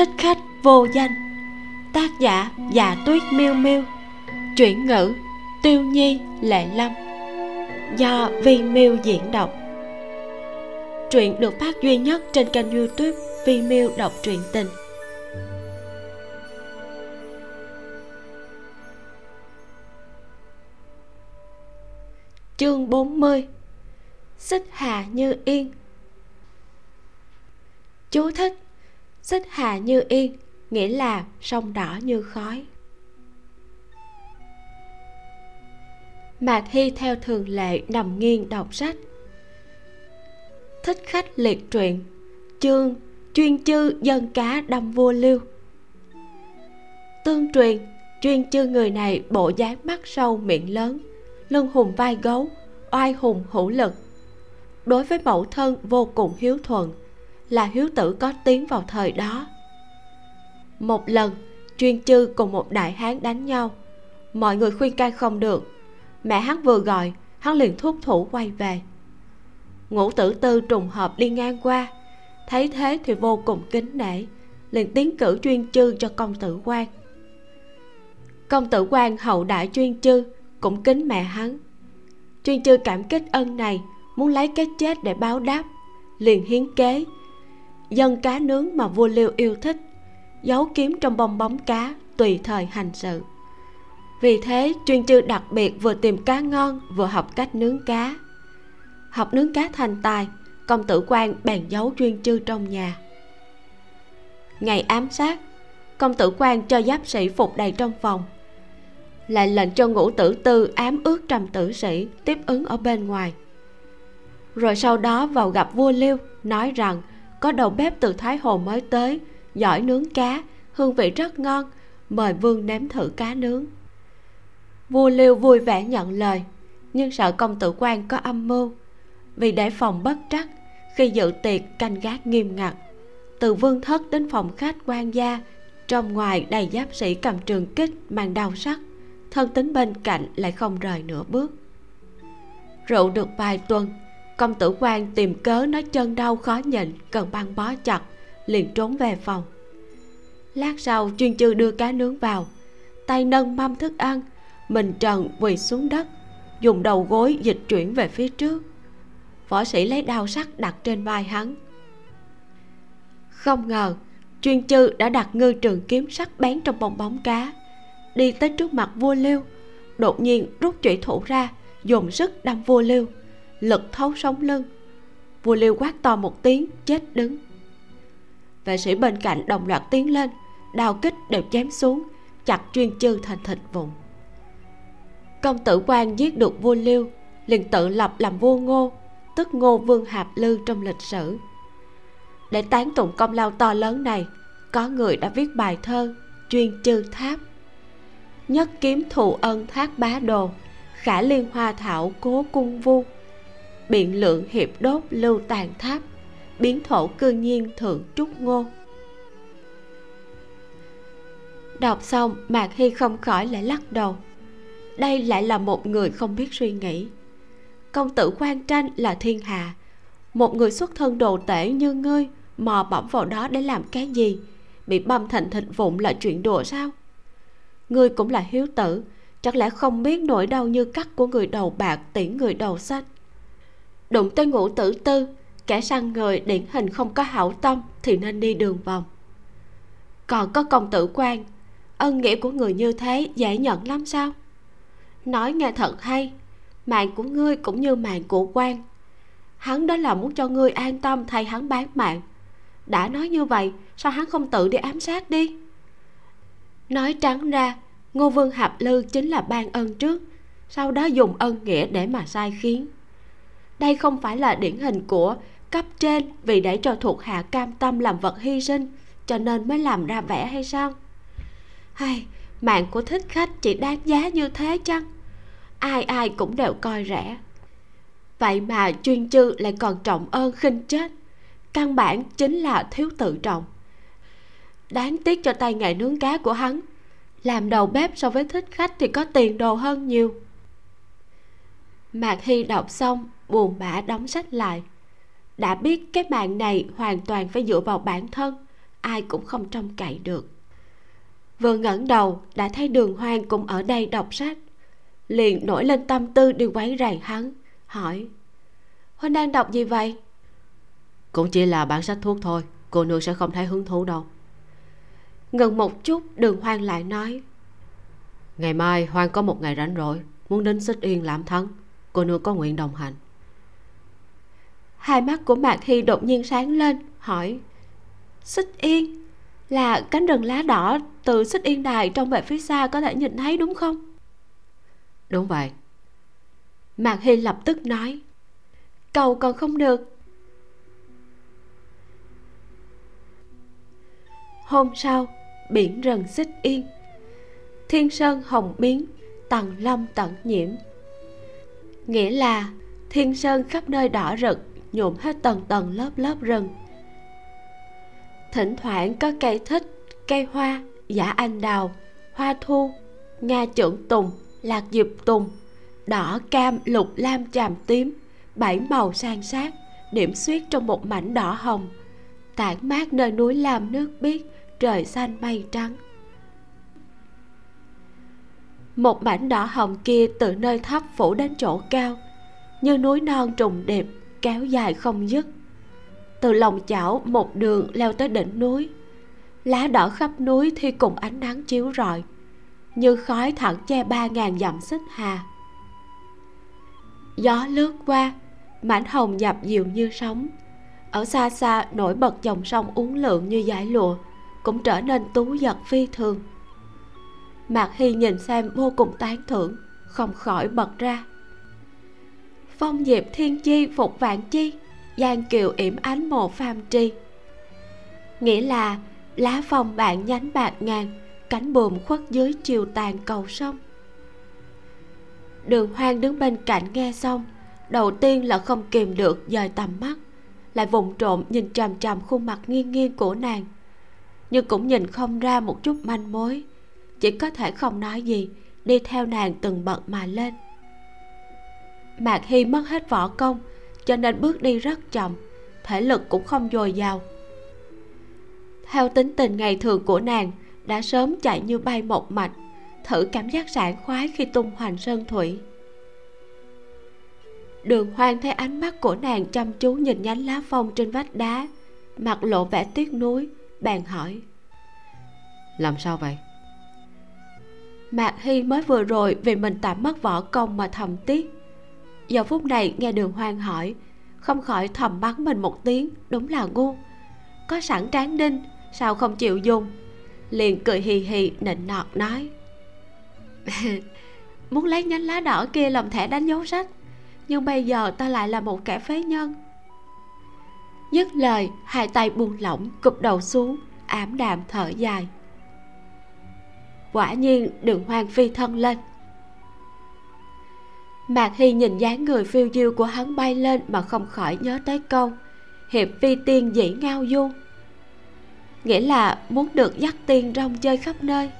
thích khách vô danh. Tác giả dạ tuyết miêu miêu. Chuyển ngữ tiêu nhi lệ lâm. Do vi miêu diễn đọc. Truyện được phát duy nhất trên kênh youtube vi miêu đọc truyện tình. Chương 40 Xích hà như yên. Chú thích Xích hà như yên Nghĩa là sông đỏ như khói. Mạc Hy theo thường lệ nằm nghiêng đọc sách. Thích khách liệt truyện, Chương chuyên chư dân cá đâm vua lưu. Tương truyền, chuyên chư người này bộ dáng mắt sâu miệng lớn, Lưng hùng vai gấu, Oai hùng hữu lực. Đối với mẫu thân vô cùng hiếu thuận là hiếu tử có tiếng vào thời đó. Một lần, Chuyên chư cùng một đại hán đánh nhau. Mọi người khuyên can không được. Mẹ hắn vừa gọi, hắn liền thúc thủ quay về. Ngũ tử tư trùng hợp đi ngang qua. Thấy thế thì vô cùng kính nể, liền tiến cử chuyên chư cho công tử quan. Công tử quan hậu đại chuyên chư cũng kính mẹ hắn. Chuyên chư cảm kích ân này, muốn lấy cái chết để báo đáp, liền hiến kế dân cá nướng mà vua liêu yêu thích, giấu kiếm trong bong bóng cá tùy thời hành sự. Vì thế, chuyên chư đặc biệt vừa tìm cá ngon vừa học cách nướng cá. Học nướng cá thành tài, công tử quan bèn giấu chuyên chư trong nhà. Ngày ám sát, công tử quan cho giáp sĩ phục đầy trong phòng. Lại lệnh cho ngũ tử tư ám ước trầm tử sĩ tiếp ứng ở bên ngoài. Rồi sau đó vào gặp vua liêu nói rằng có đầu bếp từ thái hồ mới tới, giỏi nướng cá, hương vị rất ngon, mời vương nếm thử cá nướng. Vua liêu vui vẻ nhận lời, nhưng sợ công tử quan có âm mưu. Vì để phòng bất trắc, khi dự tiệc canh gác nghiêm ngặt, từ vương thất đến phòng khách quan gia, trong ngoài đầy giáp sĩ cầm trường kích mang đau sắt, thân tính bên cạnh lại không rời nửa bước. Rượu được vài tuần công tử quan tìm cớ nói chân đau khó nhịn, cần băng bó chặt, liền trốn về phòng. Lát sau, chuyên chư đưa cá nướng vào. Tay nâng mâm thức ăn, mình trần quỳ xuống đất, dùng đầu gối dịch chuyển về phía trước. Võ sĩ lấy đao sắt đặt trên vai hắn. Không ngờ, chuyên chư đã đặt ngư trường kiếm sắc bén trong bong bóng cá. Đi tới trước mặt vua liêu đột nhiên rút chủy thủ ra, dùng sức đâm vua liêu lực thấu sống lưng. Vua liêu quát to một tiếng, chết đứng. Vệ sĩ bên cạnh đồng loạt tiến lên, đao kích đều chém xuống, chặt chuyên chư thành thịt vụn. Công tử quan giết được vua liêu, liền tự lập làm vua ngô, tức ngô vương hạp lư trong lịch sử. Để tán tụng công lao to lớn này, có người đã viết bài thơ chuyên chư tháp. Nhất kiếm thù ân thác bá đồ, khả liên hoa thảo cố cung vu biện lượng hiệp đốt lưu tàn tháp, biến thổ cư nhiên thượng trúc ngô. Đọc xong, mạc hy không khỏi lại lắc đầu. Đây lại là một người không biết suy nghĩ. Công tử quan tranh là thiên hạ. Một người xuất thân đồ tể như ngươi, mò bẩm vào đó để làm cái gì? Bị băm thành thịt vụn là chuyện đùa sao? Ngươi cũng là hiếu tử chẳng lẽ không biết nỗi đau như cắt của người đầu bạc tiễn người đầu xanh đụng tới ngũ tử tư, kẻ săn người điển hình không có hảo tâm thì nên đi đường vòng. Còn có công tử quan, ân nghĩa của người như thế dễ nhận lắm sao? Nói nghe thật hay, mạng của ngươi cũng như mạng của quan. Hắn đó là muốn cho ngươi an tâm thay hắn bán mạng. Đã nói như vậy, sao hắn không tự đi ám sát đi? Nói trắng ra, ngô vương hạp lư chính là ban ân trước, sau đó dùng ân nghĩa để mà sai khiến đây không phải là điển hình của cấp trên vì để cho thuộc hạ cam tâm làm vật hy sinh, cho nên mới làm ra vẻ hay sao? Hay, mạng của thích khách chỉ đáng giá như thế chăng? Ai ai cũng đều coi rẻ. Vậy mà chuyên chư lại còn trọng ơn khinh chết. Căn bản chính là thiếu tự trọng. Đáng tiếc cho tay nghề nướng cá của hắn. Làm đầu bếp so với thích khách thì có tiền đồ hơn nhiều mạc hy đọc xong buồn bã đóng sách lại. Đã biết cái mạng này hoàn toàn phải dựa vào bản thân ai cũng không trông cậy được. Vừa ngẩng đầu đã thấy đường hoang cũng ở đây đọc sách. Liền nổi lên tâm tư đi quấy rầy hắn hỏi huynh đang đọc gì vậy? Cũng chỉ là bản sách thuốc thôi cô nương sẽ không thấy hứng thú đâu. Ngừng một chút đường hoang lại nói ngày mai hoang có một ngày rảnh rỗi muốn đến xích yên làm thắng cô nương có nguyện đồng hành hai mắt của mạc hy đột nhiên sáng lên hỏi xích yên là cánh rừng lá đỏ từ xích yên đài trong về phía xa có thể nhìn thấy đúng không? Đúng vậy. Mạc hy lập tức nói cầu còn không được. Hôm sau biển rừng xích yên thiên sơn hồng biến tầng lâm tận nhiễm nghĩa là, thiên sơn khắp nơi đỏ rực, nhuộm hết tầng tầng lớp lớp rừng. Thỉnh thoảng có cây thích, cây hoa, giả anh đào, hoa thu, nga trưởng tùng, lạc diệp tùng, đỏ, cam, lục, lam, tràm, tím, bảy màu san sát, điểm xuyết trong một mảnh đỏ hồng, tản mát nơi núi lam nước biếc, trời xanh mây trắng một mảnh đỏ hồng kia từ nơi thấp phủ đến chỗ cao, như núi non trùng điệp, kéo dài không dứt. Từ lòng chảo một đường leo tới đỉnh núi. Lá đỏ khắp núi thi cùng ánh nắng chiếu rọi, như khói thẳng che ba ngàn dặm xích hà. Gió lướt qua, mảnh hồng dập dịu như sóng. Ở xa xa nổi bật dòng sông uốn lượn như dải lụa, cũng trở nên tú giật phi thường mạc hy nhìn xem vô cùng tán thưởng, không khỏi bật ra. Phong diệp thiên chi, phục vạn chi, giang kiều yểm ánh mộ phàm tri. Nghĩa là lá phong bạn nhánh bạc ngàn, cánh buồm khuất dưới chiều tàn cầu sông. Đường hoang đứng bên cạnh nghe xong, đầu tiên là không kìm được dời tầm mắt, lại vùng trộm nhìn trầm trầm khuôn mặt nghiêng nghiêng của nàng, nhưng cũng nhìn không ra một chút manh mối chỉ có thể không nói gì, đi theo nàng từng bậc mà lên. Mạc hy mất hết võ công, cho nên bước đi rất chậm, thể lực cũng không dồi dào. Theo tính tình ngày thường của nàng, đã sớm chạy như bay một mạch, thử cảm giác sảng khoái khi tung hoành sơn thủy. Đường hoang thấy ánh mắt của nàng chăm chú nhìn nhánh lá phong trên vách đá, mặt lộ vẻ tiếc nuối, bèn hỏi, làm sao vậy? Mạc hy mới vừa rồi vì mình tạm mất võ công mà thầm tiếc. Giờ phút này nghe đường hoang hỏi, không khỏi thầm bắn mình một tiếng, đúng là ngu. Có sẵn tráng đinh, sao không chịu dùng? Liền cười hì hì, nịnh nọt nói. Muốn lấy nhánh lá đỏ kia làm thẻ đánh dấu sách, nhưng bây giờ ta lại là một kẻ phế nhân. Dứt lời, hai tay buông lỏng, cụp đầu xuống, ảm đạm thở dài quả nhiên, đường hoang phi thân lên. Mạc hy nhìn dáng người phiêu diêu của hắn bay lên mà không khỏi nhớ tới câu, hiệp phi tiên dĩ ngao du. Nghĩa là muốn được dắt tiên rong chơi khắp nơi.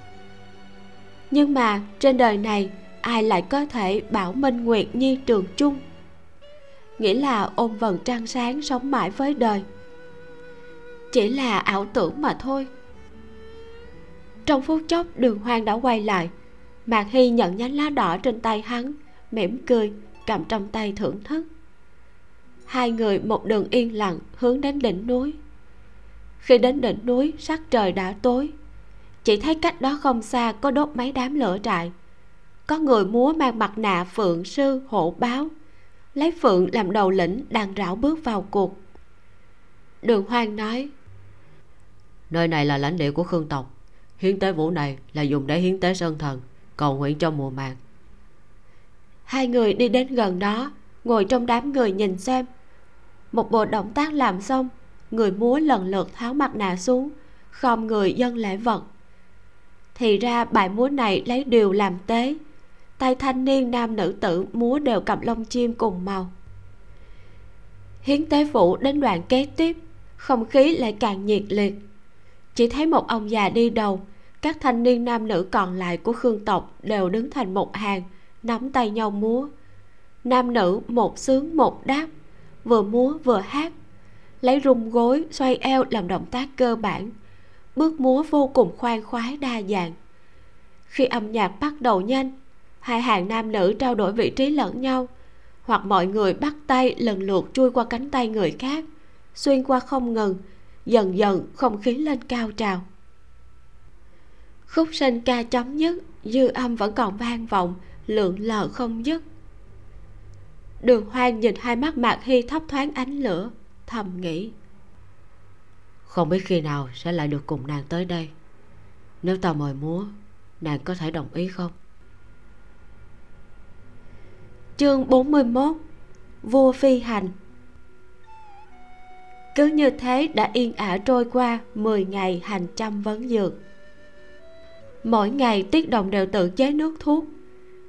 Nhưng mà trên đời này, ai lại có thể bảo minh nguyệt nhi trường chung nghĩa là ôm vần trăng sáng sống mãi với đời. Chỉ là ảo tưởng mà thôi trong phút chốc, đường hoang đã quay lại. Mạc hy nhận nhánh lá đỏ trên tay hắn, mỉm cười, cầm trong tay thưởng thức. Hai người một đường yên lặng hướng đến đỉnh núi. Khi đến đỉnh núi, sắc trời đã tối. Chỉ thấy cách đó không xa có đốt mấy đám lửa trại. Có người múa mang mặt nạ phượng sư hộ báo, lấy phượng làm đầu lĩnh đang rảo bước vào cuộc. Đường hoang nói, nơi này là lãnh địa của khương tộc hiến tế vũ này là dùng để hiến tế sơn thần, cầu nguyện cho mùa màng. Hai người đi đến gần đó, ngồi trong đám người nhìn xem. Một bộ động tác làm xong, người múa lần lượt tháo mặt nạ xuống, khom người dân lễ vật. Thì ra bài múa này lấy điều làm tế. Tay thanh niên nam nữ tử múa đều cầm lông chim cùng màu. Hiến tế phụ đến đoạn kế tiếp, không khí lại càng nhiệt liệt. Chỉ thấy một ông già đi đầu các thanh niên nam nữ còn lại của khương tộc đều đứng thành một hàng, nắm tay nhau múa. Nam nữ một sướng một đáp, vừa múa vừa hát, lấy rung gối xoay eo làm động tác cơ bản, bước múa vô cùng khoan khoái đa dạng. Khi âm nhạc bắt đầu nhanh, hai hàng nam nữ trao đổi vị trí lẫn nhau, hoặc mọi người bắt tay lần lượt chui qua cánh tay người khác, xuyên qua không ngừng, dần dần không khí lên cao trào khúc sinh ca chấm dứt dư âm vẫn còn vang vọng lượn lờ không dứt. Đường hoang nhìn hai mắt mạc hy thấp thoáng ánh lửa thầm nghĩ. Không biết khi nào sẽ lại được cùng nàng tới đây. Nếu ta mời múa nàng có thể đồng ý không? Chương 41 vua phi hành. Cứ như thế đã yên ả trôi qua 10 ngày hành trăm vấn dược mỗi ngày tiết đồng đều tự chế nước thuốc.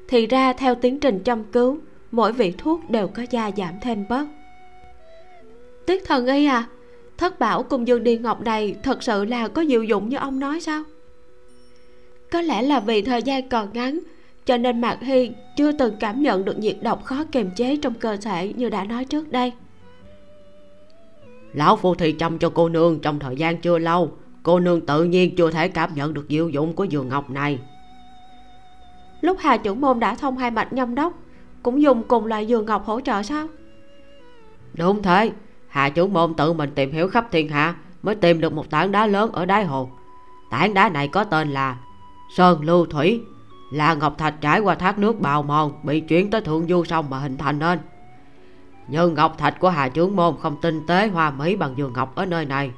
Thì ra theo tiến trình chăm cứu, mỗi vị thuốc đều có gia giảm thêm bớt. Tiết thần y à thất bảo cùng dương Đi ngọc này thật sự là có diệu dụng như ông nói sao? Có lẽ là vì thời gian còn ngắn, cho nên mạc hy chưa từng cảm nhận được nhiệt độc khó kiềm chế trong cơ thể như đã nói trước đây. Lão phu thì chăm cho cô nương trong thời gian chưa lâu cô nương tự nhiên chưa thể cảm nhận được diệu dụng của giường ngọc này. Lúc hà chủ môn đã thông hai mạch nhâm đốc cũng dùng cùng loại giường ngọc hỗ trợ sao? Đúng thế. Hà chủ môn tự mình tìm hiểu khắp thiên hạ mới tìm được một tảng đá lớn ở đáy hồ. Tảng đá này có tên là sơn lưu thủy là ngọc thạch trải qua thác nước bào mòn bị chuyển tới thượng du sông mà hình thành nên. Nhưng ngọc thạch của hà trưởng môn không tinh tế hoa mỹ bằng giường ngọc ở nơi này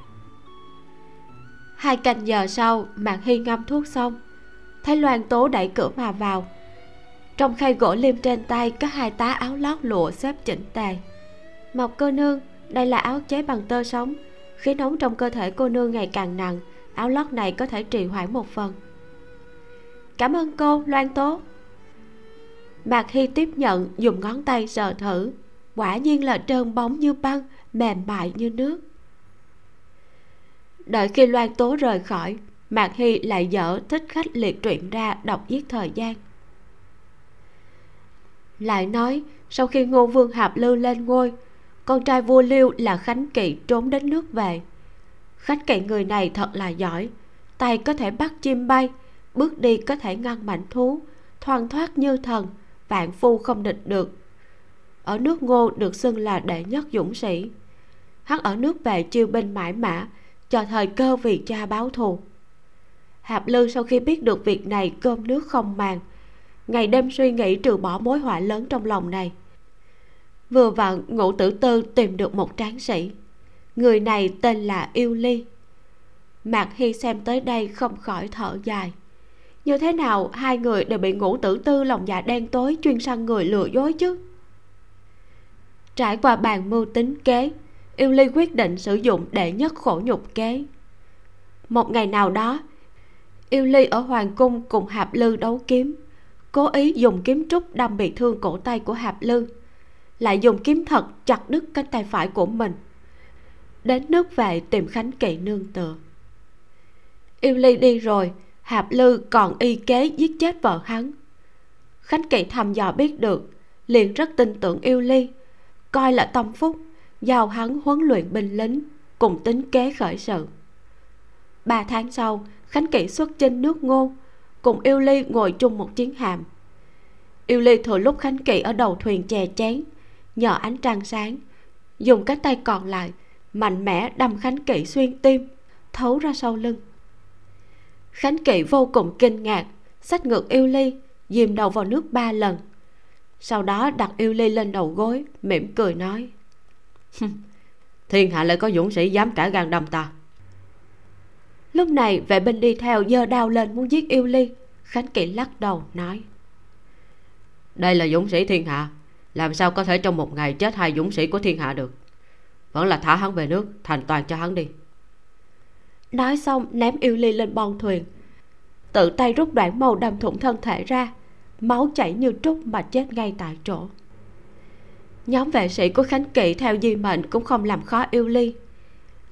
hai canh giờ sau mạng hy ngâm thuốc xong. Thấy loan tố đẩy cửa mà vào. Trong khay gỗ liêm trên tay có hai tá áo lót lụa xếp chỉnh tề. Mộc cô nương, đây là áo chế bằng tơ sống. Khí nóng trong cơ thể cô nương ngày càng nặng, áo lót này có thể trì hoãn một phần. Cảm ơn cô, loan tố. Mạc hy tiếp nhận, dùng ngón tay sờ thử. Quả nhiên là trơn bóng như băng, mềm mại như nước đợi khi loan tố rời khỏi, mạc hy lại dở thích khách liệt truyện ra đọc giết thời gian. Lại nói, sau khi ngô vương hạp lưu lên ngôi, con trai vua liêu là khánh kỵ trốn đến nước về. Khánh kỵ người này thật là giỏi, tay có thể bắt chim bay, bước đi có thể ngăn mảnh thú thoăn thoát như thần, vạn phu không địch được. Ở nước ngô được xưng là đệ nhất dũng sĩ. Hắn ở nước về chiêu binh mãi mã cho thời cơ vì cha báo thù. Hạp lư sau khi biết được việc này cơm nước không màng, ngày đêm suy nghĩ trừ bỏ mối họa lớn trong lòng này. Vừa vặn, ngũ tử tư tìm được một tráng sĩ. Người này tên là yêu ly. Mạc hy xem tới đây không khỏi thở dài. Như thế nào hai người đều bị ngũ tử tư lòng dạ đen tối chuyên săn người lừa dối chứ? Trải qua bàn mưu tính kế yêu ly quyết định sử dụng đệ nhất khổ nhục kế. Một ngày nào đó, yêu ly ở hoàng cung cùng hạp lư đấu kiếm. Cố ý dùng kiếm trúc đâm bị thương cổ tay của hạp lư, lại dùng kiếm thật chặt đứt cánh tay phải của mình, đến nước về tìm khánh kỵ nương tựa. Yêu ly đi rồi, hạp lư còn y kế giết chết vợ hắn. Khánh kỵ thầm dò biết được, liền rất tin tưởng yêu ly, coi là tâm phúc giao hắn huấn luyện binh lính, cùng tính kế khởi sự. Ba tháng sau, khánh kỵ xuất chinh nước ngô, cùng yêu ly ngồi chung một chiến hạm. Yêu ly thừa lúc khánh kỵ ở đầu thuyền chè chén, nhờ ánh trăng sáng, dùng cái tay còn lại, mạnh mẽ đâm khánh kỵ xuyên tim, thấu ra sau lưng. Khánh kỵ vô cùng kinh ngạc, xách ngược yêu ly, dìm đầu vào nước ba lần. Sau đó đặt yêu ly lên đầu gối, mỉm cười nói thiên hạ lại có dũng sĩ dám cả gan đâm ta. Lúc này, vệ binh đi theo giơ đao lên muốn giết yêu ly. Khánh kỵ lắc đầu, nói. Đây là dũng sĩ thiên hạ. Làm sao có thể trong một ngày chết hai dũng sĩ của thiên hạ được? Vẫn là thả hắn về nước, thành toàn cho hắn đi. Nói xong, ném yêu ly lên bon thuyền. Tự tay rút đoạn màu đâm thủng thân thể ra. Máu chảy như trút mà chết ngay tại chỗ nhóm vệ sĩ của khánh kỵ theo di mệnh cũng không làm khó yêu ly.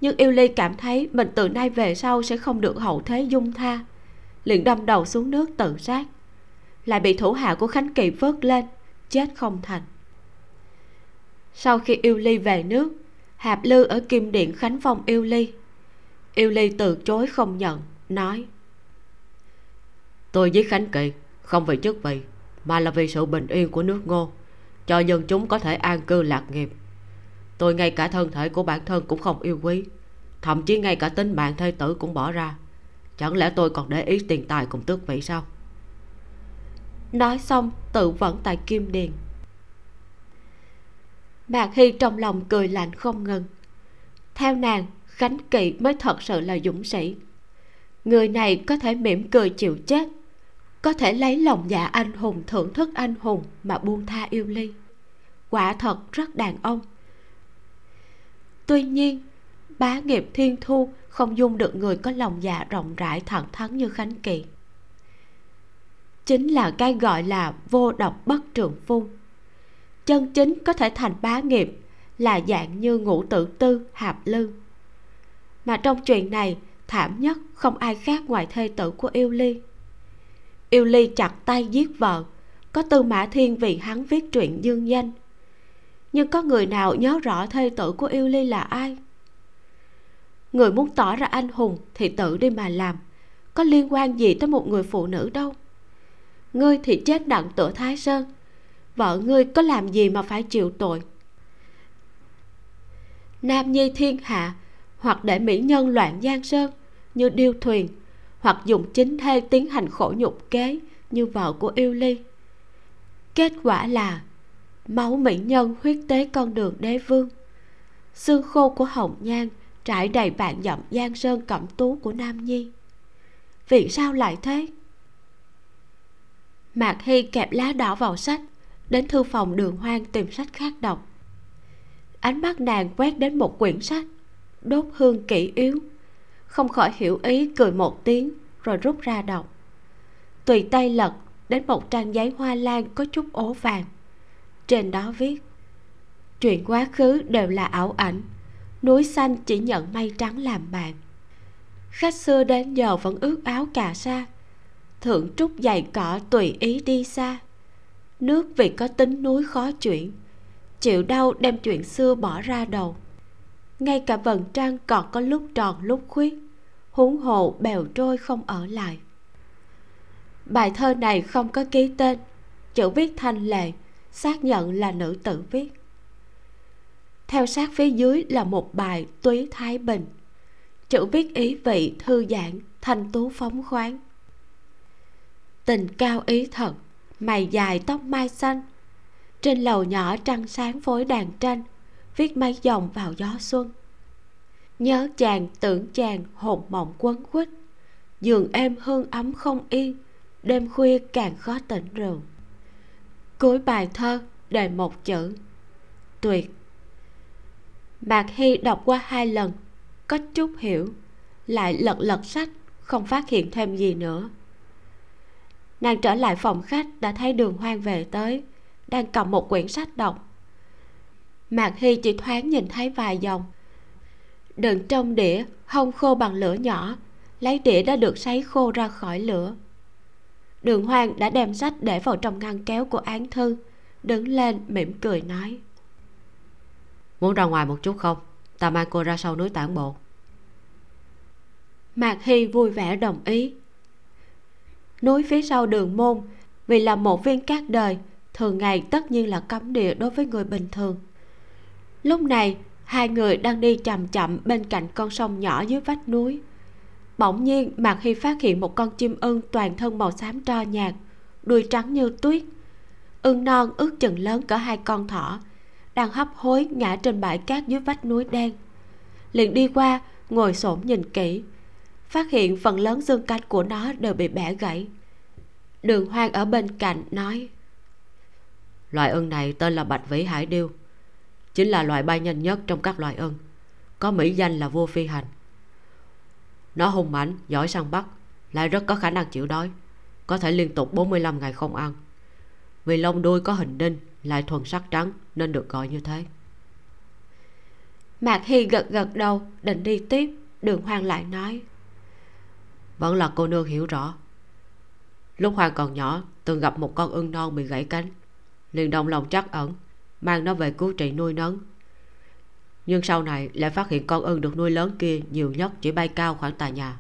Nhưng yêu ly cảm thấy mình từ nay về sau sẽ không được hậu thế dung tha. Liền đâm đầu xuống nước tự sát. Lại bị thủ hạ của khánh kỵ vớt lên, chết không thành. Sau khi yêu ly về nước, hạp lư ở kim điện khánh phong yêu ly. Yêu ly từ chối không nhận, nói, tôi với khánh kỵ không vì chức vị, mà là vì sự bình yên của nước ngô cho dân chúng có thể an cư lạc nghiệp. Tôi ngay cả thân thể của bản thân cũng không yêu quý. Thậm chí ngay cả tính mạng thê tử cũng bỏ ra. Chẳng lẽ tôi còn để ý tiền tài cùng tước vị sao? Nói xong, tự vẫn tại kim điền. Mạc hy trong lòng cười lạnh không ngừng. Theo nàng, khánh kỵ mới thật sự là dũng sĩ. Người này có thể mỉm cười chịu chết, có thể lấy lòng dạ anh hùng, thưởng thức anh hùng mà buông tha yêu ly quả thật rất đàn ông. Tuy nhiên, bá nghiệp thiên thu không dung được người có lòng dạ rộng rãi thẳng thắn như khánh kỳ. Chính là cái gọi là vô độc bất trường phu. Chân chính có thể thành bá nghiệp là dạng như ngũ tử tư, hạp lư. Mà trong chuyện này, thảm nhất không ai khác ngoài thê tử của yêu ly. Yêu ly chặt tay giết vợ, có tư mã thiên vì hắn viết truyện dương danh nhưng có người nào nhớ rõ thê tử của yêu ly là ai? Người muốn tỏ ra anh hùng thì tự đi mà làm. Có liên quan gì tới một người phụ nữ đâu. Ngươi thì chết đặng tựa thái sơn. Vợ ngươi có làm gì mà phải chịu tội? Nam nhi thiên hạ hoặc để mỹ nhân loạn giang sơn như điêu thuyền hoặc dùng chính thê tiến hành khổ nhục kế như vợ của yêu ly. Kết quả là máu mỹ nhân huyết tế con đường đế vương. Xương khô của hồng nhan trải đầy bạn dặm giang sơn cẩm tú của nam nhi. Vì sao lại thế? Mạc hy kẹp lá đỏ vào sách, đến thư phòng đường hoang tìm sách khác đọc. Ánh mắt nàng quét đến một quyển sách, đốt hương kỹ yếu. Không khỏi hiểu ý, cười một tiếng, rồi rút ra đọc. Tùy tay lật đến một trang giấy hoa lan có chút ố vàng trên đó viết. Chuyện quá khứ đều là ảo ảnh, núi xanh chỉ nhận mây trắng làm bạn. Khách xưa đến giờ vẫn ướt áo cà sa, thượng trúc giày cỏ tùy ý đi xa. Nước vì có tính núi khó chuyển, chịu đau đem chuyện xưa bỏ ra đầu. Ngay cả vầng trăng còn có lúc tròn lúc khuyết, huống hồ bèo trôi không ở lại. Bài thơ này không có ký tên, chữ viết thanh lệ xác nhận là nữ tử viết. Theo sát phía dưới là một bài túy thái bình. Chữ viết ý vị, thư giãn, thanh tú phóng khoáng. Tình cao ý thật, mày dài tóc mai xanh. Trên lầu nhỏ trăng sáng phối đàn tranh, viết mấy dòng vào gió xuân. Nhớ chàng, tưởng chàng, hồn mộng quấn quýt. Giường êm hương ấm không yên, đêm khuya càng khó tỉnh rượu cuối bài thơ đề một chữ. Tuyệt. Mạc hy đọc qua hai lần, có chút hiểu, lại lật lật sách, không phát hiện thêm gì nữa. Nàng trở lại phòng khách đã thấy đường hoang về tới, đang cầm một quyển sách đọc. Mạc hy chỉ thoáng nhìn thấy vài dòng. Đựng trong đĩa, hông khô bằng lửa nhỏ, lấy đĩa đã được sấy khô ra khỏi lửa đường hoang đã đem sách để vào trong ngăn kéo của án thư đứng lên mỉm cười nói. Muốn ra ngoài một chút không? Ta mang cô ra sau núi tản bộ. Mạc hy vui vẻ đồng ý. Núi phía sau đường môn vì là một viên cát đời thường ngày tất nhiên là cấm địa đối với người bình thường. Lúc này hai người đang đi chậm chậm bên cạnh con sông nhỏ dưới vách núi bỗng nhiên, mạc hy phát hiện một con chim ưng toàn thân màu xám tro nhạt, đuôi trắng như tuyết. Ưng non ước chừng lớn cỡ hai con thỏ, đang hấp hối ngã trên bãi cát dưới vách núi đen. Liền đi qua, ngồi xổm nhìn kỹ, phát hiện phần lớn xương cánh của nó đều bị bẻ gãy. Đường hoang ở bên cạnh nói, loài ưng này tên là bạch vĩ hải điêu, chính là loài bay nhanh nhất trong các loài ưng, có mỹ danh là vua phi hành nó hung mãnh giỏi săn bắt. Lại rất có khả năng chịu đói. Có thể liên tục 45 ngày không ăn. Vì lông đuôi có hình đinh lại thuần sắc trắng nên được gọi như thế. Mạc hy gật gật đầu định đi tiếp. Đường hoàng lại nói. Vẫn là cô nương hiểu rõ. Lúc hoàng còn nhỏ từng gặp một con ưng non bị gãy cánh. Liền động lòng trắc ẩn mang nó về cứu trị nuôi nấng nhưng sau này lại phát hiện con ưng được nuôi lớn kia nhiều nhất chỉ bay cao khoảng tòa nhà.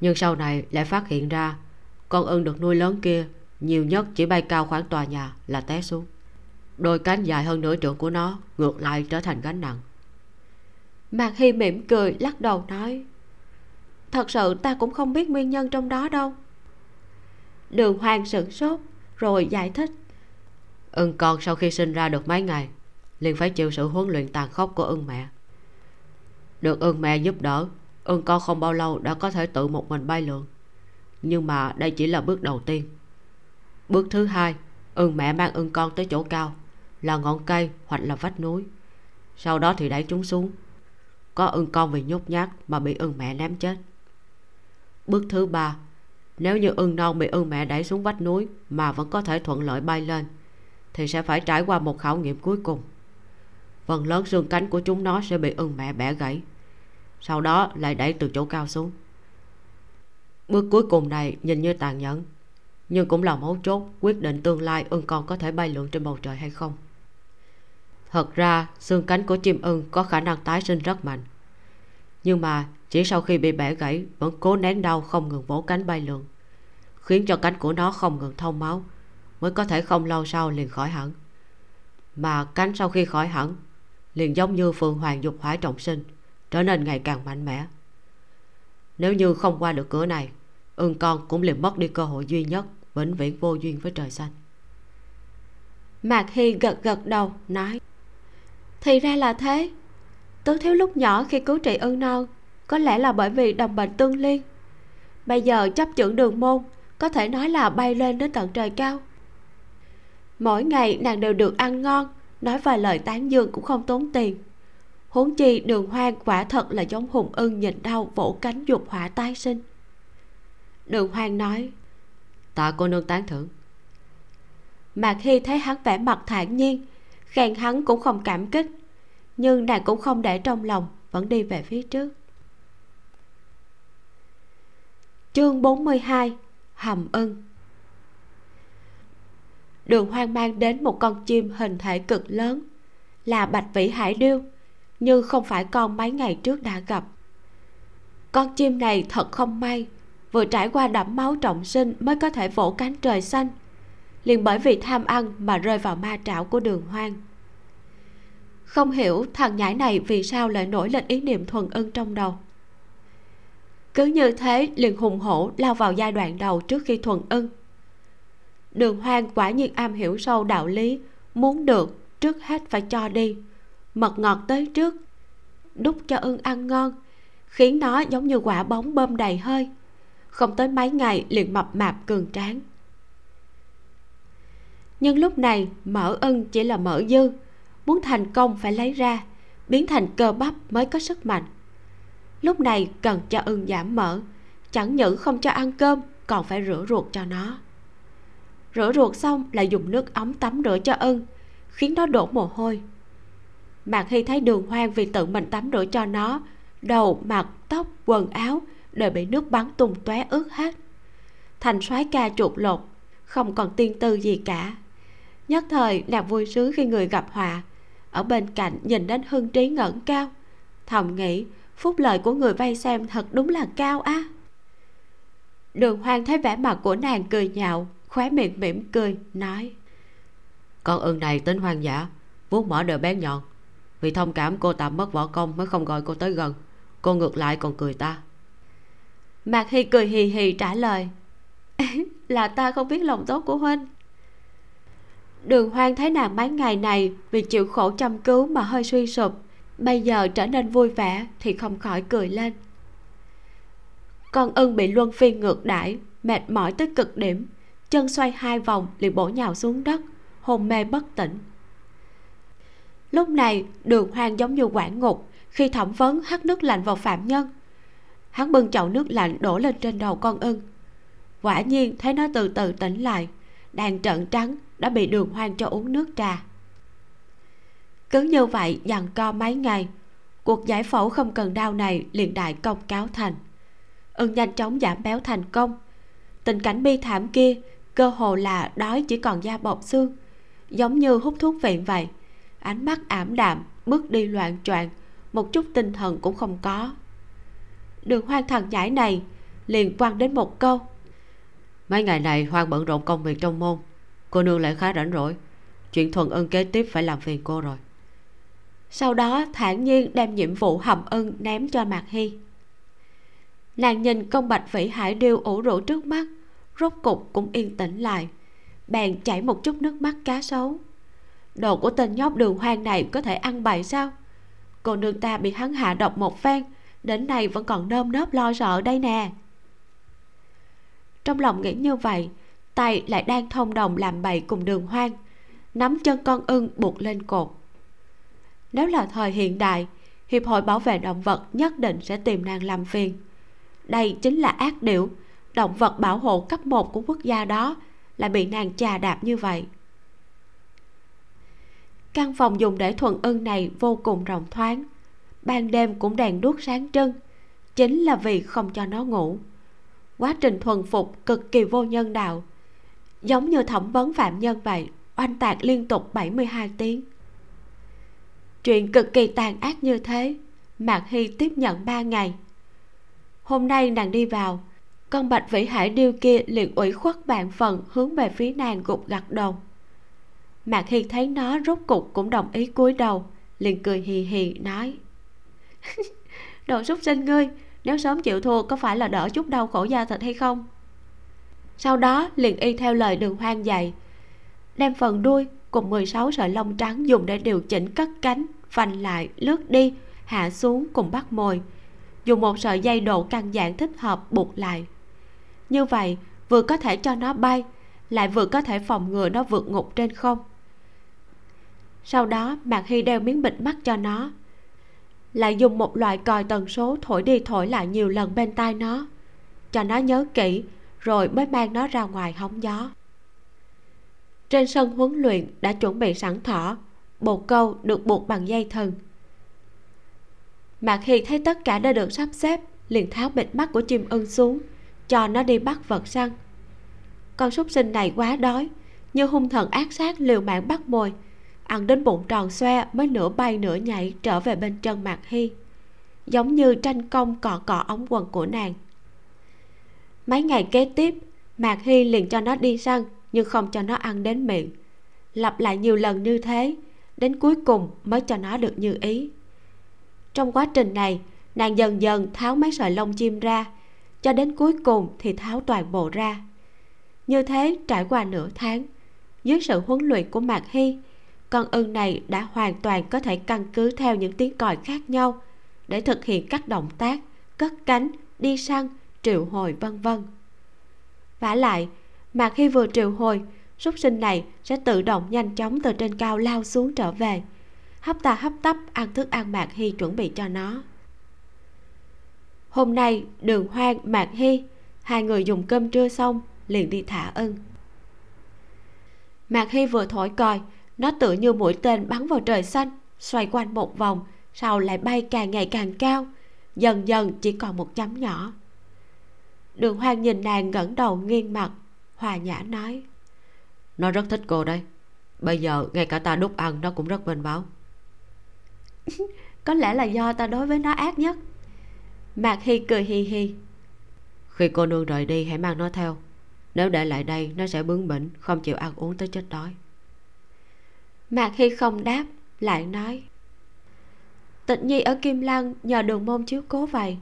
Nhưng sau này lại phát hiện ra con ưng được nuôi lớn kia nhiều nhất chỉ bay cao khoảng tòa nhà là té xuống. Đôi cánh dài hơn nửa trượng của nó ngược lại trở thành gánh nặng. Mạc hy mỉm cười, lắc đầu nói, thật sự ta cũng không biết nguyên nhân trong đó đâu. Đường hoàng sửng sốt, rồi giải thích, ưng con sau khi sinh ra được mấy ngày liền phải chịu sự huấn luyện tàn khốc của ưng mẹ. Được ưng mẹ giúp đỡ, ưng con không bao lâu đã có thể tự một mình bay lượn. Nhưng mà đây chỉ là bước đầu tiên. Bước thứ hai, ưng mẹ mang ưng con tới chỗ cao, là ngọn cây hoặc là vách núi. Sau đó thì đẩy chúng xuống. Có ưng con vì nhút nhát mà bị ưng mẹ ném chết. Bước thứ ba, nếu như ưng non bị ưng mẹ đẩy xuống vách núi mà vẫn có thể thuận lợi bay lên, thì sẽ phải trải qua một khảo nghiệm cuối cùng phần lớn xương cánh của chúng nó sẽ bị ưng mẹ bẻ gãy. Sau đó lại đẩy từ chỗ cao xuống. Bước cuối cùng này nhìn như tàn nhẫn, nhưng cũng là mấu chốt quyết định tương lai ưng con có thể bay lượn trên bầu trời hay không. Thật ra, xương cánh của chim ưng có khả năng tái sinh rất mạnh, nhưng mà chỉ sau khi bị bẻ gãy vẫn cố nén đau không ngừng vỗ cánh bay lượn, khiến cho cánh của nó không ngừng thông máu, mới có thể không lâu sau liền khỏi hẳn. Mà cánh sau khi khỏi hẳn liền giống như phượng hoàng dục hỏa trọng sinh, trở nên ngày càng mạnh mẽ. Nếu như không qua được cửa này, ưng con cũng liền mất đi cơ hội duy nhất, vĩnh viễn vô duyên với trời xanh. Mạc hy gật gật đầu, nói, thì ra là thế. Tứ thiếu lúc nhỏ khi cứu trị ưng non, có lẽ là bởi vì đồng bệnh tương liên. Bây giờ chấp trưởng đường môn, có thể nói là bay lên đến tận trời cao. Mỗi ngày nàng đều được ăn ngon nói vài lời tán dương cũng không tốn tiền. Huống chi đường hoang quả thật là giống hùng ưng nhìn đau vỗ cánh dục hỏa tái sinh. Đường hoang nói tạ cô nương tán thưởng. Mạc hy thấy hắn vẻ mặt thản nhiên khen hắn cũng không cảm kích nhưng nàng cũng không để trong lòng vẫn đi về phía trước. Chương 42 hầm ưng đường hoang mang đến một con chim hình thể cực lớn, là bạch vĩ hải điêu, nhưng không phải con mấy ngày trước đã gặp. Con chim này thật không may, vừa trải qua đẫm máu trọng sinh mới có thể vỗ cánh trời xanh, liền bởi vì tham ăn mà rơi vào ma trảo của đường hoang. Không hiểu thằng nhãi này vì sao lại nổi lên ý niệm thuần ưng trong đầu. Cứ như thế liền hùng hổ lao vào giai đoạn đầu trước khi thuần ưng đường hoang quả nhiên am hiểu sâu đạo lý, muốn được, trước hết phải cho đi. Mật ngọt tới trước đút cho ưng ăn ngon, khiến nó giống như quả bóng bơm đầy hơi. Không tới mấy ngày liền mập mạp cường tráng. Nhưng lúc này, mỡ ưng chỉ là mỡ dư, muốn thành công phải lấy ra, biến thành cơ bắp mới có sức mạnh. Lúc này cần cho ưng giảm mỡ, chẳng những không cho ăn cơm, còn phải rửa ruột cho nó rửa ruột xong lại dùng nước ấm tắm rửa cho ưng, khiến nó đổ mồ hôi. Mạc hy thấy đường hoang vì tự mình tắm rửa cho nó, đầu, mặt, tóc, quần áo đều bị nước bắn tung tóe ướt hết. Thành soái ca chuột lột, không còn tiên tư gì cả. Nhất thời nàng vui sướng khi người gặp họa, ở bên cạnh nhìn đến hưng trí ngẩng cao, thầm nghĩ phúc lợi của người vay xem thật đúng là cao á. Đường hoang thấy vẻ mặt của nàng cười nhạo khóe miệng mỉm cười nói con ưng này tính hoang dã vuốt mỏ đều bén nhọn. Vì thông cảm cô tạm mất võ công mới không gọi cô tới gần. Cô ngược lại còn cười ta. Mạc hy cười hì hì trả lời là ta không biết lòng tốt của huynh. Đường hoang thấy nàng mấy ngày này vì chịu khổ chăm cứu mà hơi suy sụp bây giờ trở nên vui vẻ thì không khỏi cười lên. Con ưng bị luân phiên ngược đãi mệt mỏi tới cực điểm chân xoay hai vòng liền bổ nhào xuống đất, hôn mê bất tỉnh. Lúc này, đường hoang giống như quản ngục, khi thẩm vấn hắt nước lạnh vào phạm nhân. Hắn bưng chậu nước lạnh đổ lên trên đầu con ưng. Quả nhiên, thấy nó từ từ tỉnh lại, đang trợn trắng, đã bị đường hoang cho uống nước trà. Cứ như vậy, dằn co mấy ngày, cuộc giải phẫu không cần đau này liền đại công cáo thành. Ưng nhanh chóng giảm béo thành công. Tình cảnh bi thảm kia cơ hồ là đói chỉ còn da bọc xương. Giống như hút thuốc viện vậy. Ánh mắt ảm đạm bước đi loạn choạng. Một chút tinh thần cũng không có. Đường hoang thần nhãi này liền quăng đến một câu. Mấy ngày này hoang bận rộn công việc trong môn. Cô nương lại khá rảnh rỗi. Chuyện thuần ân kế tiếp phải làm phiền cô rồi. Sau đó thản nhiên đem nhiệm vụ hầm ân ném cho mạc hy. Nàng nhìn công bạch vĩ hải điêu ủ rũ trước mắt rốt cục cũng yên tĩnh lại. Bèn chảy một chút nước mắt cá sấu. Đồ của tên nhóc đường hoang này có thể ăn bậy sao? Cô nương ta bị hắn hạ độc một phen, đến nay vẫn còn nơm nớp lo sợ đây nè. Trong lòng nghĩ như vậy, tay lại đang thông đồng làm bậy cùng đường hoang, nắm chân con ưng buộc lên cột. Nếu là thời hiện đại, hiệp hội bảo vệ động vật nhất định sẽ tìm nàng làm phiền. Đây chính là ác điểu động vật bảo hộ cấp một của quốc gia đó lại bị nàng chà đạp như vậy. Căn phòng dùng để thuần ưng này vô cùng rộng thoáng. Ban đêm cũng đèn đuốc sáng trưng, chính là vì không cho nó ngủ. Quá trình thuần phục cực kỳ vô nhân đạo, giống như thẩm vấn phạm nhân vậy, oanh tạc liên tục 72 tiếng. Chuyện cực kỳ tàn ác như thế, mạc hy tiếp nhận ba ngày. Hôm nay nàng đi vào con bạch vĩ hải điêu kia liền ủy khuất bạn phần hướng về phía nàng gục gặt đầu. Mạc hiên thấy nó rốt cục cũng đồng ý cúi đầu, liền cười hì hì nói. Đồ súc sinh ngươi, nếu sớm chịu thua có phải là đỡ chút đau khổ da thịt hay không? Sau đó liền y theo lời đường hoang dạy. Đem phần đuôi cùng 16 sợi lông trắng dùng để điều chỉnh cất cánh phanh lại, lướt đi, hạ xuống cùng bắt mồi. Dùng một sợi dây độ căn dạng thích hợp buộc lại như vậy, vừa có thể cho nó bay, lại vừa có thể phòng ngừa nó vượt ngục trên không. Sau đó, mạc hy đeo miếng bịt mắt cho nó, lại dùng một loại còi tần số thổi đi thổi lại nhiều lần bên tai nó, cho nó nhớ kỹ, rồi mới mang nó ra ngoài hóng gió. Trên sân huấn luyện đã chuẩn bị sẵn thỏ, bồ câu được buộc bằng dây thừng. Mạc hy thấy tất cả đã được sắp xếp, liền tháo bịt mắt của chim ưng xuống cho nó đi bắt vật săn. Con súc sinh này quá đói, như hung thần ác sát liều mạng bắt mồi, ăn đến bụng tròn xoe mới nửa bay nửa nhảy trở về bên chân mạc hy, giống như tranh công cọ cọ ống quần của nàng. Mấy ngày kế tiếp, mạc hy liền cho nó đi săn, nhưng không cho nó ăn đến miệng. Lặp lại nhiều lần như thế, đến cuối cùng mới cho nó được như ý. Trong quá trình này, nàng dần dần tháo mấy sợi lông chim ra cho đến cuối cùng thì tháo toàn bộ ra. Như thế trải qua nửa tháng, dưới sự huấn luyện của mạc hy, con ưng này đã hoàn toàn có thể căn cứ theo những tiếng còi khác nhau để thực hiện các động tác, cất cánh, đi săn, triệu hồi, vân vân. Vả lại mà khi vừa triệu hồi, súc sinh này sẽ tự động nhanh chóng từ trên cao lao xuống trở về, hấp ta hấp tấp ăn thức ăn mạc hy chuẩn bị cho nó hôm nay đường hoang mạc hy hai người dùng cơm trưa xong liền đi thả ưng mạc hy vừa thổi còi nó tự như mũi tên bắn vào trời xanh xoay quanh một vòng sau lại bay càng ngày càng cao. Dần dần chỉ còn một chấm nhỏ. Đường hoang nhìn nàng ngẩng đầu nghiêng mặt hòa nhã nói. Nó rất thích cô đấy. Bây giờ ngay cả ta đút ăn nó cũng rất bên báo có lẽ là do ta đối với nó ác nhất mạc hy cười hì hì. Khi cô nương rời đi hãy mang nó theo. Nếu để lại đây nó sẽ bướng bỉnh không chịu ăn uống tới chết đói. Mạc hy không đáp lại nói. Tịnh nhi ở kim lăng nhờ đường môn chiếu cố vậy.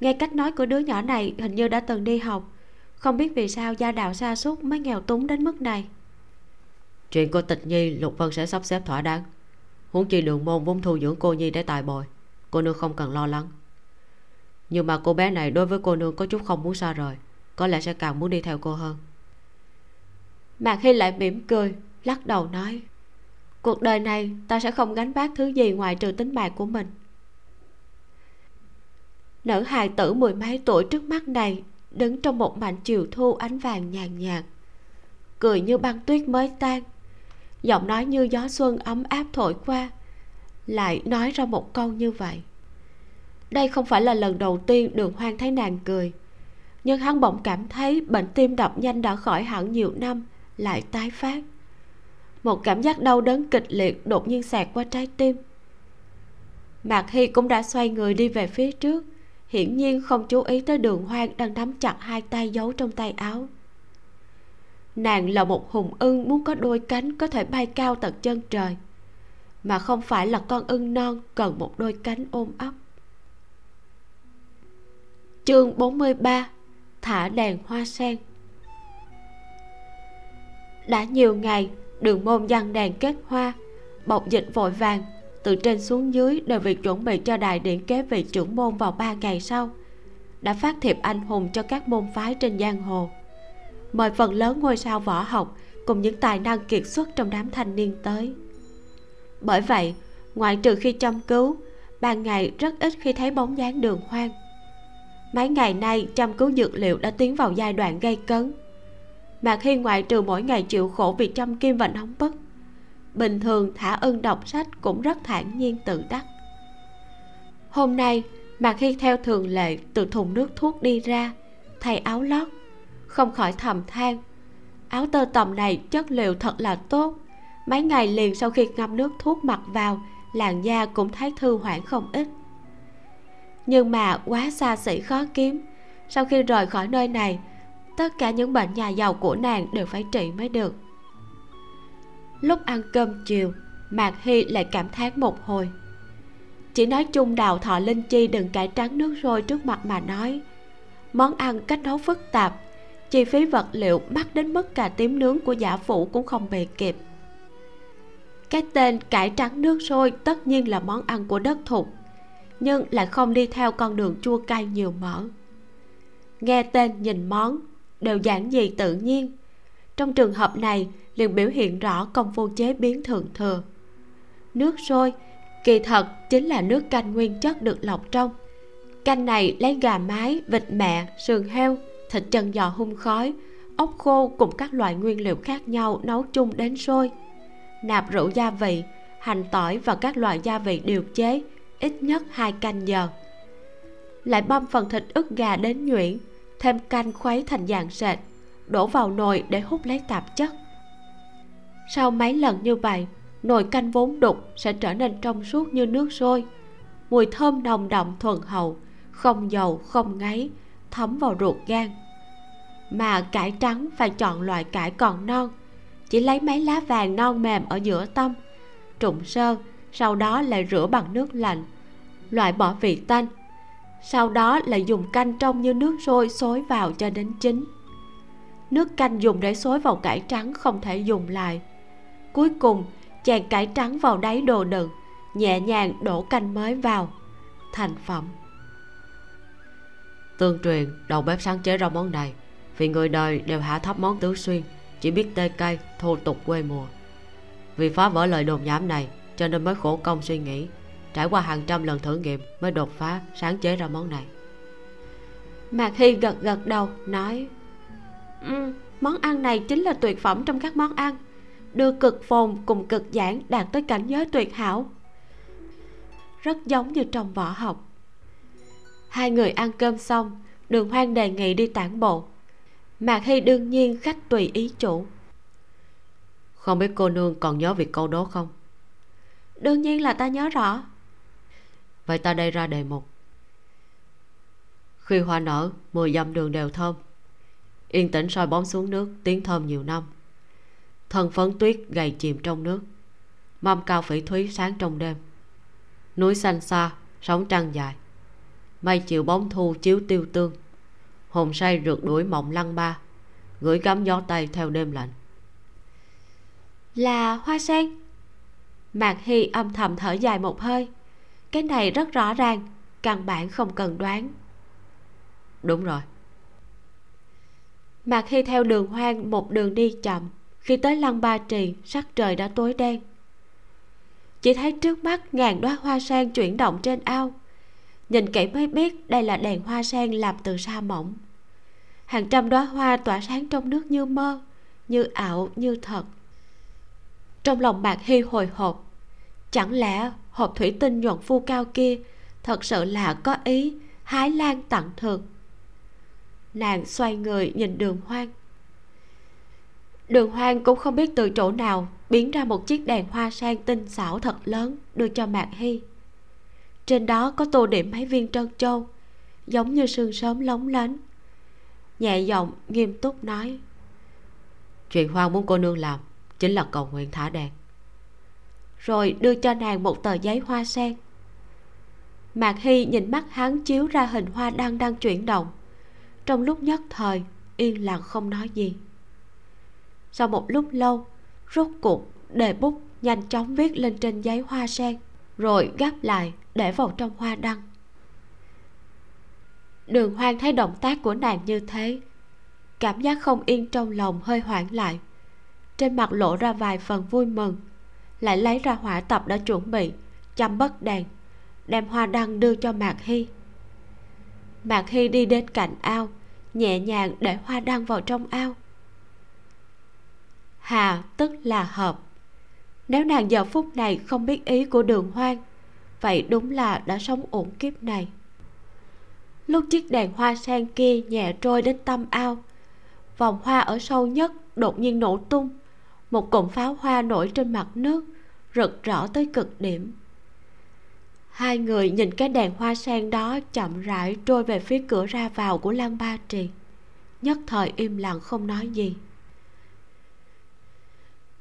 Nghe cách nói của đứa nhỏ này hình như đã từng đi học. Không biết vì sao gia đạo xa suốt mới nghèo túng đến mức này. Chuyện của tịch nhi lục vân sẽ sắp xếp thỏa đáng. Huống chi đường môn vốn thu dưỡng cô nhi để tài bồi cô nương không cần lo lắng nhưng mà cô bé này đối với cô nương có chút không muốn xa rời. Có lẽ sẽ càng muốn đi theo cô hơn. Mạc hy lại mỉm cười, lắc đầu nói, cuộc đời này ta sẽ không gánh vác thứ gì ngoài trừ tính mạng của mình. Nữ hài tử mười mấy tuổi trước mắt này đứng trong một mảnh chiều thu ánh vàng nhàn nhạt, cười như băng tuyết mới tan. Giọng nói như gió xuân ấm áp thổi qua, lại nói ra một câu như vậy đây không phải là lần đầu tiên đường hoang thấy nàng cười. Nhưng hắn bỗng cảm thấy bệnh tim đập nhanh đã khỏi hẳn nhiều năm, lại tái phát. Một cảm giác đau đớn kịch liệt đột nhiên xẹt qua trái tim. Mạc hy cũng đã xoay người đi về phía trước, hiển nhiên không chú ý tới đường hoang đang nắm chặt hai tay giấu trong tay áo. Nàng là một hùng ưng muốn có đôi cánh có thể bay cao tận chân trời, mà không phải là con ưng non cần một đôi cánh ôm ấp chương 43 thả đèn hoa sen. Đã nhiều ngày, đường môn văn đèn kết hoa bọc dịch vội vàng, từ trên xuống dưới đều việc chuẩn bị cho đại điển kế vị trưởng môn vào ba ngày sau. Đã phát thiệp anh hùng cho các môn phái trên giang hồ. Mời phần lớn ngôi sao võ học cùng những tài năng kiệt xuất trong đám thanh niên tới. Bởi vậy, ngoại trừ khi chăm cứu, ban ngày rất ít khi thấy bóng dáng đường hoang mấy ngày nay chăm cứu dược liệu đã tiến vào giai đoạn gây cấn. Mạc hiên ngoại trừ mỗi ngày chịu khổ vì chăm kim và nóng bức bình thường thả ưng đọc sách cũng rất thản nhiên tự đắc. Hôm nay mạc hiên theo thường lệ từ thùng nước thuốc đi ra, thay áo lót, không khỏi thầm than, áo tơ tầm này chất liệu thật là tốt. Mấy ngày liền sau khi ngâm nước thuốc mặc vào, làn da cũng thấy thư hoãn không ít nhưng mà quá xa xỉ khó kiếm. Sau khi rời khỏi nơi này, tất cả những bệnh nhà giàu của nàng đều phải trị mới được. Lúc ăn cơm chiều, mạc hy lại cảm thán một hồi. Chỉ nói chung đào thọ linh chi đừng cải trắng nước sôi trước mặt mà nói. Món ăn cách nấu phức tạp, chi phí vật liệu mắc đến mức cả tím nướng của giả phụ cũng không bề kịp. Cái tên cải trắng nước sôi tất nhiên là món ăn của đất thục nhưng lại không đi theo con đường chua cay nhiều mỡ. Nghe tên nhìn món, đều giản dị tự nhiên. Trong trường hợp này, liền biểu hiện rõ công phu chế biến thượng thừa. Nước sôi, kỳ thật chính là nước canh nguyên chất được lọc trong. Canh này lấy gà mái, vịt mẹ, sườn heo, thịt chân giò hun khói, ốc khô cùng các loại nguyên liệu khác nhau nấu chung đến sôi. Nạp rượu gia vị, hành tỏi và các loại gia vị điều chế ít nhất hai canh giờ. Lại băm phần thịt ức gà đến nhuyễn, thêm canh khuấy thành dạng sệt, đổ vào nồi để hút lấy tạp chất. Sau mấy lần như vậy, nồi canh vốn đục sẽ trở nên trong suốt như nước sôi. Mùi thơm nồng đậm thuần hậu, không dầu, không ngấy, thấm vào ruột gan. Mà cải trắng phải chọn loại cải còn non, chỉ lấy mấy lá vàng non mềm ở giữa tâm trụng sơ sau đó lại rửa bằng nước lạnh. Loại bỏ vị tanh. Sau đó lại dùng canh trong như nước sôi xối vào cho đến chín. Nước canh dùng để xối vào cải trắng không thể dùng lại. Cuối cùng, chèn cải trắng vào đáy đồ đựng, nhẹ nhàng đổ canh mới vào. Thành phẩm. Tương truyền, đầu bếp sáng chế ra món này, vì người đời đều hạ thấp món tứ xuyên, chỉ biết tê cay, thô tục quê mùa. Vì phá vỡ lời đồn nhảm này cho nên mới khổ công suy nghĩ. Trải qua hàng trăm lần thử nghiệm mới đột phá sáng chế ra món này. Mạc hy gật gật đầu nói um, món ăn này chính là tuyệt phẩm trong các món ăn. Đưa cực phồn cùng cực giản đạt tới cảnh giới tuyệt hảo. Rất giống như trong võ học. Hai người ăn cơm xong đường hoang đề nghị đi tản bộ. Mạc hy đương nhiên khách tùy ý chủ. Không biết cô nương còn nhớ việc câu đố không đương nhiên là ta nhớ rõ. Vậy ta đây ra đề mục. Khi hoa nở mười dặm đường đều thơm. Yên tĩnh soi bóng xuống nước tiếng thơm nhiều năm. Thân phấn tuyết gầy chìm trong nước. Mâm cao phỉ thúy sáng trong đêm. Núi xanh xa sóng trăng dài. Mây chiều bóng thu chiếu tiêu tương. Hồn say rượt đuổi mộng lăng ba gửi gắm gió tây theo đêm lạnh. Là hoa sen mạc hy âm thầm thở dài một hơi. Cái này rất rõ ràng căn bản không cần đoán. Đúng rồi. Mạc hy theo đường hoang một đường đi chậm. Khi tới lăng ba trì sắc trời đã tối đen. Chỉ thấy trước mắt ngàn đóa hoa sen chuyển động trên ao. Nhìn kỹ mới biết đây là đèn hoa sen làm từ sa mỏng. Hàng trăm đóa hoa tỏa sáng trong nước như mơ như ảo như thật trong lòng bạc hy hồi hộp. Chẳng lẽ hộp thủy tinh nhuận phu cao kia thật sự là có ý hái lan tặng thường? Nàng xoay người nhìn đường hoang. Đường hoang cũng không biết từ chỗ nào biến ra một chiếc đèn hoa sen tinh xảo thật lớn đưa cho mạc hy. Trên đó có tô điểm mấy viên trân châu, giống như sương sớm lóng lánh. Nhẹ giọng nghiêm túc nói, chuyện hoang muốn cô nương làm chính là cầu nguyện thả đèn rồi đưa cho nàng một tờ giấy hoa sen. Mạc hy nhìn mắt hắn chiếu ra hình hoa đăng đang chuyển động. Trong lúc nhất thời, yên lặng không nói gì. Sau một lúc lâu, rốt cuộc đề bút nhanh chóng viết lên trên giấy hoa sen, rồi gấp lại để vào trong hoa đăng. Đường hoang thấy động tác của nàng như thế, cảm giác không yên trong lòng hơi hoảng lại trên mặt lộ ra vài phần vui mừng. Lại lấy ra hỏa tập đã chuẩn bị, chăm bất đèn đem hoa đăng đưa cho mạc hy. Mạc hy đi đến cạnh ao, nhẹ nhàng để hoa đăng vào trong ao. Hà, tức là hợp. Nếu nàng giờ phút này không biết ý của đường hoang, vậy đúng là đã sống ổn kiếp này. Lúc chiếc đèn hoa sen kia nhẹ trôi đến tâm ao, vòng hoa ở sâu nhất đột nhiên nổ tung một cụm pháo hoa nổi trên mặt nước, rực rỡ tới cực điểm. Hai người nhìn cái đèn hoa sen đó chậm rãi trôi về phía cửa ra vào của lăng ba trì, nhất thời im lặng không nói gì.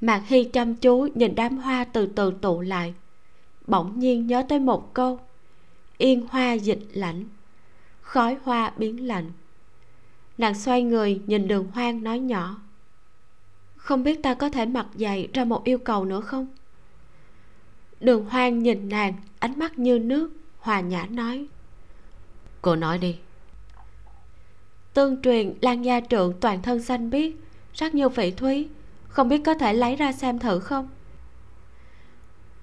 Mạc hy chăm chú nhìn đám hoa từ từ tụ lại, bỗng nhiên nhớ tới một câu, yên hoa dịch lạnh, khói hoa biến lạnh. Nàng xoay người nhìn đường hoang nói nhỏ không biết ta có thể mặc dày ra một yêu cầu nữa không? Đường hoang nhìn nàng ánh mắt như nước hòa nhã nói. Cô nói đi. Tương truyền lan gia trượng toàn thân xanh biếc sắc như phỉ thúy. Không biết có thể lấy ra xem thử không?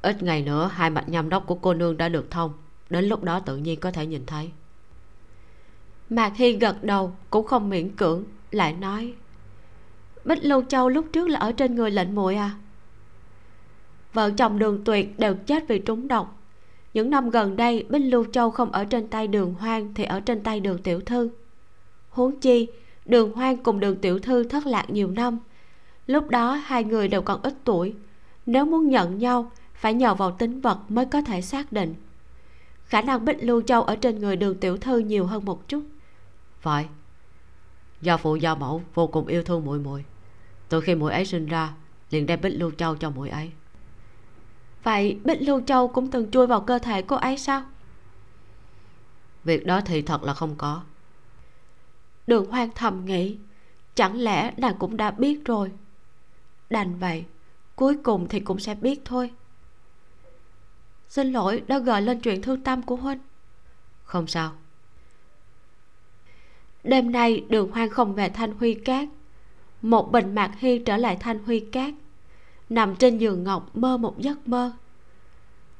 Ít ngày nữa hai mạch nhâm đốc của cô nương đã được thông. Đến lúc đó tự nhiên có thể nhìn thấy. Mạc hy gật đầu cũng không miễn cưỡng lại nói bích lưu châu lúc trước là ở trên người lệnh muội à? Vợ chồng đường tuyệt đều chết vì trúng độc. Những năm gần đây, bích lưu châu không ở trên tay đường hoang thì ở trên tay đường tiểu thư. Huống chi, đường hoang cùng đường tiểu thư thất lạc nhiều năm. Lúc đó, hai người đều còn ít tuổi. Nếu muốn nhận nhau, phải nhờ vào tính vật mới có thể xác định. Khả năng bích lưu châu ở trên người đường tiểu thư nhiều hơn một chút. Vậy. Gia phụ gia mẫu, vô cùng yêu thương muội muội từ khi muội ấy sinh ra liền đem bích lưu châu cho muội ấy. Vậy bích lưu châu cũng từng chui vào cơ thể cô ấy sao? Việc đó thì thật là không có. Đường hoang thầm nghĩ chẳng lẽ nàng cũng đã biết rồi? Đành vậy cuối cùng thì cũng sẽ biết thôi. Xin lỗi đã gợi lên chuyện thương tâm của huynh. Không sao. Đêm nay đường hoang không về thanh huy cát một bình mạc hy trở lại thanh huy cát, nằm trên giường ngọc mơ một giấc mơ.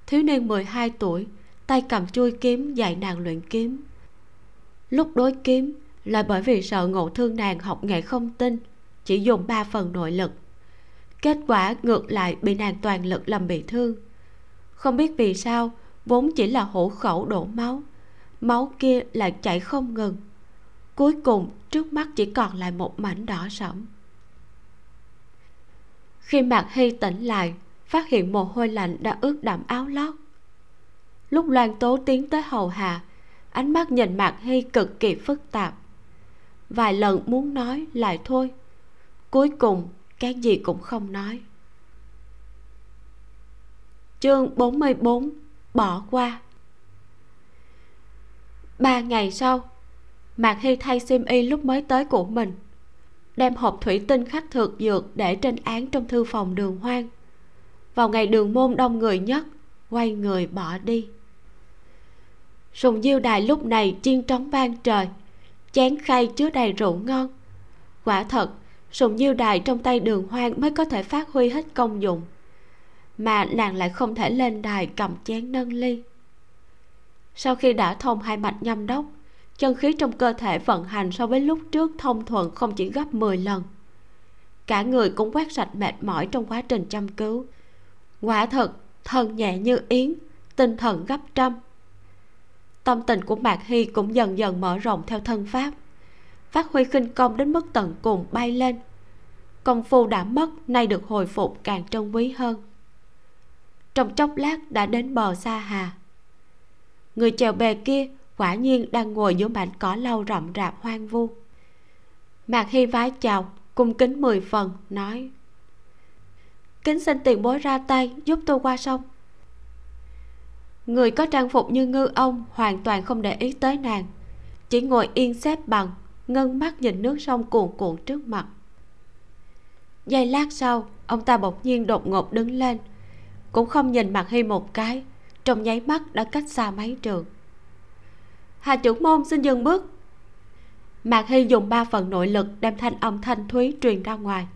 Thiếu niên 12 tuổi, tay cầm chui kiếm dạy nàng luyện kiếm. Lúc đối kiếm, là bởi vì sợ ngộ thương nàng học nghệ không tinh chỉ dùng ba phần nội lực. Kết quả ngược lại bị nàng toàn lực làm bị thương. Không biết vì sao, vốn chỉ là hổ khẩu đổ máu máu kia lại chảy không ngừng cuối cùng, trước mắt chỉ còn lại một mảnh đỏ sẫm. Khi mạc hy tỉnh lại, phát hiện mồ hôi lạnh đã ướt đẫm áo lót. Lúc loan tố tiến tới hầu hạ, ánh mắt nhìn mạc hy cực kỳ phức tạp. Vài lần muốn nói lại thôi, cuối cùng cái gì cũng không nói. Chương 44 bỏ qua. Ba ngày sau mạc hy thay xiêm y lúc mới tới của mình, đem hộp thủy tinh khắc thược dược để trên án trong thư phòng đường hoang. Vào ngày đường môn đông người nhất, quay người bỏ đi. Sùng diêu đài lúc này chiên trống vang trời, chén khay chứa đầy rượu ngon. Quả thật, sùng diêu đài trong tay đường hoang mới có thể phát huy hết công dụng, mà nàng lại không thể lên đài cầm chén nâng ly. Sau khi đã thông hai mạch nhâm đốc chân khí trong cơ thể vận hành so với lúc trước thông thuận không chỉ gấp 10 lần. Cả người cũng quét sạch mệt mỏi trong quá trình chăm cứu. Quả thật thân nhẹ như yến, tinh thần gấp trăm. Tâm tình của mạc hy cũng dần dần mở rộng theo thân pháp. Phát huy khinh công đến mức tận cùng bay lên. Công phu đã mất, nay được hồi phục càng trân quý hơn. Trong chốc lát đã đến bờ xa hà. Người chèo bè kia quả nhiên đang ngồi giữa mảnh cỏ lau rậm rạp hoang vu. Mạc hy vái chào, cung kính mười phần, nói, kính xin tiền bối ra tay giúp tôi qua sông. Người có trang phục như ngư ông hoàn toàn không để ý tới nàng, chỉ ngồi yên xếp bằng, ngân mắt nhìn nước sông cuồn cuộn trước mặt. Giây lát sau, ông ta bỗng nhiên đột ngột đứng lên, cũng không nhìn mặt hy một cái, trong nháy mắt đã cách xa mấy trường hà trưởng môn xin dừng bước. Mạc hy dùng ba phần nội lực đem thanh âm thanh thúy truyền ra ngoài.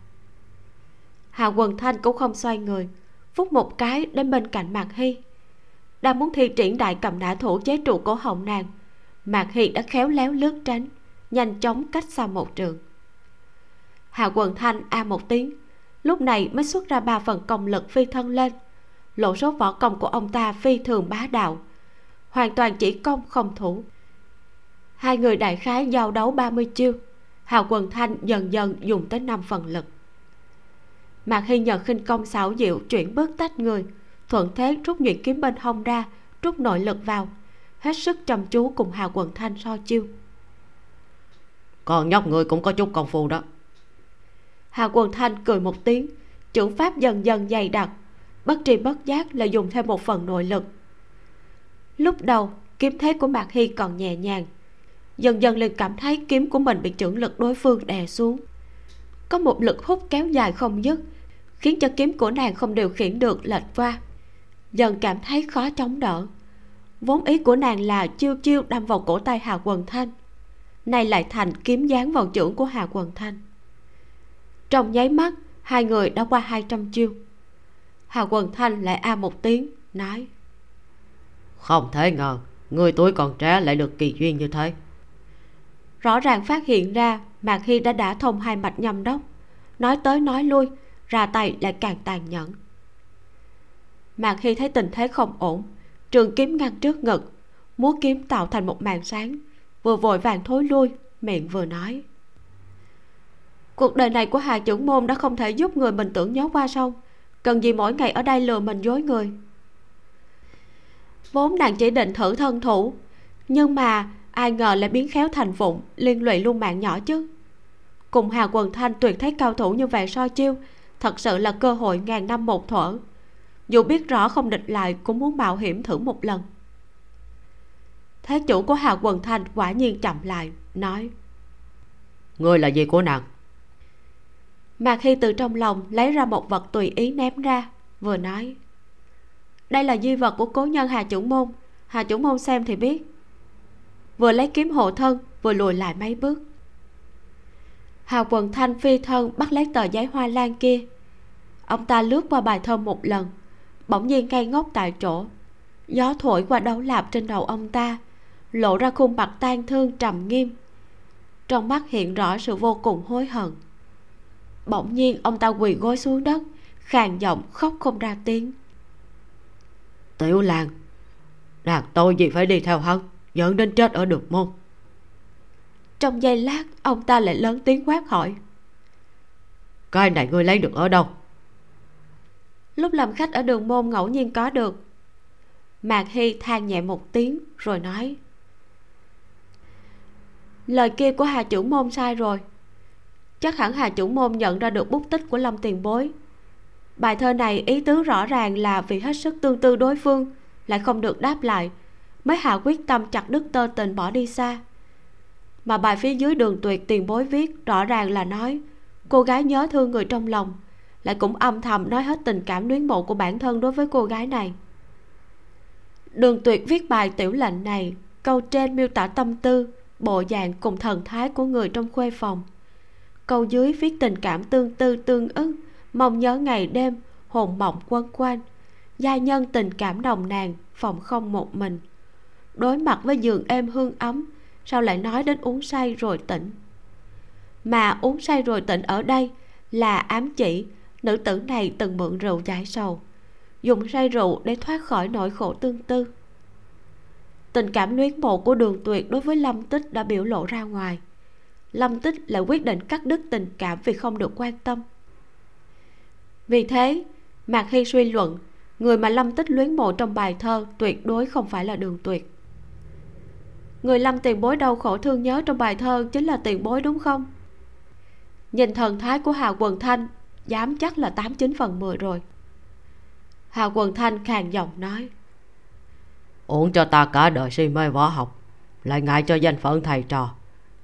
Hà quần thanh cũng không xoay người phút một cái đến bên cạnh mạc hy. Đang muốn thi triển đại cầm nã thủ chế trụ cổ họng nàng, mạc hy đã khéo léo lướt tránh, nhanh chóng cách xa một trường. Hà quần thanh a một tiếng, lúc này mới xuất ra ba phần công lực phi thân lên. Lộ số võ công của ông ta phi thường bá đạo hoàn toàn chỉ công không thủ. Hai người đại khái giao đấu 30 chiêu hào quần thanh dần dần dùng tới năm phần lực. Mạc hy nhận khinh công xảo diệu chuyển bước tách người thuận thế rút nhuyễn kiếm bên hông ra rút nội lực vào hết sức chăm chú cùng hào quần thanh so chiêu. Con nhóc người cũng có chút công phu đó. Hào quần thanh cười một tiếng trưởng pháp dần dần dày đặc bất tri bất giác là dùng thêm một phần nội lực lúc đầu, kiếm thế của mạc hy còn nhẹ nhàng. Dần dần liền cảm thấy kiếm của mình bị trưởng lực đối phương đè xuống. Có một lực hút kéo dài không dứt, khiến cho kiếm của nàng không điều khiển được lệch qua. Dần cảm thấy khó chống đỡ. Vốn ý của nàng là chiêu chiêu đâm vào cổ tay hà quần thanh. Nay lại thành kiếm dán vào chưởng của hà quần thanh. Trong nháy mắt, hai người đã qua hai trăm chiêu. Hà quần thanh lại a một tiếng, nói không thể ngờ, người tuổi còn trẻ lại được kỳ duyên như thế. Rõ ràng phát hiện ra, mạc hy đã đả thông hai mạch nhâm đốc. Nói tới nói lui, ra tay lại càng tàn nhẫn. Mạc hy thấy tình thế không ổn, trường kiếm ngăn trước ngực, múa kiếm tạo thành một màn sáng, vừa vội vàng thối lui, miệng vừa nói. Cuộc đời này của hà Chưởng môn đã không thể giúp người mình tưởng nhớ qua sông cần gì mỗi ngày ở đây lừa mình dối người? Vốn nàng chỉ định thử thân thủ. Nhưng mà ai ngờ lại biến khéo thành vụng liên lụy luôn mạng nhỏ chứ. Cùng hà quần thanh tuyệt thấy cao thủ như vậy so chiêu? Thật sự là cơ hội ngàn năm một thuở. Dù biết rõ không địch lại cũng muốn mạo hiểm thử một lần. Thế chủ của hà quần thanh quả nhiên chậm lại nói. Ngươi là gì của nàng? Mà khi từ trong lòng lấy ra một vật tùy ý ném ra vừa nói đây là di vật của cố nhân hà chủ môn. Hà chủ môn xem thì biết. Vừa lấy kiếm hộ thân, vừa lùi lại mấy bước. Hà quần thanh phi thân bắt lấy tờ giấy hoa lan kia. Ông ta lướt qua bài thơ một lần, bỗng nhiên ngay ngốc tại chỗ. Gió thổi qua đấu lạp trên đầu ông ta, lộ ra khuôn mặt tan thương trầm nghiêm. Trong mắt hiện rõ sự vô cùng hối hận. Bỗng nhiên ông ta quỳ gối xuống đất, khàn giọng khóc không ra tiếng tiểu làng nàng tôi gì phải đi theo hắn dẫn đến chết ở đường môn. Trong giây lát ông ta lại lớn tiếng quát hỏi. Cái này ngươi lấy được ở đâu? Lúc làm khách ở đường môn ngẫu nhiên có được. Mạc hy than nhẹ một tiếng rồi nói. Lời kia của hà chủ môn sai rồi. Chắc hẳn hà chủ môn nhận ra được bút tích của lâm tiền bối bài thơ này ý tứ rõ ràng là vì hết sức tương tư đối phương, lại không được đáp lại. Mới hạ quyết tâm chặt đứt tơ tình bỏ đi xa. Mà bài phía dưới đường tuyệt tiền bối viết rõ ràng là nói, cô gái nhớ thương người trong lòng, lại cũng âm thầm nói hết tình cảm luyến mộ của bản thân đối với cô gái này. Đường tuyệt viết bài tiểu lệnh này, câu trên miêu tả tâm tư, bộ dạng cùng thần thái của người trong khuê phòng. Câu dưới viết tình cảm tương tư tương ức mong nhớ ngày đêm, hồn mộng quân quanh gia nhân tình cảm đồng nàng phòng không một mình. Đối mặt với giường êm hương ấm, sao lại nói đến uống say rồi tỉnh? Mà uống say rồi tỉnh ở đây là ám chỉ, nữ tử này từng mượn rượu giải sầu, dùng say rượu để thoát khỏi nỗi khổ tương tư. Tình cảm luyến mộ của đường tuyệt đối với lâm tích đã biểu lộ ra ngoài. Lâm tích lại quyết định cắt đứt tình cảm vì không được quan tâm vì thế, mạc hy suy luận, người mà lâm tích luyến mộ trong bài thơ tuyệt đối không phải là đường tuyệt. Người lâm tiền bối đau khổ thương nhớ trong bài thơ chính là tiền bối đúng không? Nhìn thần thái của hà quần thanh, dám chắc là tám chín phần mười rồi. Hà quần thanh khàn giọng nói, uổng cho ta cả đời si mê võ học, lại ngại cho danh phận thầy trò.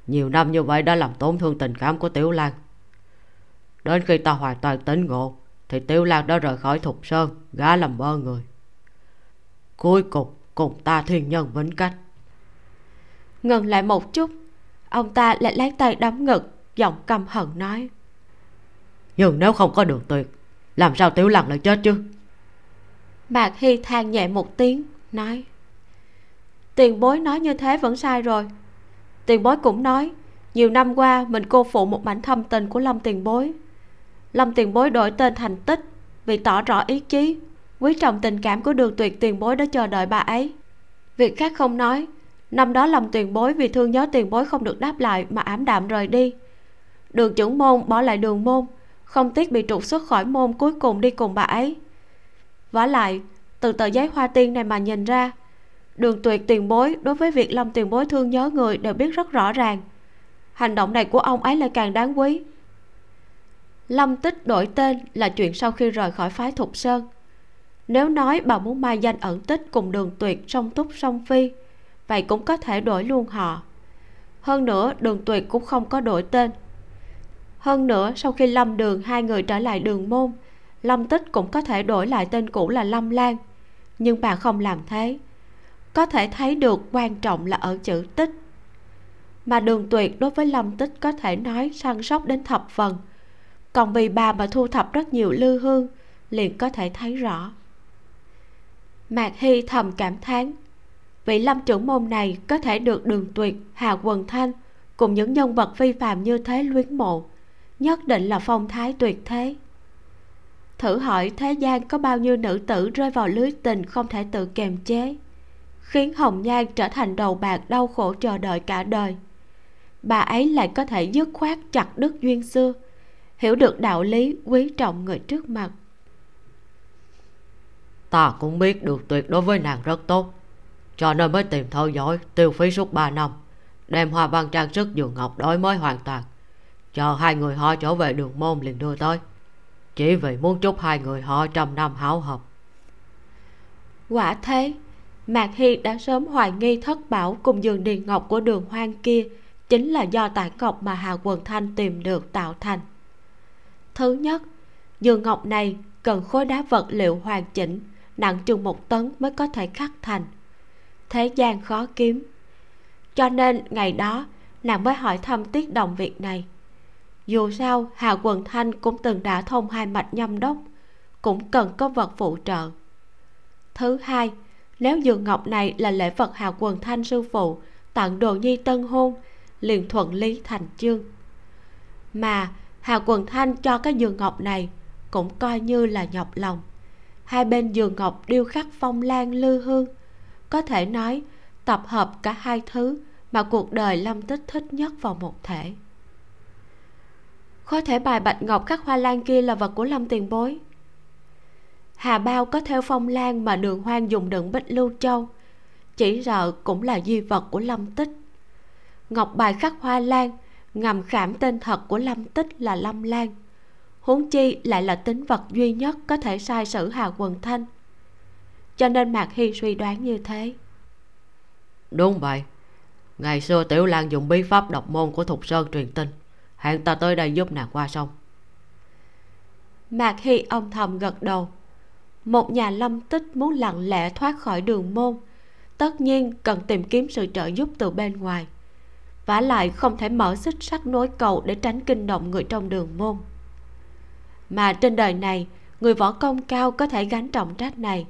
Nhiều năm như vậy đã làm tổn thương tình cảm của tiểu lan. Đến khi ta hoàn toàn tỉnh ngộ thì tiểu lan đã rời khỏi thục sơn gã làm bơ người. Cuối cùng cùng ta thiên nhân vĩnh cách. Ngừng lại một chút ông ta lại lấy tay đấm ngực giọng căm hận nói. Nhưng nếu không có đường tuyệt làm sao tiểu lăng lại chết chứ? Mạc hy than nhẹ một tiếng nói. Tiền bối nói như thế vẫn sai rồi. Tiền bối cũng nói nhiều năm qua mình cô phụ một mảnh thâm tình của lâm tiền bối lâm tiền bối đổi tên thành tích, vì tỏ rõ ý chí. Quý trọng tình cảm của đường tuyệt tiền bối đã chờ đợi bà ấy. Việc khác không nói, năm đó lâm tiền bối vì thương nhớ tiền bối không được đáp lại mà ảm đạm rời đi. Đường trưởng môn bỏ lại đường môn, không tiếc bị trục xuất khỏi môn cuối cùng đi cùng bà ấy. Vả lại, từ tờ giấy hoa tiên này mà nhìn ra, đường tuyệt tiền bối đối với việc lâm tiền bối thương nhớ người đều biết rất rõ ràng. Hành động này của ông ấy lại càng đáng quý lâm tích đổi tên là chuyện sau khi rời khỏi phái thục sơn. Nếu nói bà muốn mai danh ẩn tích cùng đường tuyệt song túc song phi, vậy cũng có thể đổi luôn họ. Hơn nữa, đường tuyệt cũng không có đổi tên. Hơn nữa, sau khi lâm đường hai người trở lại đường môn, lâm tích cũng có thể đổi lại tên cũ là lâm lan. Nhưng bà không làm thế. Có thể thấy được quan trọng là ở chữ tích. Mà đường tuyệt đối với lâm tích có thể nói săn sóc đến thập phần còn vì bà mà thu thập rất nhiều lư hương, liền có thể thấy rõ. Mạc hy thầm cảm thán, vị lâm trưởng môn này có thể được đường tuyệt, hà quần thanh, cùng những nhân vật phi phàm như thế luyến mộ, nhất định là phong thái tuyệt thế. Thử hỏi thế gian có bao nhiêu nữ tử rơi vào lưới tình không thể tự kiềm chế, khiến hồng nhan trở thành đầu bạc đau khổ chờ đợi cả đời. Bà ấy lại có thể dứt khoát chặt đứt duyên xưa hiểu được đạo lý quý trọng người trước mặt. Ta cũng biết được tuyệt đối với nàng rất tốt cho nên mới tìm theo dõi tiêu phí suốt ba năm đem hoa văn trang sức giường ngọc đổi mới hoàn toàn. Chờ hai người họ trở về đường môn liền đưa tới chỉ vì muốn chúc hai người họ trăm năm hảo hợp quả thế mạc hy đã sớm hoài nghi thất bảo cùng giường điền ngọc của đường hoang kia chính là do tản ngọc mà hà quần thanh tìm được tạo thành thứ nhất. Giường ngọc này cần khối đá vật liệu hoàn chỉnh, nặng chừng một tấn mới có thể khắc thành. Thế gian khó kiếm. Cho nên ngày đó, nàng mới hỏi thăm tiết đồng việc này. Dù sao, hà quần thanh cũng từng đã thông hai mạch nhâm đốc, cũng cần có vật phụ trợ. Thứ hai, nếu giường ngọc này là lễ vật hà quần thanh sư phụ tặng đồ nhi tân hôn, liền thuận lý thành chương. Mà hà quần thanh cho cái giường ngọc này cũng coi như là nhọc lòng. Hai bên giường ngọc điêu khắc phong lan lư hương. Có thể nói, tập hợp cả hai thứ mà cuộc đời lâm tích thích nhất vào một thể. Khối thể bài bạch ngọc khắc hoa lan kia là vật của lâm tiền bối. Hà bao có theo phong lan mà đường hoang dùng đựng bích lưu châu. Chỉ sợ cũng là di vật của lâm tích. Ngọc bài khắc hoa lan ngầm khảm tên thật của lâm tích là lâm lan. Huống chi lại là tính vật duy nhất có thể sai sử hà quần thanh. Cho nên mạc hy suy đoán như thế. Đúng vậy. Ngày xưa tiểu lan dùng bí pháp độc môn của thục sơn truyền tin. Hẹn ta tới đây giúp nàng qua sông. Mạc hy ông thầm gật đầu. Một nhà lâm tích muốn lặng lẽ thoát khỏi đường môn tất nhiên cần tìm kiếm sự trợ giúp từ bên ngoài vả lại không thể mở xích sắt nối cầu để tránh kinh động người trong đường môn. Mà trên đời này, người võ công cao có thể gánh trọng trách này.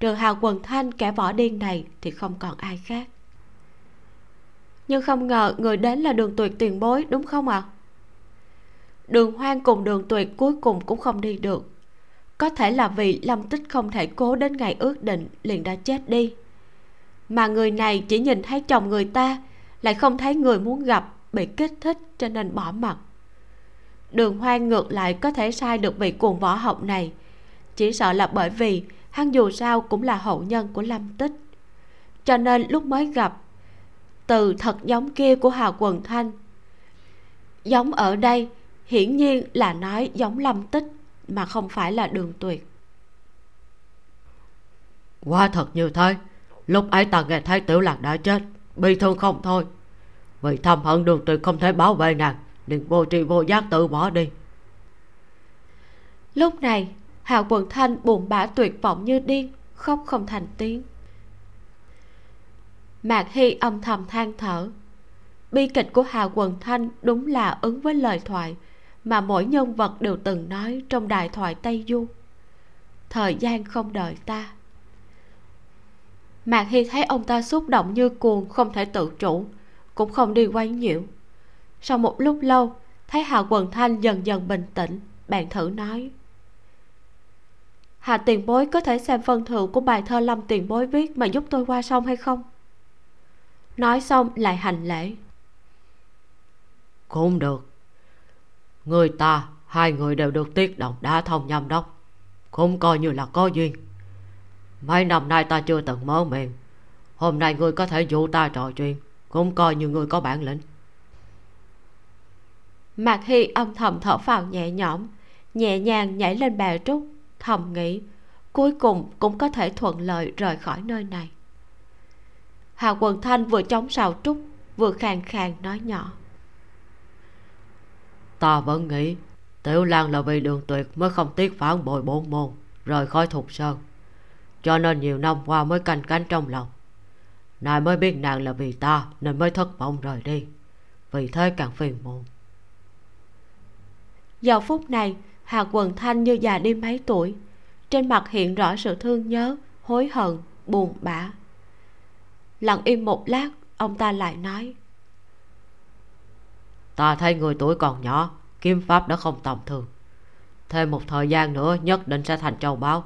Trừ hào quần thanh kẻ võ điên này thì không còn ai khác. Nhưng không ngờ người đến là đường tuyệt tiền bối, đúng không ạ? À? đường hoang cùng đường tuyệt cuối cùng cũng không đi được. Có thể là vì lâm tích không thể cố đến ngày ước định liền đã chết đi. Mà người này chỉ nhìn thấy chồng người ta lại không thấy người muốn gặp bị kích thích cho nên bỏ mặt. Đường hoang ngược lại có thể sai được vị cuồng võ học này. Chỉ sợ là bởi vì hắn dù sao cũng là hậu nhân của lâm tích. Cho nên lúc mới gặp, từ thật giống kia của hà quần thanh, giống ở đây, hiển nhiên là nói giống lâm tích, mà không phải là đường tuyệt. Quá thật như thế. Lúc ấy ta nghe thấy tiểu lạc đã chết. Bị thương không thôi. Vì thầm hận đường tuyệt không thể bảo vệ nàng liền vô tri vô giác tự bỏ đi. Lúc này hà quần thanh buồn bã tuyệt vọng như điên, khóc không thành tiếng. Mạc hy âm thầm than thở. Bi kịch của hà quần thanh đúng là ứng với lời thoại mà mỗi nhân vật đều từng nói trong đại thoại tây du. Thời gian không đợi ta mạc hy thấy ông ta xúc động như cuồng, không thể tự chủ, cũng không đi quay nhiễu. Sau một lúc lâu, thấy hà quần thanh dần dần bình tĩnh, bạn thử nói. Hà tiền bối có thể xem phân thượng của bài thơ lâm tiền bối viết mà giúp tôi qua sông hay không? Nói xong lại hành lễ. Không được. Người ta, hai người đều được tiết động đã thông nhâm đốc. Cũng coi như là có duyên mấy năm nay ta chưa từng mở miệng. Hôm nay ngươi có thể dụ ta trò chuyện cũng coi như ngươi có bản lĩnh. Mạc hy âm thầm thở phào nhẹ nhõm nhẹ nhàng nhảy lên bè trúc thầm nghĩ cuối cùng cũng có thể thuận lợi rời khỏi nơi này. Hà quần thanh vừa chống sào trúc vừa khàn khàn nói nhỏ. Ta vẫn nghĩ tiểu lan là vì đường tuyệt mới không tiếc phản bội bốn môn rời khỏi thục sơn cho nên nhiều năm qua mới canh cánh trong lòng. Nay mới biết nàng là vì ta nên mới thất vọng rời đi. Vì thế càng phiền muộn. Giờ phút này hà quần thanh như già đi mấy tuổi. Trên mặt hiện rõ sự thương nhớ hối hận buồn bã. Lặng im một lát ông ta lại nói. Ta thấy người tuổi còn nhỏ kiếm pháp đã không tầm thường. Thêm một thời gian nữa nhất định sẽ thành châu báu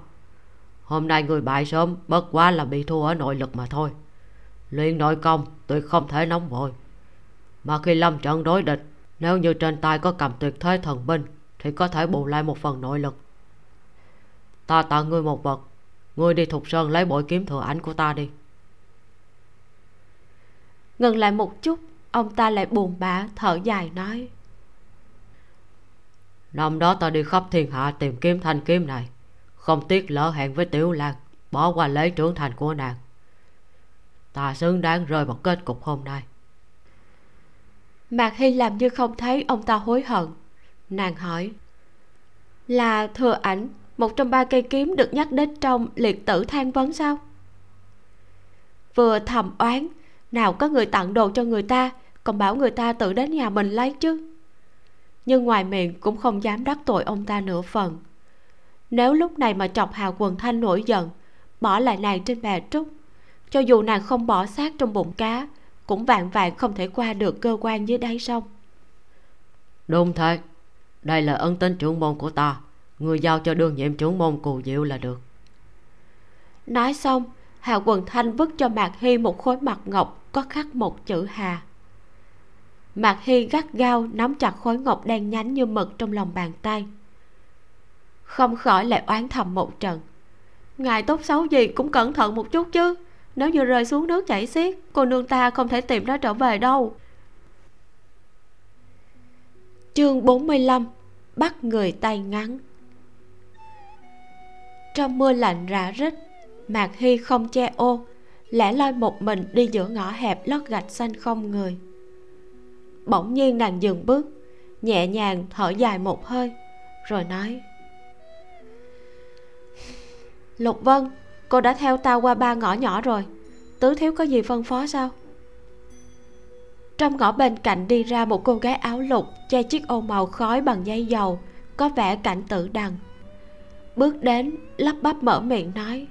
hôm nay người bại sớm bất quá là bị thua ở nội lực mà thôi. Luyện nội công tuyệt không thể nóng vội. Mà khi lâm trận đối địch nếu như trên tay có cầm tuyệt thế thần binh thì có thể bù lại một phần nội lực. Ta tặng ngươi một vật. Ngươi đi thục sơn lấy bội kiếm thừa ảnh của ta đi. Ngừng lại một chút ông ta lại buồn bã thở dài nói. Năm đó ta đi khắp thiên hạ tìm kiếm thanh kiếm này không tiếc lỡ hẹn với tiểu lan, bỏ qua lễ trưởng thành của nàng. Ta xứng đáng rơi vào kết cục hôm nay. Mạc hy làm như không thấy ông ta hối hận. Nàng hỏi, là thừa ảnh, một trong ba cây kiếm được nhắc đến trong liệt tử than vấn sao? Vừa thầm oán, nào có người tặng đồ cho người ta, còn bảo người ta tự đến nhà mình lấy chứ. Nhưng ngoài miệng cũng không dám đắc tội ông ta nửa phần nếu lúc này mà chọc hào quần thanh nổi giận bỏ lại nàng trên bè trúc cho dù nàng không bỏ xác trong bụng cá cũng vạn vạn không thể qua được cơ quan dưới đáy sông. Đúng thế đây là ân tính trưởng môn của ta. Người giao cho đương nhiệm trưởng môn cù diệu là được. Nói xong hào quần thanh vứt cho mạc hy một khối mặt ngọc có khắc một chữ hà. Mạc hy gắt gao nắm chặt khối ngọc đen nhánh như mực trong lòng bàn tay không khỏi lại oán thầm một trận. Ngài tốt xấu gì cũng cẩn thận một chút chứ. Nếu như rơi xuống nước chảy xiết, cô nương ta không thể tìm nó trở về đâu. Chương 45 bắt người tay ngắn. Trong mưa lạnh rã rít, mạc hy không che ô, lẻ loi một mình đi giữa ngõ hẹp lót gạch xanh không người. Bỗng nhiên nàng dừng bước, nhẹ nhàng thở dài một hơi, rồi nói lục vân, cô đã theo tao qua ba ngõ nhỏ rồi. Tứ thiếu có gì phân phó sao? Trong ngõ bên cạnh đi ra một cô gái áo lục, che chiếc ô màu khói bằng dây dầu, có vẻ cảnh tử đằng. Bước đến, lắp bắp mở miệng nói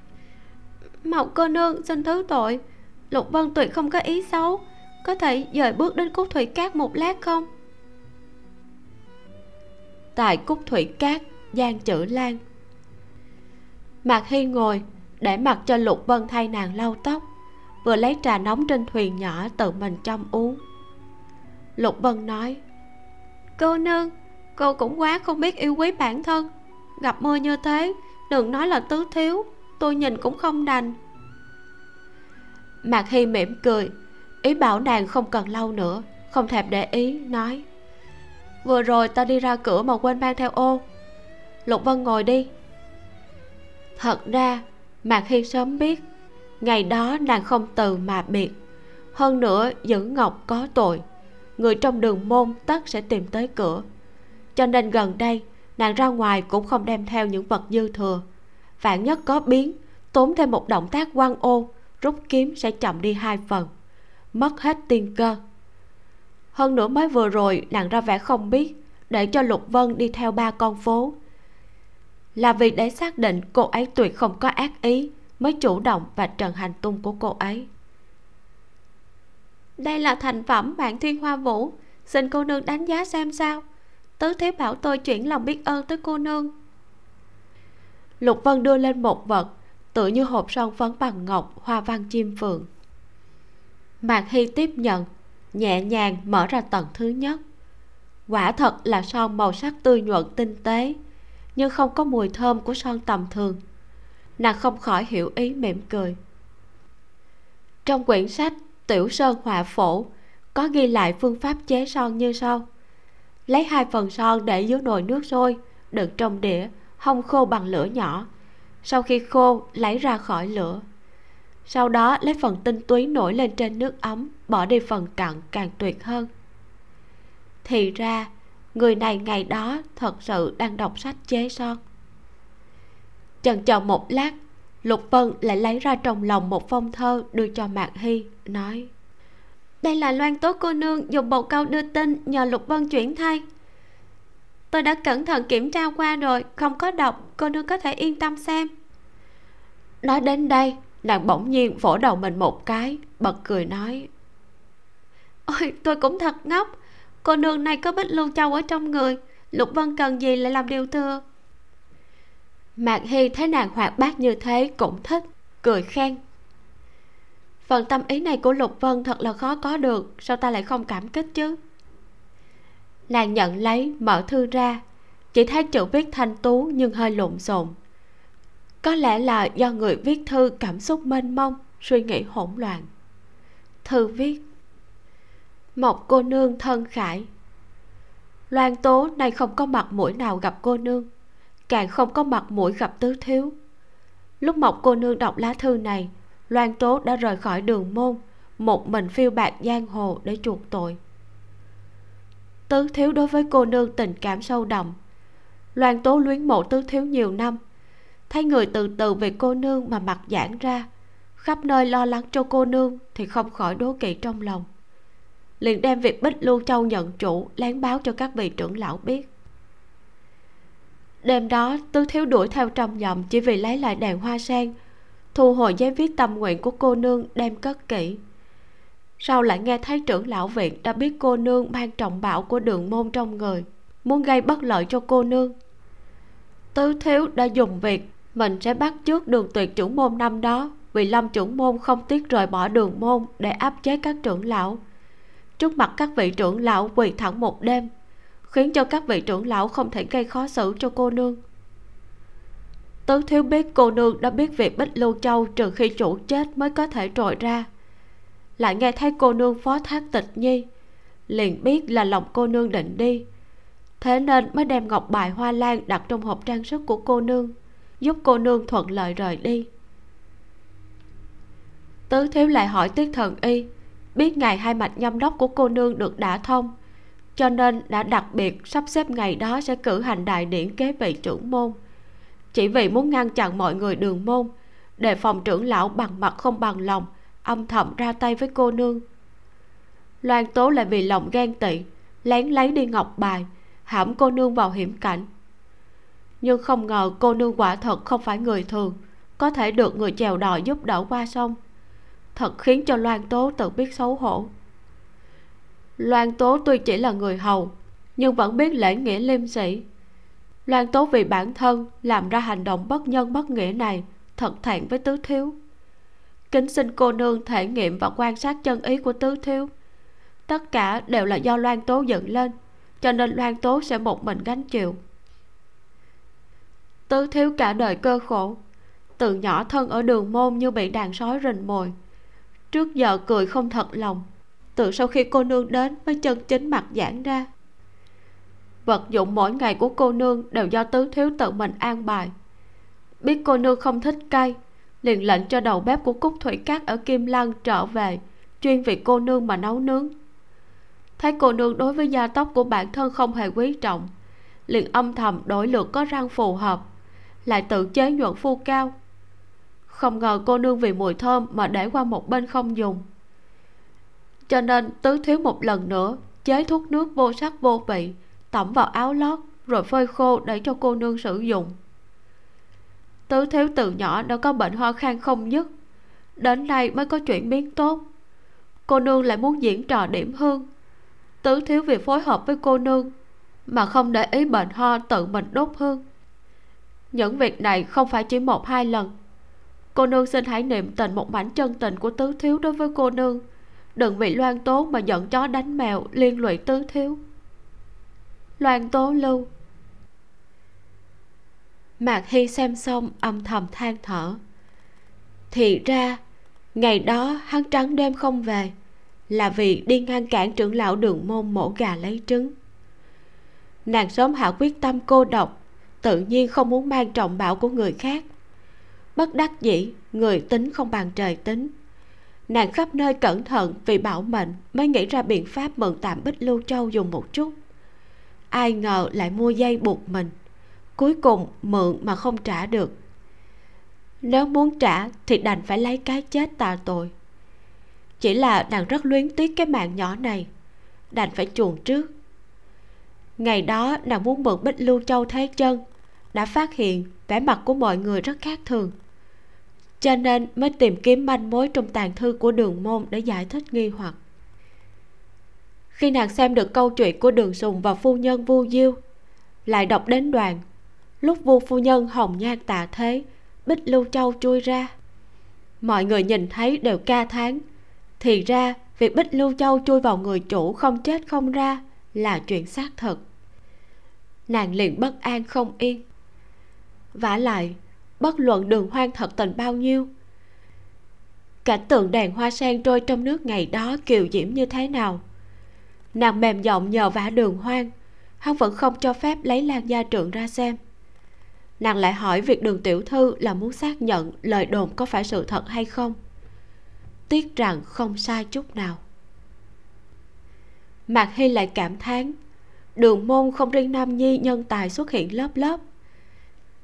mậu cô nương, xin thứ tội. Lục vân tuyệt không có ý xấu. Có thể dời bước đến cúc thủy cát một lát không? Tại cúc thủy cát giang chữ lan mạc hy ngồi, để mặc cho lục vân thay nàng lau tóc, vừa lấy trà nóng trên thuyền nhỏ tự mình trong uống. Lục vân nói, cô nương, cô cũng quá không biết yêu quý bản thân. Gặp mưa như thế, đừng nói là tứ thiếu, tôi nhìn cũng không đành. Mạc hy mỉm cười, ý bảo nàng không cần lâu nữa, không thèm để ý, nói, vừa rồi ta đi ra cửa mà quên mang theo ô. Lục vân ngồi đi thật ra mạc hiên sớm biết, ngày đó nàng không từ mà biệt. Hơn nữa giữ ngọc có tội, người trong đường môn tất sẽ tìm tới cửa. Cho nên gần đây, nàng ra ngoài cũng không đem theo những vật dư thừa. Vạn nhất có biến, tốn thêm một động tác quan ô, rút kiếm sẽ chậm đi hai phần. Mất hết tiên cơ. Hơn nữa mới vừa rồi, nàng ra vẻ không biết, để cho lục vân đi theo ba con phố là vì để xác định cô ấy tuyệt không có ác ý mới chủ động và trần hành tung của cô ấy. Đây là thành phẩm bạn thiên hoa vũ. Xin cô nương đánh giá xem sao. Tứ thế bảo tôi chuyển lòng biết ơn tới cô nương. Lục vân đưa lên một vật tự như hộp son phấn bằng ngọc hoa văn chim phượng. Mạc hy tiếp nhận nhẹ nhàng mở ra tầng thứ nhất. Quả thật là son màu sắc tươi nhuận tinh tế nhưng không có mùi thơm của son tầm thường. Nàng không khỏi hiểu ý mỉm cười. Trong quyển sách tiểu sơn họa phổ, có ghi lại phương pháp chế son như sau. Lấy hai phần son để dưới nồi nước sôi, đựng trong đĩa hong khô bằng lửa nhỏ. Sau khi khô, lấy ra khỏi lửa. Sau đó lấy phần tinh túy nổi lên trên nước ấm, bỏ đi phần cặn càng tuyệt hơn. Thì ra người này ngày đó thật sự đang đọc sách chế son. Chần chờ một lát, lục vân lại lấy ra trong lòng một phong thơ đưa cho mạc hy, nói, đây là loan tố cô nương dùng bầu câu đưa tin nhờ lục vân chuyển thay. Tôi đã cẩn thận kiểm tra qua rồi, không có độc cô nương có thể yên tâm xem. Nói đến đây, nàng bỗng nhiên vỗ đầu mình một cái, bật cười nói, ôi, tôi cũng thật ngốc cô nương này có bích lưu châu ở trong người. Lục vân cần gì lại làm điều thừa. Mạc hy thấy nàng hoạt bát như thế cũng thích, cười khen. Phần tâm ý này của lục vân thật là khó có được, sao ta lại không cảm kích chứ? Nàng nhận lấy, mở thư ra. Chỉ thấy chữ viết thanh tú nhưng hơi lộn xộn. Có lẽ là do người viết thư cảm xúc mênh mông, suy nghĩ hỗn loạn. Thư viết một cô nương thân khải. Loan tố nay không có mặt mũi nào gặp cô nương, càng không có mặt mũi gặp tứ thiếu. Lúc mộc cô nương đọc lá thư này, loan tố đã rời khỏi đường môn, một mình phiêu bạc giang hồ để chuộc tội. Tứ thiếu đối với cô nương tình cảm sâu đậm. Loan tố luyến mộ tứ thiếu nhiều năm, thấy người từ từ về cô nương mà mặt giãn ra, khắp nơi lo lắng cho cô nương thì không khỏi đố kỵ trong lòng liền đem việc bích lưu châu nhận chủ, lén báo cho các vị trưởng lão biết. Đêm đó tứ thiếu đuổi theo trong dòng chỉ vì lấy lại đèn hoa sen, thu hồi giấy viết tâm nguyện của cô nương đem cất kỹ. Sau lại nghe thấy trưởng lão viện đã biết cô nương mang trọng bảo của đường môn trong người, muốn gây bất lợi cho cô nương. Tứ thiếu đã dùng việc, mình sẽ bắt trước đường tuyệt trưởng môn năm đó, vì lâm trưởng môn không tiếc rời bỏ đường môn để áp chế các trưởng lão trước mặt các vị trưởng lão quỳ thẳng một đêm, khiến cho các vị trưởng lão không thể gây khó xử cho cô nương. Tứ thiếu biết cô nương đã biết việc bích lưu châu trừ khi chủ chết mới có thể trồi ra. Lại nghe thấy cô nương phó thác tịch nhi, liền biết là lòng cô nương định đi. Thế nên mới đem ngọc bài hoa lan đặt trong hộp trang sức của cô nương, giúp cô nương thuận lợi rời đi. Tứ thiếu lại hỏi tiết thần y biết ngày hai mạch nhâm đốc của cô nương được đả thông. Cho nên đã đặc biệt sắp xếp ngày đó sẽ cử hành đại điển kế vị trưởng môn. Chỉ vì muốn ngăn chặn mọi người đường môn, đề phòng trưởng lão bằng mặt không bằng lòng, âm thầm ra tay với cô nương. Loan tố lại vì lòng ghen tị, lén lấy đi ngọc bài, hãm cô nương vào hiểm cảnh. Nhưng không ngờ cô nương quả thật không phải người thường, có thể được người chèo đò giúp đỡ qua sông thật khiến cho loan tố tự biết xấu hổ. Loan tố tuy chỉ là người hầu, nhưng vẫn biết lễ nghĩa liêm sĩ loan tố vì bản thân làm ra hành động bất nhân bất nghĩa này thật thẹn với tứ thiếu. Kính xin cô nương thể nghiệm và quan sát chân ý của tứ thiếu. Tất cả đều là do loan tố dựng lên, cho nên loan tố sẽ một mình gánh chịu. Tứ thiếu cả đời cơ khổ, từ nhỏ thân ở đường môn như bị đàn sói rình mồi trước giờ cười không thật lòng từ sau khi cô nương đến mới chân chính mặt giãn ra. Vật dụng mỗi ngày của cô nương đều do tứ thiếu tự mình an bài. Biết cô nương không thích cay, liền lệnh cho đầu bếp của cúc thủy cát ở kim lăng trở về, chuyên vì cô nương mà nấu nướng. Thấy cô nương đối với da tóc của bản thân không hề quý trọng, liền âm thầm đổi lượt có răng phù hợp, lại tự chế nhuận phu cao không ngờ cô nương vì mùi thơm mà để qua một bên không dùng. Cho nên tứ thiếu một lần nữa, chế thuốc nước vô sắc vô vị, tẩm vào áo lót, rồi phơi khô để cho cô nương sử dụng. Tứ thiếu từ nhỏ đã có bệnh ho khan không dứt đến nay mới có chuyển biến tốt. Cô nương lại muốn diễn trò điểm hương. Tứ thiếu vì phối hợp với cô nương mà không để ý bệnh ho tự mình đốt hương. Những việc này không phải chỉ một hai lần cô nương xin hãy niệm tình một mảnh chân tình của tứ thiếu đối với cô nương. Đừng vì loan tố mà giận chó đánh mèo, liên lụy tứ thiếu. Loan tố lưu. Mạc hy xem xong, âm thầm than thở. Thì ra, ngày đó hắn trắng đêm không về, là vì đi ngăn cản trưởng lão đường môn mổ gà lấy trứng. Nàng sớm hạ quyết tâm cô độc, tự nhiên không muốn mang trọng bảo của người khác bất đắc dĩ, người tính không bằng trời tính. Nàng khắp nơi cẩn thận vì bảo mệnh, mới nghĩ ra biện pháp mượn tạm bích lưu châu dùng một chút. Ai ngờ lại mua dây buộc mình, cuối cùng mượn mà không trả được. Nếu muốn trả thì đành phải lấy cái chết tà tội. Chỉ là nàng rất luyến tiếc cái mạng nhỏ này, đành phải chuồn trước. Ngày đó nàng muốn mượn bích lưu châu thế chân, đã phát hiện vẻ mặt của mọi người rất khác thường cho nên mới tìm kiếm manh mối trong tàn thư của đường môn để giải thích nghi hoặc. Khi nàng xem được câu chuyện của đường sùng và phu nhân vu diêu, lại đọc đến đoàn lúc vu phu nhân hồng nhan tạ thế, bích lưu châu chui ra. Mọi người nhìn thấy đều ca thán, thì ra việc bích lưu châu chui vào người chủ không chết không ra là chuyện xác thực. Nàng liền bất an không yên. Vả lại bất luận đường hoang thật tình bao nhiêu. Cảnh tượng đèn hoa sen trôi trong nước ngày đó kiều diễm như thế nào. Nàng mềm giọng nhờ vả đường hoang, hắn vẫn không cho phép lấy lan gia trượng ra xem. Nàng lại hỏi việc đường tiểu thư là muốn xác nhận lời đồn có phải sự thật hay không. Tiếc rằng không sai chút nào. Mạc hy lại cảm thán, đường môn không riêng nam nhi nhân tài xuất hiện lớp lớp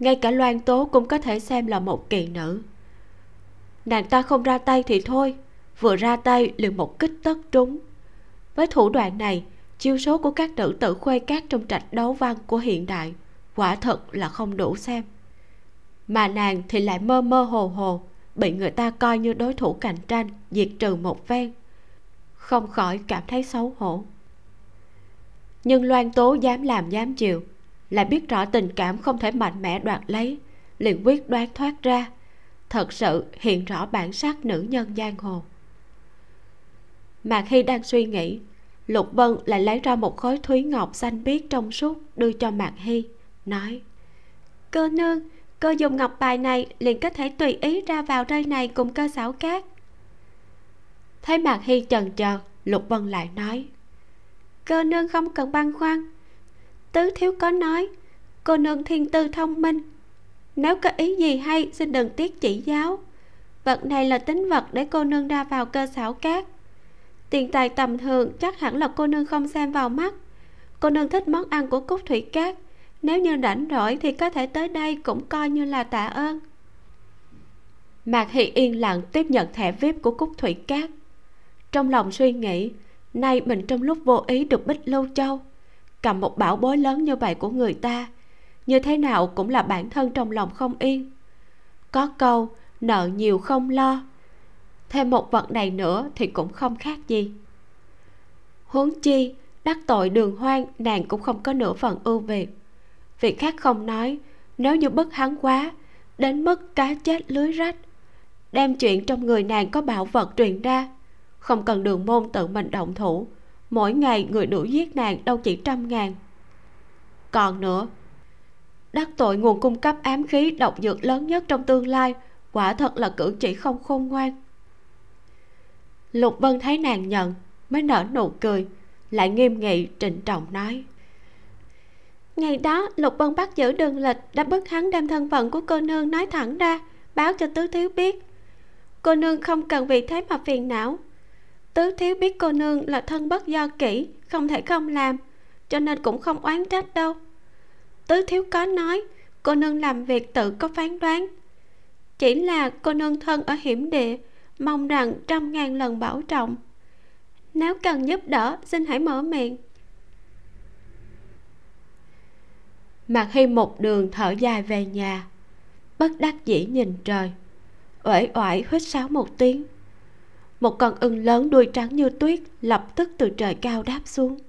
ngay cả loan tố cũng có thể xem là một kỳ nữ. Nàng ta không ra tay thì thôi, vừa ra tay liền một kích tất trúng. Với thủ đoạn này, chiêu số của các nữ tử khuê cát trong trạch đấu văn của hiện đại, quả thật là không đủ xem. Mà nàng thì lại mơ mơ hồ hồ, bị người ta coi như đối thủ cạnh tranh, diệt trừ một ven không khỏi cảm thấy xấu hổ. Nhưng loan tố dám làm dám chịu lại biết rõ tình cảm không thể mạnh mẽ đoạt lấy, liền quyết đoán thoát ra. Thật sự hiện rõ bản sắc nữ nhân giang hồ. Mạc hy đang suy nghĩ, lục vân lại lấy ra một khối thúy ngọc xanh biếc trong suốt đưa cho mạc hy, nói cơ nương cơ dùng ngọc bài này liền có thể tùy ý ra vào nơi này cùng cơ xảo cát thấy mạc hy chần chờ lục vân lại nói cơ nương không cần băn khoăn tứ thiếu có nói, cô nương thiên tư thông minh. Nếu có ý gì hay, xin đừng tiếc chỉ giáo. Vật này là tính vật để cô nương ra vào cơ xảo cát tiền tài tầm thường chắc hẳn là cô nương không xem vào mắt. Cô nương thích món ăn của cúc thủy cát. Nếu như rảnh rỗi thì có thể tới đây cũng coi như là tạ ơn. Mạc thị yên lặng tiếp nhận thẻ vip của cúc thủy cát. Trong lòng suy nghĩ, nay mình trong lúc vô ý được bích lâu châu cầm một bảo bối lớn như vậy của người ta. Như thế nào cũng là bản thân trong lòng không yên. Có câu, nợ nhiều không lo. Thêm một vật này nữa thì cũng không khác gì. Huống chi, đắc tội đường hoang, nàng cũng không có nửa phần ưu việt. Việc khác không nói, nếu như bức hắn quá, đến mức cá chết lưới rách, đem chuyện trong người nàng có bảo vật truyền ra, không cần đường môn tự mình động thủ mỗi ngày người đuổi giết nàng đâu chỉ trăm ngàn. Còn nữa, đắc tội nguồn cung cấp ám khí độc dược lớn nhất trong tương lai, quả thật là cử chỉ không khôn ngoan. Lục vân thấy nàng nhận, mới nở nụ cười, lại nghiêm nghị, trịnh trọng nói. Ngày đó, lục vân bắt giữ đường lịch đã bức hắn đem thân phận của cô nương nói thẳng ra, báo cho tứ thiếu biết. Cô nương không cần vì thế mà phiền não tứ thiếu biết cô nương là thân bất do kỹ không thể không làm, cho nên cũng không oán trách đâu. Tứ thiếu có nói, cô nương làm việc tự có phán đoán. Chỉ là cô nương thân ở hiểm địa, mong rằng trăm ngàn lần bảo trọng. Nếu cần giúp đỡ, xin hãy mở miệng. Mạc hy một đường thở dài về nhà, bất đắc dĩ nhìn trời. Uể oải huýt sáo một tiếng một con ưng lớn đuôi trắng như tuyết lập tức từ trời cao đáp xuống.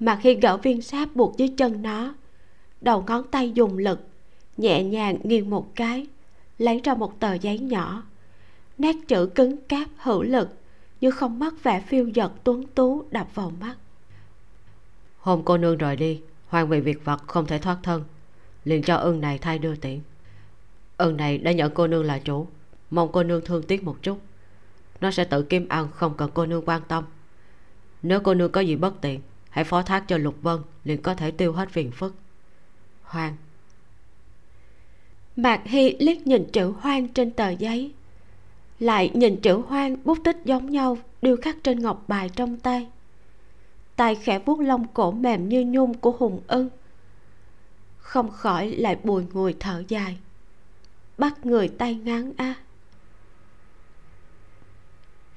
Mà khi gỡ viên sáp buộc dưới chân nó, đầu ngón tay dùng lực, nhẹ nhàng nghiêng một cái, lấy ra một tờ giấy nhỏ. Nét chữ cứng cáp hữu lực như không mất vẻ phiêu giật tuấn tú đập vào mắt. Hôm cô nương rời đi hoàng vì việc vật không thể thoát thân. Liền cho ưng này thay đưa tiễn. Ưng này đã nhận cô nương là chủ, mong cô nương thương tiếc một chút nó sẽ tự kiếm ăn, không cần cô nương quan tâm. Nếu cô nương có gì bất tiện, hãy phó thác cho lục vân, liền có thể tiêu hết phiền phức. Hoang mạc hy liếc nhìn chữ hoang trên tờ giấy. Lại nhìn chữ hoang bút tích giống nhau, điêu khắc trên ngọc bài trong tay. Tay khẽ vuốt lông cổ mềm như nhung của hùng ưng không khỏi lại bùi ngùi thở dài. Bắt người tay ngắn a à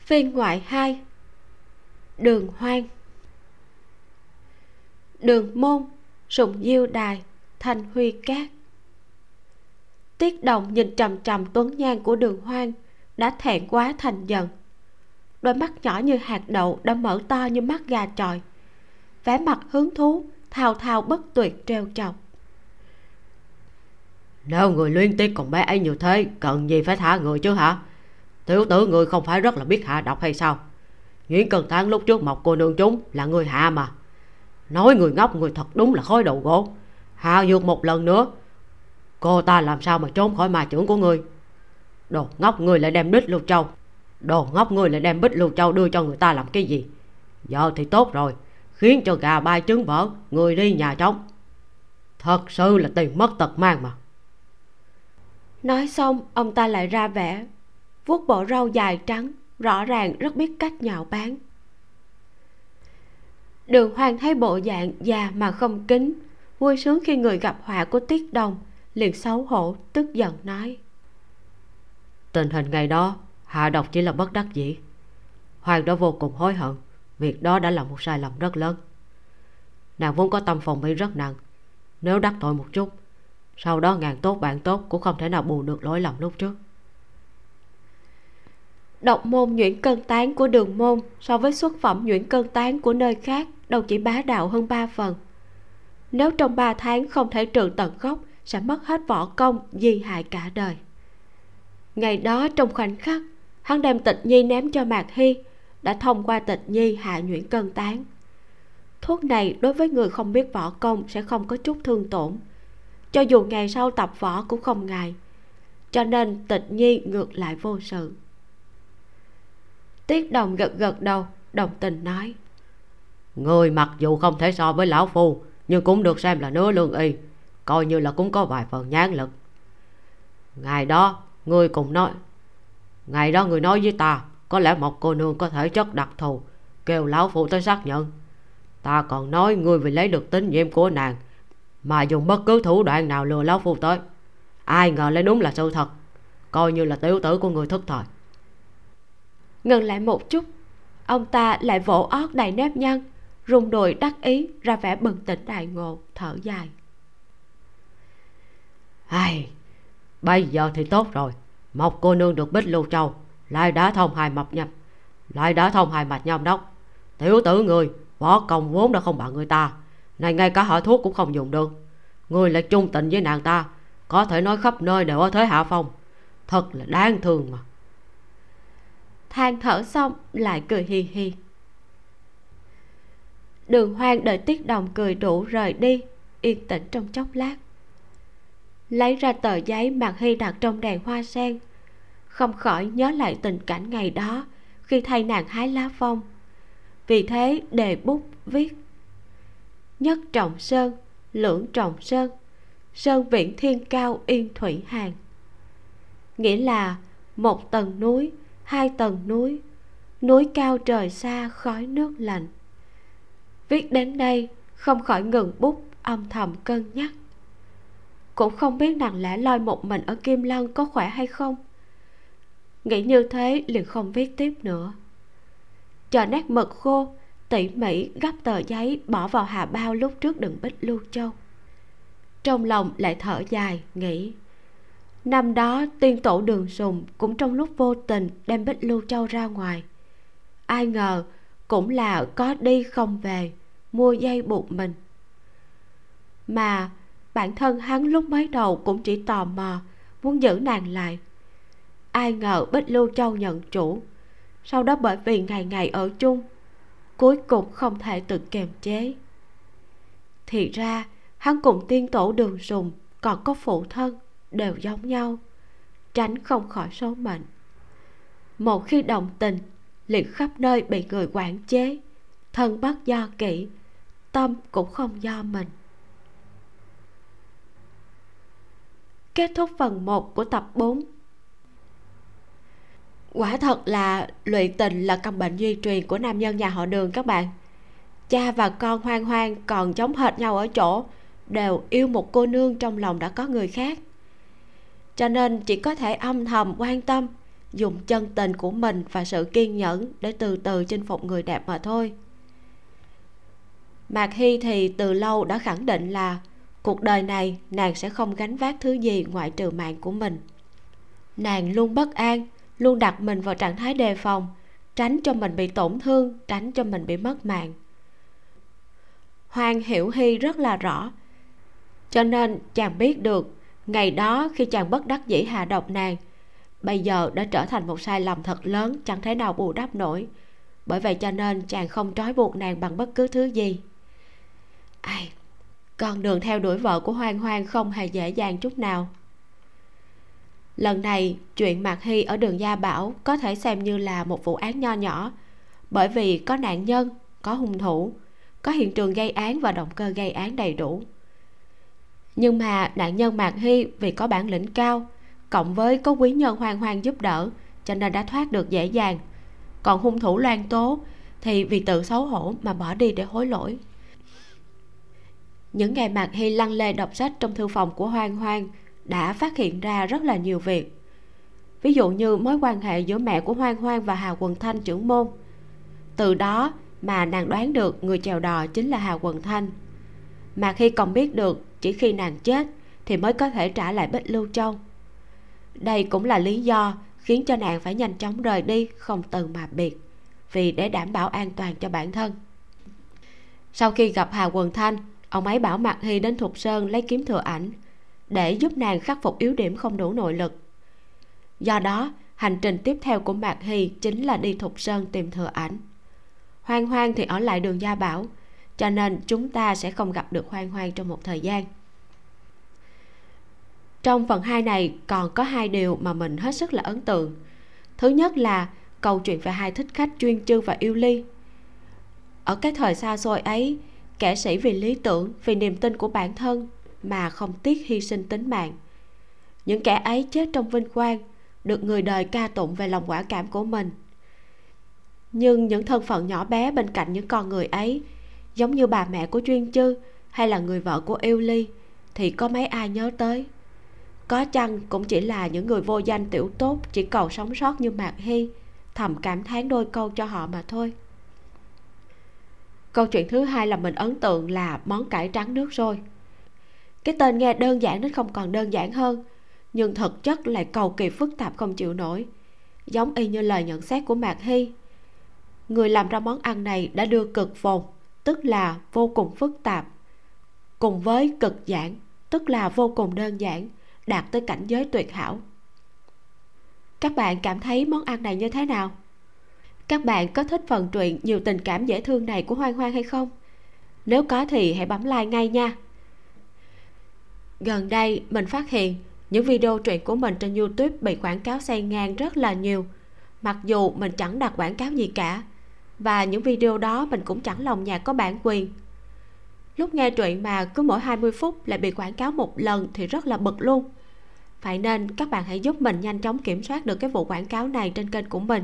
phiên ngoại hai. Đường hoang. Đường môn, sùng diêu đài thanh huy cát. Tiết đồng nhìn trầm trầm tuấn nhan của đường hoang, đã thẹn quá thành giận. Đôi mắt nhỏ như hạt đậu đã mở to như mắt gà trọi. Vẻ mặt hứng thú, thao thao bất tuyệt trêu chọc. Nếu người liên tiếc còn bé ấy nhiều thế, cần gì phải thả người chứ hả? Tiểu tử người không phải rất là biết hạ độc hay sao? Nguyễn Cần thắng lúc trước mọc cô nương chúng là người hạ mà. Nói người ngốc, người thật đúng là khói đầu gỗ. Hạ dược một lần nữa. Cô ta làm sao mà trốn khỏi ma trưởng của người Đồ ngốc người lại đem bích lưu châu. Đồ ngốc người lại đem bích lưu châu đưa cho người ta làm cái gì? Giờ thì tốt rồi. Khiến cho gà bay trứng vỡ, Người đi nhà trống. Thật sự là tiền mất tật mang mà. Nói xong, ông ta lại ra vẻ vuốt bộ râu dài trắng, rõ ràng rất biết cách nhạo báng. Đường hoàng thấy bộ dạng già mà không kính, vui sướng khi người gặp họa của tiết đồng, liền xấu hổ, tức giận nói. Tình hình ngày đó, hạ độc chỉ là bất đắc dĩ. Hoàng đã vô cùng hối hận, việc đó đã là một sai lầm rất lớn. Nàng vốn có tâm phòng bị rất nặng, nếu đắc tội một chút, sau đó ngàn tốt bạn tốt cũng không thể nào bù được lỗi lầm lúc trước độc môn nhuyễn cân tán của đường môn so với xuất phẩm nhuyễn cân tán của nơi khác đâu chỉ bá đạo hơn ba phần. Nếu trong ba tháng không thể trừ tận gốc, sẽ mất hết võ công, di hại cả đời. Ngày đó trong khoảnh khắc, hắn đem tịch nhi ném cho mạc hy, đã thông qua tịch nhi hạ nhuyễn cân tán. Thuốc này đối với người không biết võ công sẽ không có chút thương tổn. Cho dù ngày sau tập võ cũng không ngại, cho nên tịch nhi ngược lại vô sự tiết đồng gật gật đầu, đồng tình nói. Người mặc dù không thể so với lão phu, nhưng cũng được xem là nửa lương y, coi như là cũng có vài phần nhãn lực. Ngày đó, người cùng nói, ngày đó người nói với ta, có lẽ một cô nương có thể chất đặc thù, kêu lão phu tới xác nhận. Ta còn nói ngươi vì lấy được tín nhiệm của nàng, mà dùng bất cứ thủ đoạn nào lừa lão phu tới. Ai ngờ lấy đúng là sự thật, coi như là tiểu tử của người thức thời ngừng lại một chút. Ông ta lại vỗ ót đầy nếp nhăn, rung đùi đắc ý ra vẻ bừng tỉnh đại ngộ, thở dài. Ai, bây giờ thì tốt rồi. Một cô nương được bích lưu châu lại đã thông hai mập nhập lại đã thông hai mạch nhau đốc tiểu tử người, võ công vốn đã không bằng người ta, này ngay cả hở thuốc cũng không dùng được. Người lại chung tình với nàng ta, có thể nói khắp nơi đều ở thế hạ phong. Thật là đáng thương mà than thở xong, lại cười hì hì. Đường hoang đợi tiết đồng cười đủ rời đi, yên tĩnh trong chốc lát. Lấy ra tờ giấy mạc hy đặt trong đèn hoa sen. Không khỏi nhớ lại tình cảnh ngày đó, khi thay nàng hái lá phong. Vì thế, đề bút viết, nhất trọng sơn, lưỡng trọng sơn sơn viễn thiên cao yên thủy hàng. Nghĩa là một tầng núi hai tầng núi núi cao trời xa, khói nước lạnh. Viết đến đây, không khỏi ngừng bút, âm thầm cân nhắc. Cũng không biết nàng lẻ loi một mình ở kim lăng có khỏe hay không. Nghĩ như thế liền không viết tiếp nữa. Chờ nét mực khô, tỉ mỉ gấp tờ giấy bỏ vào hà bao lúc trước đựng bích lưu châu. Trong lòng lại thở dài, nghĩ năm đó, tiên tổ đường sùng cũng trong lúc vô tình đem bích lưu châu ra ngoài. Ai ngờ, cũng là có đi không về, mua dây buộc mình. Mà bản thân hắn lúc mới đầu cũng chỉ tò mò, muốn giữ nàng lại. Ai ngờ bích lưu châu nhận chủ. Sau đó bởi vì ngày ngày ở chung, cuối cùng không thể tự kiềm chế. Thì ra, hắn cùng tiên tổ đường sùng còn có phụ thân đều giống nhau, tránh không khỏi số mệnh. Một khi đồng tình, liền khắp nơi bị người quản chế, thân bất do kỹ tâm cũng không do mình. Kết thúc phần 1 của tập 4 quả thật là lụy tình là căn bệnh di truyền của nam nhân nhà họ đường các bạn. Cha và con hoang hoang còn chống hệt nhau ở chỗ, đều yêu một cô nương trong lòng đã có người khác cho nên chỉ có thể âm thầm, quan tâm, dùng chân tình của mình và sự kiên nhẫn để từ từ chinh phục người đẹp mà thôi. Mạc hy thì từ lâu đã khẳng định là cuộc đời này nàng sẽ không gánh vác thứ gì ngoại trừ mạng của mình. Nàng luôn bất an, luôn đặt mình vào trạng thái đề phòng, tránh cho mình bị tổn thương, tránh cho mình bị mất mạng. Hoàng hiểu hy rất là rõ, cho nên chàng biết được ngày đó, khi chàng bất đắc dĩ hạ độc nàng, bây giờ đã trở thành một sai lầm thật lớn, chẳng thể nào bù đắp nổi. Bởi vậy cho nên chàng không trói buộc nàng bằng bất cứ thứ gì. Ai, con đường theo đuổi vợ của hoang hoang không hề dễ dàng chút nào. Lần này, chuyện mạc hy ở đường gia bảo có thể xem như là một vụ án nho nhỏ, bởi vì có nạn nhân, có hung thủ, có hiện trường gây án và động cơ gây án đầy đủ nhưng mà nạn nhân mạc hy vì có bản lĩnh cao, cộng với có quý nhân hoàng hoàng giúp đỡ, cho nên đã thoát được dễ dàng. Còn hung thủ loan tố thì vì tự xấu hổ mà bỏ đi để hối lỗi. Những ngày mạc hy lăn lê đọc sách trong thư phòng của hoang hoang đã phát hiện ra rất là nhiều việc. Ví dụ như mối quan hệ giữa mẹ của hoang hoang và hà quần thanh trưởng môn. Từ đó mà nàng đoán được người chèo đò chính là hà quần thanh. Mà khi còn biết được chỉ khi nàng chết thì mới có thể trả lại bích lưu châu. Đây cũng là lý do khiến cho nàng phải nhanh chóng rời đi không từ mà biệt, vì để đảm bảo an toàn cho bản thân. Sau khi gặp hà quần thanh, ông ấy bảo mạc hy đến thục sơn lấy kiếm thừa ảnh để giúp nàng khắc phục yếu điểm không đủ nội lực. Do đó, hành trình tiếp theo của mạc hy chính là đi thục sơn tìm thừa ảnh. Hoang hoang thì ở lại đường gia bảo cho nên chúng ta sẽ không gặp được hoang hoang trong một thời gian. Trong phần 2 này còn có hai điều mà mình hết sức là ấn tượng. Thứ nhất là câu chuyện về hai thích khách chuyên chư và yêu ly. Ở cái thời xa xôi ấy, kẻ sĩ vì lý tưởng, vì niềm tin của bản thân mà không tiếc hy sinh tính mạng. Những kẻ ấy chết trong vinh quang, được người đời ca tụng về lòng quả cảm của mình. Nhưng những thân phận nhỏ bé bên cạnh những con người ấy giống như bà mẹ của chuyên chư hay là người vợ của yêu ly, thì có mấy ai nhớ tới. Có chăng cũng chỉ là những người vô danh tiểu tốt chỉ cầu sống sót như mạc hy, thầm cảm thán đôi câu cho họ mà thôi. Câu chuyện thứ hai là mình ấn tượng là món cải trắng nước sôi. Cái tên nghe đơn giản đến không còn đơn giản hơn, nhưng thực chất lại cầu kỳ phức tạp không chịu nổi. Giống y như lời nhận xét của mạc hy, người làm ra món ăn này đã đưa cực phồn tức là vô cùng phức tạp, cùng với cực giản tức là vô cùng đơn giản, đạt tới cảnh giới tuyệt hảo. Các bạn cảm thấy món ăn này như thế nào? Các bạn có thích phần truyện nhiều tình cảm dễ thương này của hoang hoang hay không? Nếu có thì hãy bấm like ngay nha. Gần đây, mình phát hiện những video truyện của mình trên youtube bị quảng cáo xen ngang rất là nhiều. Mặc dù mình chẳng đặt quảng cáo gì cả và những video đó mình cũng chẳng lòng nhạc có bản quyền. Lúc nghe truyện mà cứ mỗi 20 phút lại bị quảng cáo một lần thì rất là bực luôn. Vậy nên các bạn hãy giúp mình nhanh chóng kiểm soát được cái vụ quảng cáo này trên kênh của mình.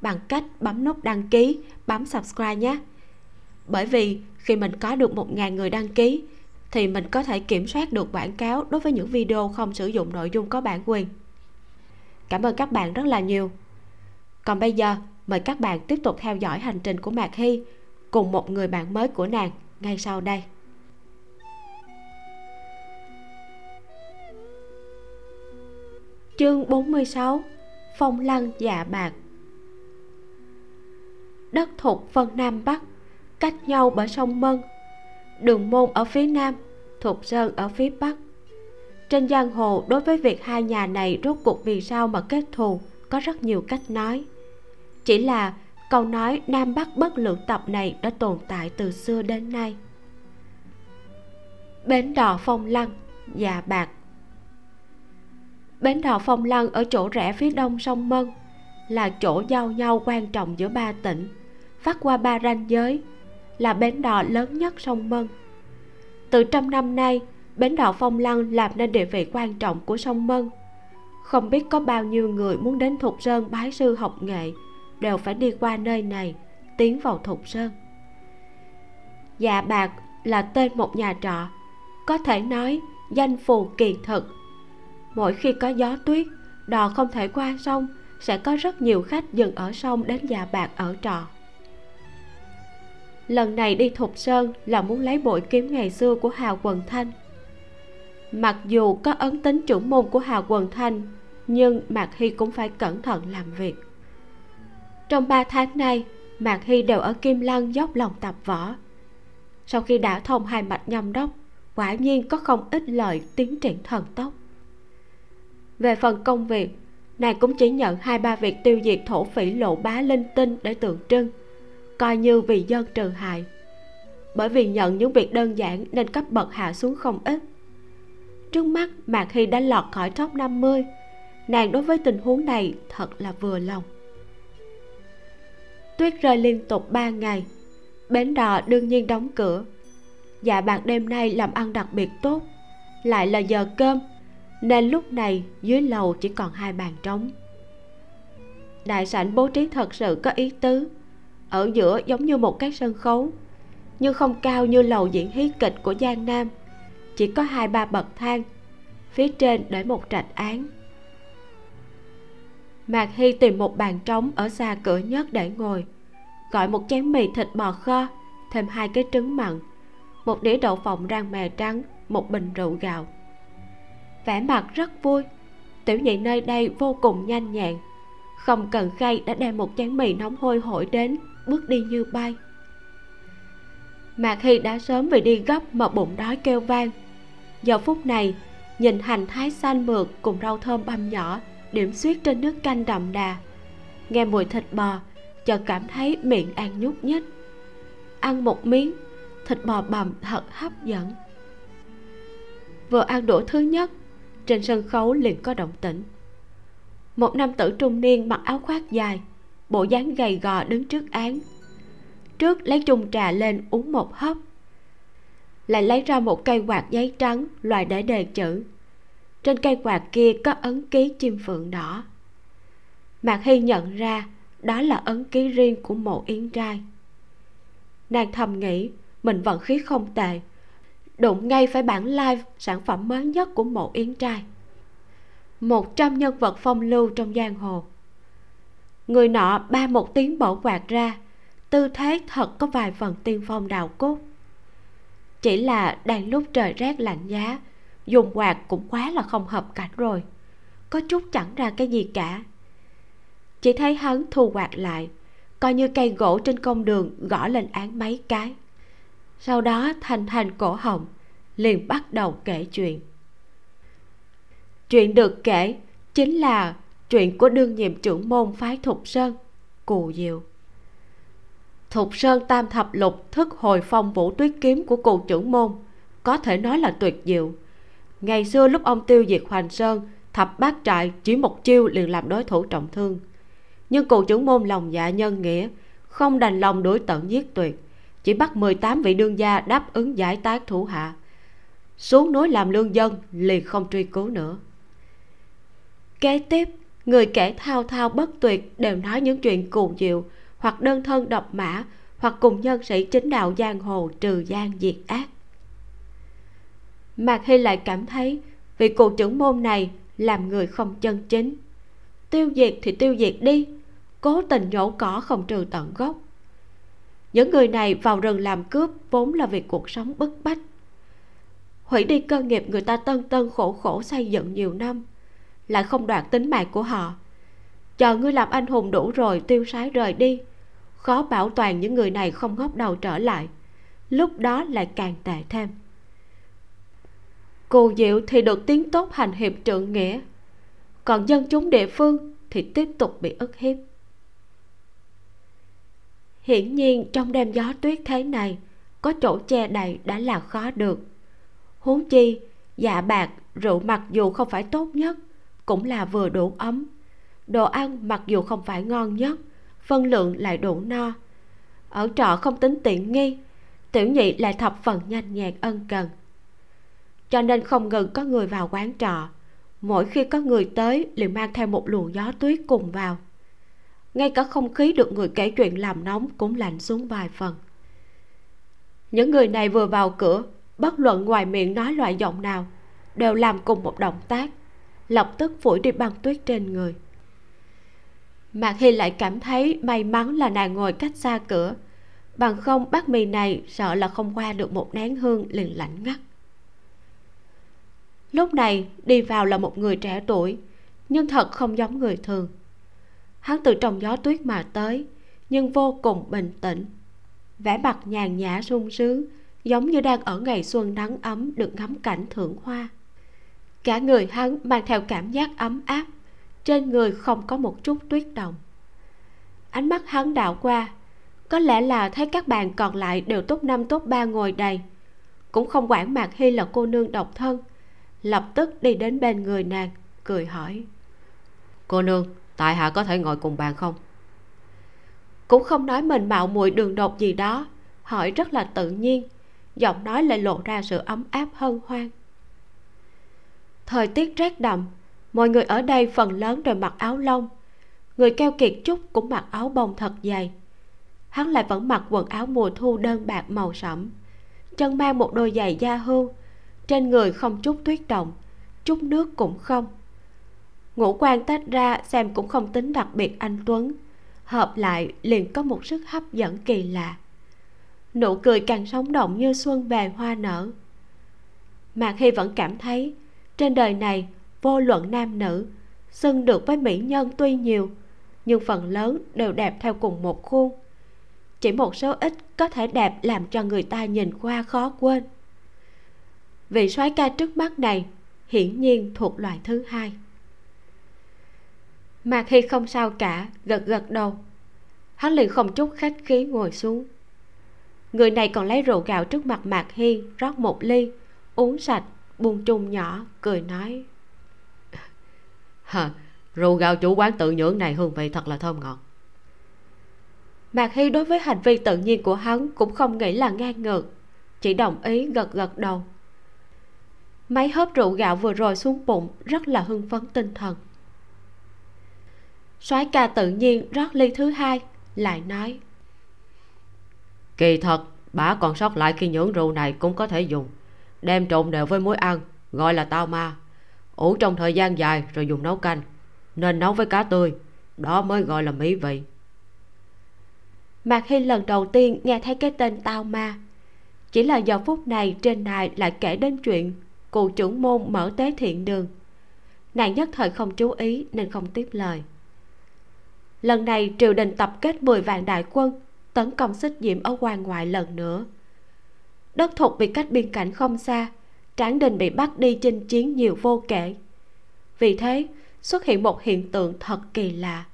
Bằng cách bấm nút đăng ký, bấm subscribe nhé. Bởi vì khi mình có được 1.000 người đăng ký thì mình có thể kiểm soát được quảng cáo đối với những video không sử dụng nội dung có bản quyền. Cảm ơn các bạn rất là nhiều. Còn bây giờ mời các bạn tiếp tục theo dõi hành trình của mạc hy cùng một người bạn mới của nàng ngay sau đây. Chương 46 phong lăng dạ bạc đất thuộc phân nam bắc, cách nhau bởi sông mân. Đường môn ở phía nam thục sơn ở phía bắc. Trên giang hồ, đối với việc hai nhà này rốt cuộc vì sao mà kết thù, có rất nhiều cách nói chỉ là câu nói nam bắc bất lượng tập này đã tồn tại từ xưa đến nay. Bến đò phong lăng, già bạc. Bến đò phong lăng ở chỗ rẽ phía đông sông mân là chỗ giao nhau quan trọng giữa ba tỉnh, phát qua ba ranh giới, là bến đò lớn nhất sông mân. Từ trăm năm nay, bến đò phong lăng làm nên địa vị quan trọng của sông mân. Không biết có bao nhiêu người muốn đến thục sơn bái sư học nghệ đều phải đi qua nơi này, tiến vào thục sơn. Dạ bạc là tên một nhà trọ, có thể nói danh phù kỳ thực. Mỗi khi có gió tuyết, đò không thể qua sông, sẽ có rất nhiều khách dừng ở sông đến dạ bạc ở trọ. Lần này đi thục sơn là muốn lấy bội kiếm ngày xưa của hào quần thanh. Mặc dù có ấn tính chủ môn của hào quần thanh, nhưng mạc hy cũng phải cẩn thận làm việc trong ba tháng nay, mạc hy đều ở kim lăng dốc lòng tập võ. Sau khi đã thông hai mạch nhâm đốc, quả nhiên có không ít lời tiến triển thần tốc. Về phần công việc, nàng cũng chỉ nhận hai ba việc tiêu diệt thổ phỉ lộ bá linh tinh để tượng trưng, coi như vì dân trừ hại. Bởi vì nhận những việc đơn giản nên cấp bậc hạ xuống không ít. Trước mắt, mạc hy đã lọt khỏi top 50 nàng đối với tình huống này thật là vừa lòng tuyết rơi liên tục 3 ngày. Bến đò đương nhiên đóng cửa. Dạ bạn đêm nay làm ăn đặc biệt tốt. Lại là giờ cơm, nên lúc này dưới lầu chỉ còn hai bàn trống. Đại sảnh bố trí thật sự có ý tứ. Ở giữa giống như một cái sân khấu, nhưng không cao như lầu diễn hí kịch của giang nam. Chỉ có hai ba bậc thang, phía trên để một trạch án mạc hy tìm một bàn trống ở xa cửa nhất để ngồi. Gọi một chén mì thịt bò kho, thêm hai cái trứng mặn, một đĩa đậu phộng rang mè trắng, một bình rượu gạo. Vẻ mặt rất vui. Tiểu nhị nơi đây vô cùng nhanh nhẹn. Không cần khay đã đem một chén mì nóng hôi hổi đến, bước đi như bay. Mạc hy đã sớm vì đi gấp mà bụng đói kêu vang. Giờ phút này, nhìn hành thái xanh mượt cùng rau thơm băm nhỏ điểm xuyết trên nước canh đậm đà. Nghe mùi thịt bò, chợt cảm thấy miệng ăn nhúc nhích. Ăn một miếng, thịt bò bằm thật hấp dẫn. Vừa ăn đũa thứ nhất, trên sân khấu liền có động tĩnh. Một nam tử trung niên mặc áo khoác dài, bộ dáng gầy gò đứng trước án. Trước lấy chung trà lên uống một hớp. Lại lấy ra một cây quạt giấy trắng, loại để đề chữ trên cây quạt kia có ấn ký chim phượng đỏ. Mạc hy nhận ra đó là ấn ký riêng của mộ yến trai. Nàng thầm nghĩ mình vận khí không tệ, đụng ngay phải bản live sản phẩm mới nhất của mộ yến trai. Một trăm nhân vật phong lưu trong giang hồ. Người nọ ba một tiếng bỏ quạt ra, tư thế thật có vài phần tiên phong đào cốt. Chỉ là đang lúc trời rét lạnh giá dùng quạt cũng quá là không hợp cảnh rồi. Có chút chẳng ra cái gì cả. Chỉ thấy hắn thu quạt lại, coi như cây gỗ trên công đường gõ lên án mấy cái. Sau đó thành thành cổ họng, liền bắt đầu kể chuyện. Chuyện được kể chính là chuyện của đương nhiệm trưởng môn phái thục sơn, cù diệu. Thục sơn tam thập lục thức hồi phong vũ tuyết kiếm của cụ trưởng môn, có thể nói là tuyệt diệu ngày xưa lúc ông tiêu diệt hoành sơn, thập bát trại chỉ một chiêu liền làm đối thủ trọng thương. Nhưng cụ trưởng môn lòng dạ nhân nghĩa, không đành lòng đối tận giết tuyệt, chỉ bắt 18 vị đương gia đáp ứng giải tác thủ hạ. Xuống núi làm lương dân liền không truy cứu nữa. Kế tiếp, người kể thao thao bất tuyệt đều nói những chuyện cuồng diệu, hoặc đơn thân độc mã, hoặc cùng nhân sĩ chính đạo giang hồ trừ gian diệt ác mạc hy lại cảm thấy vị cụ trưởng môn này làm người không chân chính. Tiêu diệt thì tiêu diệt đi, cố tình nhổ cỏ không trừ tận gốc. Những người này vào rừng làm cướp vốn là vì cuộc sống bức bách. Hủy đi cơ nghiệp người ta tân tân khổ khổ xây dựng nhiều năm, lại không đoạt tính mạng của họ. Chờ ngươi làm anh hùng đủ rồi, tiêu sái rời đi, khó bảo toàn những người này không ngóc đầu trở lại, lúc đó lại càng tệ thêm cô diệu thì được tiếng tốt hành hiệp trượng nghĩa. Còn dân chúng địa phương thì tiếp tục bị ức hiếp. Hiển nhiên trong đêm gió tuyết thế này, có chỗ che đậy đã là khó được. Huống chi dạ bạc, rượu mặc dù không phải tốt nhất, cũng là vừa đủ ấm. Đồ ăn mặc dù không phải ngon nhất, phân lượng lại đủ no. Ở trọ không tính tiện nghi, tiểu nhị lại thập phần nhanh nhẹn ân cần cho nên không ngừng có người vào quán trọ. Mỗi khi có người tới liền mang theo một luồng gió tuyết cùng vào. Ngay cả không khí được người kể chuyện làm nóng cũng lạnh xuống vài phần. Những người này vừa vào cửa, bất luận ngoài miệng nói loại giọng nào, đều làm cùng một động tác, lập tức phủi đi băng tuyết trên người. Mạc hy lại cảm thấy may mắn là nàng ngồi cách xa cửa, bằng không bát mì này sợ là không qua được một nén hương liền lạnh ngắt lúc này, đi vào là một người trẻ tuổi, nhưng thật không giống người thường. Hắn từ trong gió tuyết mà tới, nhưng vô cùng bình tĩnh. Vẻ mặt nhàn nhã sung sướng, giống như đang ở ngày xuân nắng ấm được ngắm cảnh thưởng hoa. Cả người hắn mang theo cảm giác ấm áp, trên người không có một chút tuyết động. Ánh mắt hắn đảo qua, có lẽ là thấy các bạn còn lại đều tốt năm, tốt ba ngồi đầy. Cũng không quản mạc hy là cô nương độc thân lập tức đi đến bên người nàng cười hỏi. Cô nương tại hạ có thể ngồi cùng bàn không? Cũng không nói mình mạo muội đường đột gì đó hỏi rất là tự nhiên giọng nói lại lộ ra sự ấm áp hân hoan. Thời tiết rét đậm mọi người ở đây phần lớn đều mặc áo lông người keo kiệt chút cũng mặc áo bông thật dày. Hắn lại vẫn mặc quần áo mùa thu đơn bạc màu sẫm chân mang một đôi giày da hưu trên người không chút tuyết động, chút nước cũng không. Ngũ quan tách ra xem cũng không tính đặc biệt anh tuấn. Hợp lại liền có một sức hấp dẫn kỳ lạ. Nụ cười càng sống động như xuân về hoa nở. Mạc hy vẫn cảm thấy trên đời này vô luận nam nữ, xưng được với mỹ nhân tuy nhiều, nhưng phần lớn đều đẹp theo cùng một khuôn. Chỉ một số ít có thể đẹp làm cho người ta nhìn qua khó quên vị soái ca trước mắt này hiển nhiên thuộc loại thứ hai. Mà khi không sao cả gật gật đầu. Hắn liền không chút khách khí ngồi xuống. Người này còn lấy rượu gạo trước mặt mạc hy rót một ly uống sạch buông trung nhỏ cười nói. Hờ rượu gạo chủ quán tự nhưỡng này hương vị thật là thơm ngọt. Mạc hy đối với hành vi tự nhiên của hắn cũng không nghĩ là ngang ngược chỉ đồng ý gật gật đầu mấy hớp rượu gạo vừa rồi xuống bụng rất là hưng phấn tinh thần. Soái ca tự nhiên rót ly thứ hai lại nói kỳ thật bả còn sót lại khi nhưỡng rượu này cũng có thể dùng. Đem trộn đều với muối ăn gọi là tao ma. Ủ trong thời gian dài rồi dùng nấu canh nên nấu với cá tươi đó mới gọi là mỹ vị. Mạc hy lần đầu tiên nghe thấy cái tên tao ma. Chỉ là giờ phút này trên đài lại kể đến chuyện cụ trưởng môn mở tế thiện đường. Nàng nhất thời không chú ý nên không tiếp lời. Lần này triều đình tập kết 10 vạn đại quân, tấn công xích diệm ở quan ngoại lần nữa. Đất thục bị cách biên cảnh không xa, tráng đình bị bắt đi chinh chiến nhiều vô kể. Vì thế, xuất hiện một hiện tượng thật kỳ lạ.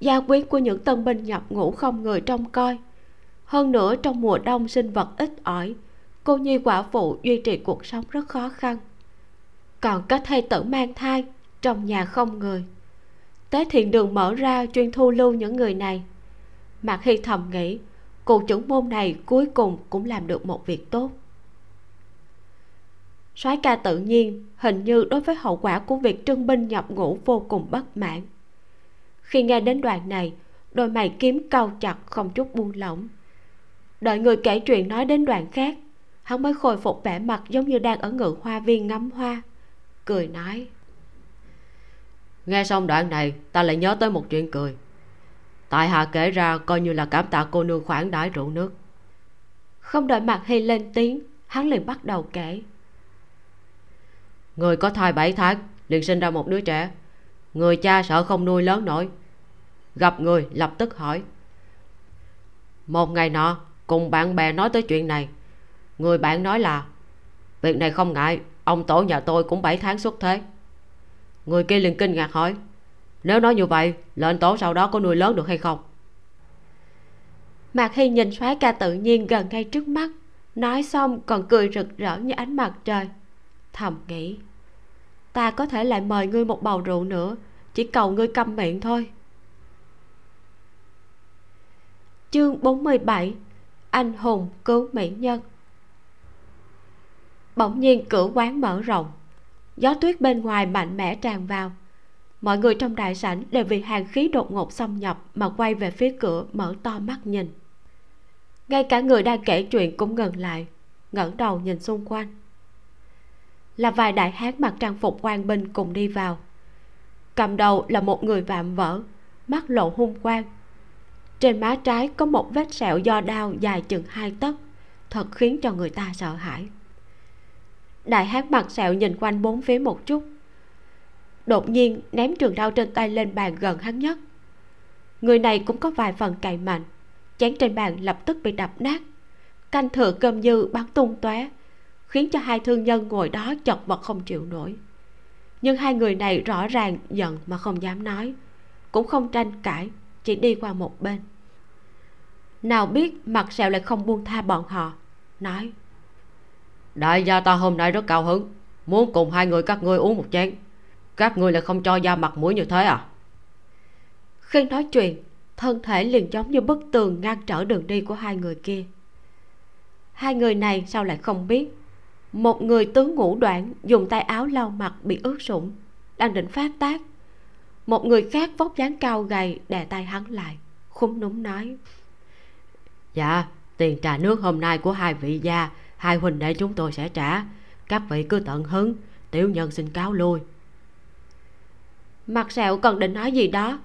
Gia quyến của những tân binh nhập ngũ không người trông coi. Hơn nữa trong mùa đông sinh vật ít ỏi cô nhi quả phụ duy trì cuộc sống rất khó khăn. Còn có thê tử mang thai, trong nhà không người. Tế thiện đường mở ra chuyên thu lưu những người này. Mạc hy thầm nghĩ cụ trưởng môn này cuối cùng cũng làm được một việc tốt. Soái ca tự nhiên, hình như đối với hậu quả của việc trưng binh nhập ngũ vô cùng bất mãn. Khi nghe đến đoạn này, đôi mày kiếm cau chặt không chút buông lỏng. Đợi người kể chuyện nói đến đoạn khác hắn mới khôi phục vẻ mặt giống như đang ở ngự hoa viên ngắm hoa cười nói. Nghe xong đoạn này ta lại nhớ tới một chuyện cười. Tại hạ kể ra coi như là cảm tạ cô nương khoản đãi rượu nước. Không đợi mặt hay lên tiếng hắn liền bắt đầu kể. Người có thai bảy tháng liền sinh ra một đứa trẻ. Người cha sợ không nuôi lớn nổi. Gặp người lập tức hỏi. Một ngày nọ cùng bạn bè nói tới chuyện này người bạn nói là, việc này không ngại, ông tổ nhà tôi cũng bảy tháng xuất thế. Người kia liền kinh ngạc hỏi, nếu nói như vậy, lệnh tổ sau đó có nuôi lớn được hay không? Mạc hy nhìn soái ca tự nhiên gần ngay trước mắt, nói xong còn cười rực rỡ như ánh mặt trời. Thầm nghĩ, ta có thể lại mời ngươi một bầu rượu nữa, chỉ cầu ngươi câm miệng thôi. Chương 47 anh hùng cứu mỹ nhân bỗng nhiên cửa quán mở rộng. Gió tuyết bên ngoài mạnh mẽ tràn vào. Mọi người trong đại sảnh đều vì hàng khí đột ngột xâm nhập mà quay về phía cửa mở to mắt nhìn. Ngay cả người đang kể chuyện cũng ngừng lại, ngẩng đầu nhìn xung quanh. Là vài đại hán mặc trang phục quan binh cùng đi vào. Cầm đầu là một người vạm vỡ, mắt lộ hung quang. Trên má trái có một vết sẹo do đao dài chừng hai tấc, thật khiến cho người ta sợ hãi đại hán mặt sẹo nhìn quanh bốn phía một chút. Đột nhiên, ném trường đao trên tay lên bàn gần hắn nhất. Người này cũng có vài phần cậy mạnh chén trên bàn lập tức bị đập nát. Canh thừa cơm dư bắn tung tóe, khiến cho hai thương nhân ngồi đó chật vật không chịu nổi. Nhưng hai người này rõ ràng giận mà không dám nói, cũng không tranh cãi, chỉ đi qua một bên. Nào biết mặt sẹo lại không buông tha bọn họ, nói đại gia ta hôm nay rất cao hứng. Muốn cùng hai người các ngươi uống một chén. Các ngươi lại không cho ra mặt mũi như thế à? Khi nói chuyện thân thể liền giống như bức tường ngăn trở đường đi của hai người kia. Hai người này sao lại không biết? Một người tướng ngũ đoạn dùng tay áo lau mặt bị ướt sũng đang định phát tác. Một người khác vóc dáng cao gầy đè tay hắn lại khúm núm nói. Dạ tiền trà nước hôm nay của hai vị gia hai huynh đệ chúng tôi sẽ trả. Các vị cứ tận hứng. Tiểu nhân xin cáo lui. Mặt sẹo còn định nói gì đó.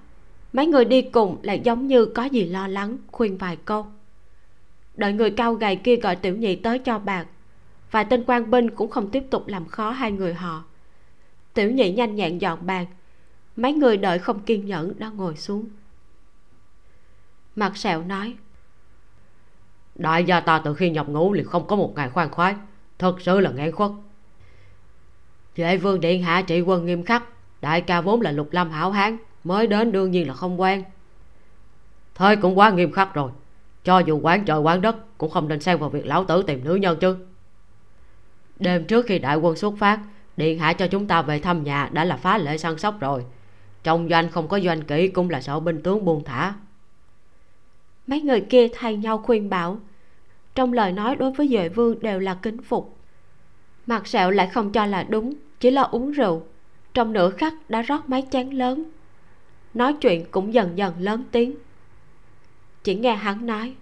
Mấy người đi cùng lại giống như có gì lo lắng, khuyên vài câu. Đợi người cao gầy kia gọi tiểu nhị tới cho bạc. Vài tên quan binh cũng không tiếp tục làm khó hai người họ. Tiểu nhị nhanh nhẹn dọn bàn mấy người đợi không kiên nhẫn đã ngồi xuống. Mặt sẹo nói đại gia ta từ khi nhập ngũ liền không có một ngày khoan khoái. Thật sự là nghẹn khuất. Vệ vương điện hạ trị quân nghiêm khắc. Đại ca vốn là lục lâm hảo hán, Mới đến đương nhiên là không quen. Thôi cũng quá nghiêm khắc rồi. Cho dù quán trời quán đất Cũng không nên xen vào việc lão tử tìm nữ nhân chứ. Đêm trước khi đại quân xuất phát, Điện hạ cho chúng ta về thăm nhà Đã là phá lệ săn sóc rồi. Trong doanh không có doanh kỹ Cũng là sợ binh tướng buông thả mấy người kia thay nhau khuyên bảo. Trong lời nói đối với duệ vương đều là kính phục. Mặt sẹo lại không cho là đúng, chỉ là uống rượu. Trong nửa khắc đã rót mấy chén lớn. Nói chuyện cũng dần dần lớn tiếng. Chỉ nghe hắn nói.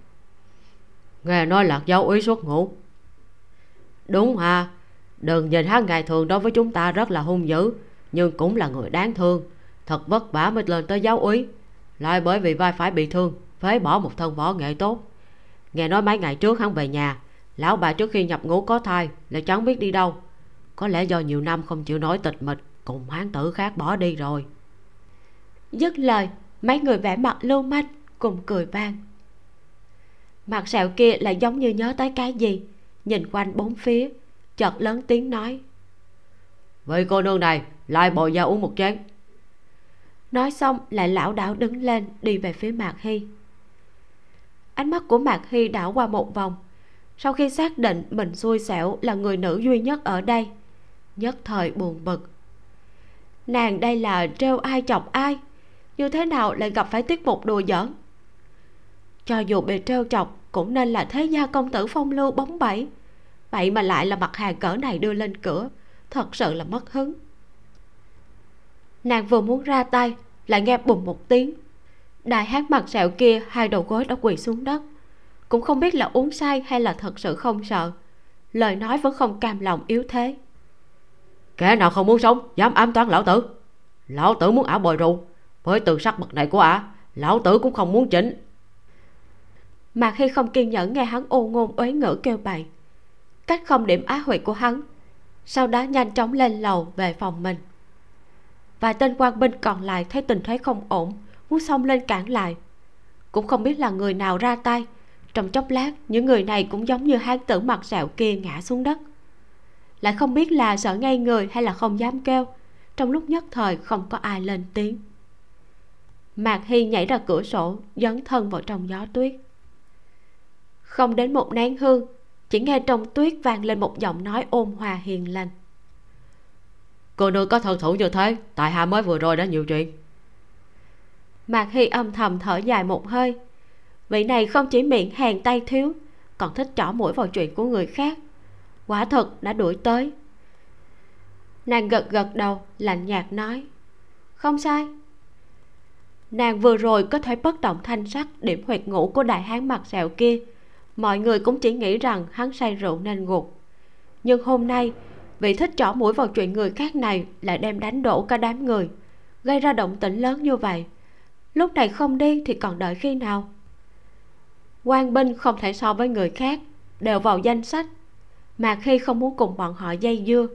Nghe nói lạc giáo úy xuất ngủ đúng à đừng nhìn hắn ngày thường đối với chúng ta rất là hung dữ, nhưng cũng là người đáng thương. Thật vất vả mới lên tới giáo úy. Lại bởi vì vai phải bị thương phế bỏ một thân võ nghệ tốt. Nghe nói mấy ngày trước hắn về nhà lão bà trước khi nhập ngũ có thai lại chẳng biết đi đâu. Có lẽ do nhiều năm không chịu nổi tịch mịch cùng hán tử khác bỏ đi rồi. Dứt lời mấy người vẻ mặt lưu manh cùng cười vang. Mặt sẹo kia lại giống như nhớ tới cái gì nhìn quanh bốn phía chợt lớn tiếng nói. Vậy cô nương này lại bồi ra uống một chén. Nói xong lại lão đảo đứng lên đi về phía mạc hy ánh mắt của mạc hy đảo qua một vòng. Sau khi xác định mình xui xẻo là người nữ duy nhất ở đây, nhất thời buồn bực. Nàng đây là trêu ai chọc ai? Như thế nào lại gặp phải tiết mục đùa giỡn? Cho dù bị trêu chọc, cũng nên là thế gia công tử phong lưu bóng bẩy. Vậy mà lại là mặt hàng cỡ này đưa lên cửa, thật sự là mất hứng. Nàng vừa muốn ra tay, lại nghe bùng một tiếng đại hát mặt sẹo kia hai đầu gối đã quỳ xuống đất. Cũng không biết là uống say hay là thật sự không sợ. Lời nói vẫn không cam lòng yếu thế. Kẻ nào không muốn sống dám ám toán lão tử. Lão tử muốn ả bồi rượu. Với từ sắc bậc này của ả lão tử cũng không muốn chỉnh. Mà khi không kiên nhẫn nghe hắn ô ngôn uế ngữ kêu bậy cách không điểm á huyệt của hắn sau đó nhanh chóng lên lầu về phòng mình. Vài tên quan binh còn lại thấy tình thế không ổn muốn xông lên cản lại. Cũng không biết là người nào ra tay. Trong chốc lát, những người này cũng giống như hán tử mặt sẹo kia ngã xuống đất. Lại không biết là sợ ngay người hay là không dám kêu. Trong lúc nhất thời, không có ai lên tiếng. Mạc hy nhảy ra cửa sổ, dấn thân vào trong gió tuyết. Không đến một nén hương, chỉ nghe trong tuyết vang lên một giọng nói ôn hòa hiền lành. Cô nương có thân thủ như thế, tại hạ mới vừa rồi đã nhiều chuyện mạc hy âm thầm thở dài một hơi. Vị này không chỉ miệng hèn tay thiếu, còn thích trỏ mũi vào chuyện của người khác. Quả thật đã đuổi tới. Nàng gật gật đầu, lạnh nhạt nói, không sai. Nàng vừa rồi có thể bất động thanh sắc, điểm huyệt ngủ của đại hán mặt sẹo kia, mọi người cũng chỉ nghĩ rằng hắn say rượu nên gục nhưng hôm nay, vị thích trỏ mũi vào chuyện người khác này lại đem đánh đổ cả đám người, gây ra động tĩnh lớn như vậy lúc này không đi thì còn đợi khi nào? Quan binh không thể so với người khác, đều vào danh sách. Mà khi không muốn cùng bọn họ dây dưa,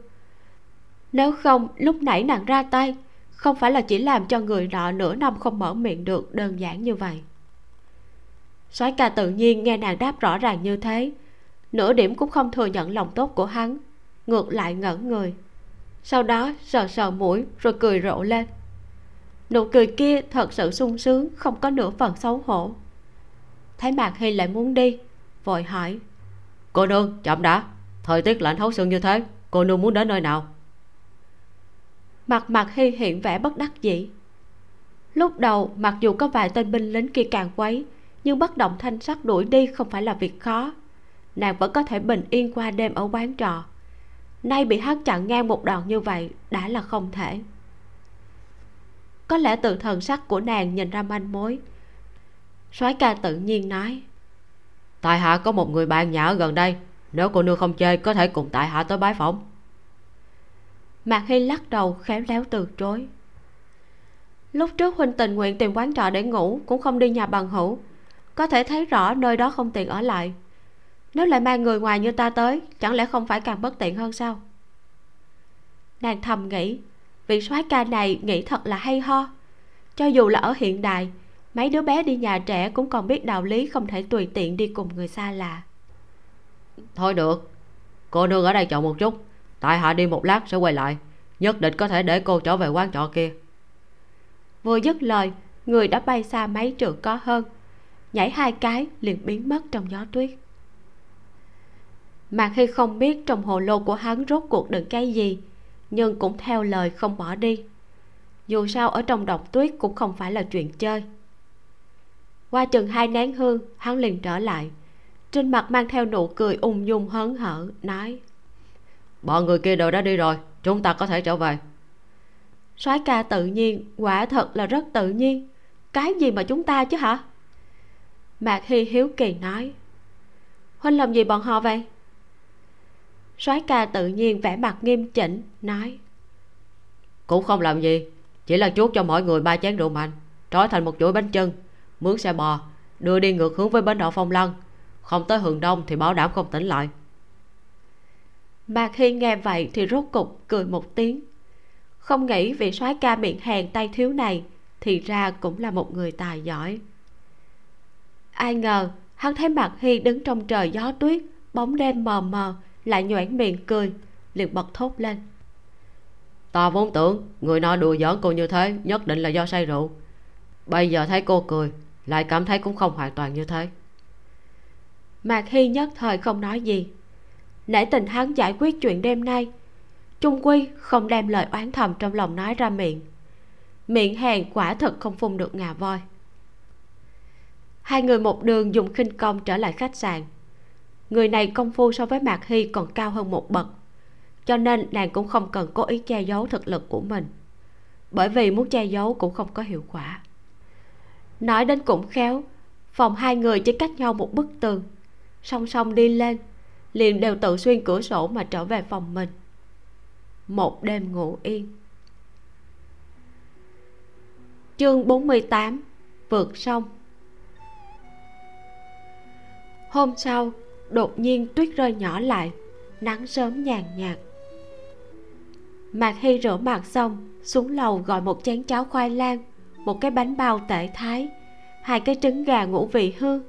nếu không, lúc nãy nàng ra tay, không phải là chỉ làm cho người nọ nửa năm không mở miệng được đơn giản như vậy. Soái ca tự nhiên nghe nàng đáp rõ ràng như thế, nửa điểm cũng không thừa nhận lòng tốt của hắn, ngược lại ngẩn người. Sau đó sờ sờ mũi rồi cười rộ lên nụ cười kia thật sự sung sướng, không có nửa phần xấu hổ. Thấy mạc hy lại muốn đi, vội hỏi. Cô nương, chậm đã. Thời tiết lạnh thấu xương như thế, cô nương muốn đến nơi nào? Mặt mạc hy hiện vẻ bất đắc dĩ. Lúc đầu, mặc dù có vài tên binh lính kia càng quấy, nhưng bất động thanh sắc đuổi đi không phải là việc khó. Nàng vẫn có thể bình yên qua đêm ở quán trọ. Nay bị hắn chặn ngang một đoạn như vậy đã là không thể có lẽ từ thần sắc của nàng nhìn ra manh mối. Soái ca tự nhiên nói tại hạ có một người bạn nhà ở gần đây nếu cô nương không chơi có thể cùng tại hạ tới bái phỏng. Mạc hy lắc đầu khéo léo từ chối. Lúc trước huynh tình nguyện tìm quán trọ để ngủ cũng không đi nhà bằng hữu. Có thể thấy rõ nơi đó không tiện ở lại. Nếu lại mang người ngoài như ta tới chẳng lẽ không phải càng bất tiện hơn sao? Nàng thầm nghĩ vị soái ca này nghĩ thật là hay ho. Cho dù là ở hiện đại mấy đứa bé đi nhà trẻ cũng còn biết đạo lý không thể tùy tiện đi cùng người xa lạ. Thôi được cô nương ở đây chọn một chút tại hạ đi một lát sẽ quay lại nhất định có thể để cô trở về quán trọ kia. Vừa dứt lời người đã bay xa mấy trượng có hơn nhảy hai cái liền biến mất trong gió tuyết. Mà khi không biết trong hồ lô của hắn rốt cuộc đựng cái gì nhưng cũng theo lời không bỏ đi. Dù sao ở trong độc tuyết cũng không phải là chuyện chơi. Qua chừng hai nén hương hắn liền trở lại. Trên mặt mang theo nụ cười ung dung hớn hở nói bọn người kia đều đã đi rồi chúng ta có thể trở về. Soái ca tự nhiên quả thật là rất tự nhiên. Cái gì mà chúng ta chứ hả? Mạc hy hiếu kỳ nói huynh làm gì bọn họ vậy soái ca tự nhiên vẻ mặt nghiêm chỉnh nói. Cũng không làm gì chỉ là chuốt cho mọi người ba chén rượu mạnh trói thành một chuỗi bánh chân mướn xe bò đưa đi ngược hướng với bến đỏ phong lăng. Không tới hừng đông thì bảo đảm không tỉnh lại. Mạc hy nghe vậy thì rốt cục cười một tiếng. Không nghĩ vị soái ca miệng hèn tay thiếu này thì ra cũng là một người tài giỏi. Ai ngờ hắn thấy mặt hy đứng trong trời gió tuyết bóng đêm mờ mờ lại nhoẻn miệng cười, liền bật thốt lên. Ta vốn tưởng người nọ đùa giỡn cô như thế nhất định là do say rượu. Bây giờ thấy cô cười, lại cảm thấy cũng không hoàn toàn như thế. Mạc hy nhất thời không nói gì. Nể tình hắn giải quyết chuyện đêm nay, trung quy không đem lời oán thầm trong lòng nói ra miệng. Miệng hèn quả thật không phun được ngà voi. Hai người một đường dùng khinh công trở lại khách sạn người này công phu so với mạc hy còn cao hơn một bậc. Cho nên nàng cũng không cần cố ý che giấu thực lực của mình, bởi vì muốn che giấu cũng không có hiệu quả. Nói đến cũng khéo, phòng hai người chỉ cách nhau một bức tường. Song song đi lên, liền đều tự xuyên cửa sổ mà trở về phòng mình. Một đêm ngủ yên. Chương 48 vượt sông. Hôm sau đột nhiên tuyết rơi nhỏ lại, nắng sớm nhàn nhạt. Mạc hy rửa mặt xong, xuống lầu gọi một chén cháo khoai lang, một cái bánh bao tể thái, hai cái trứng gà ngũ vị hương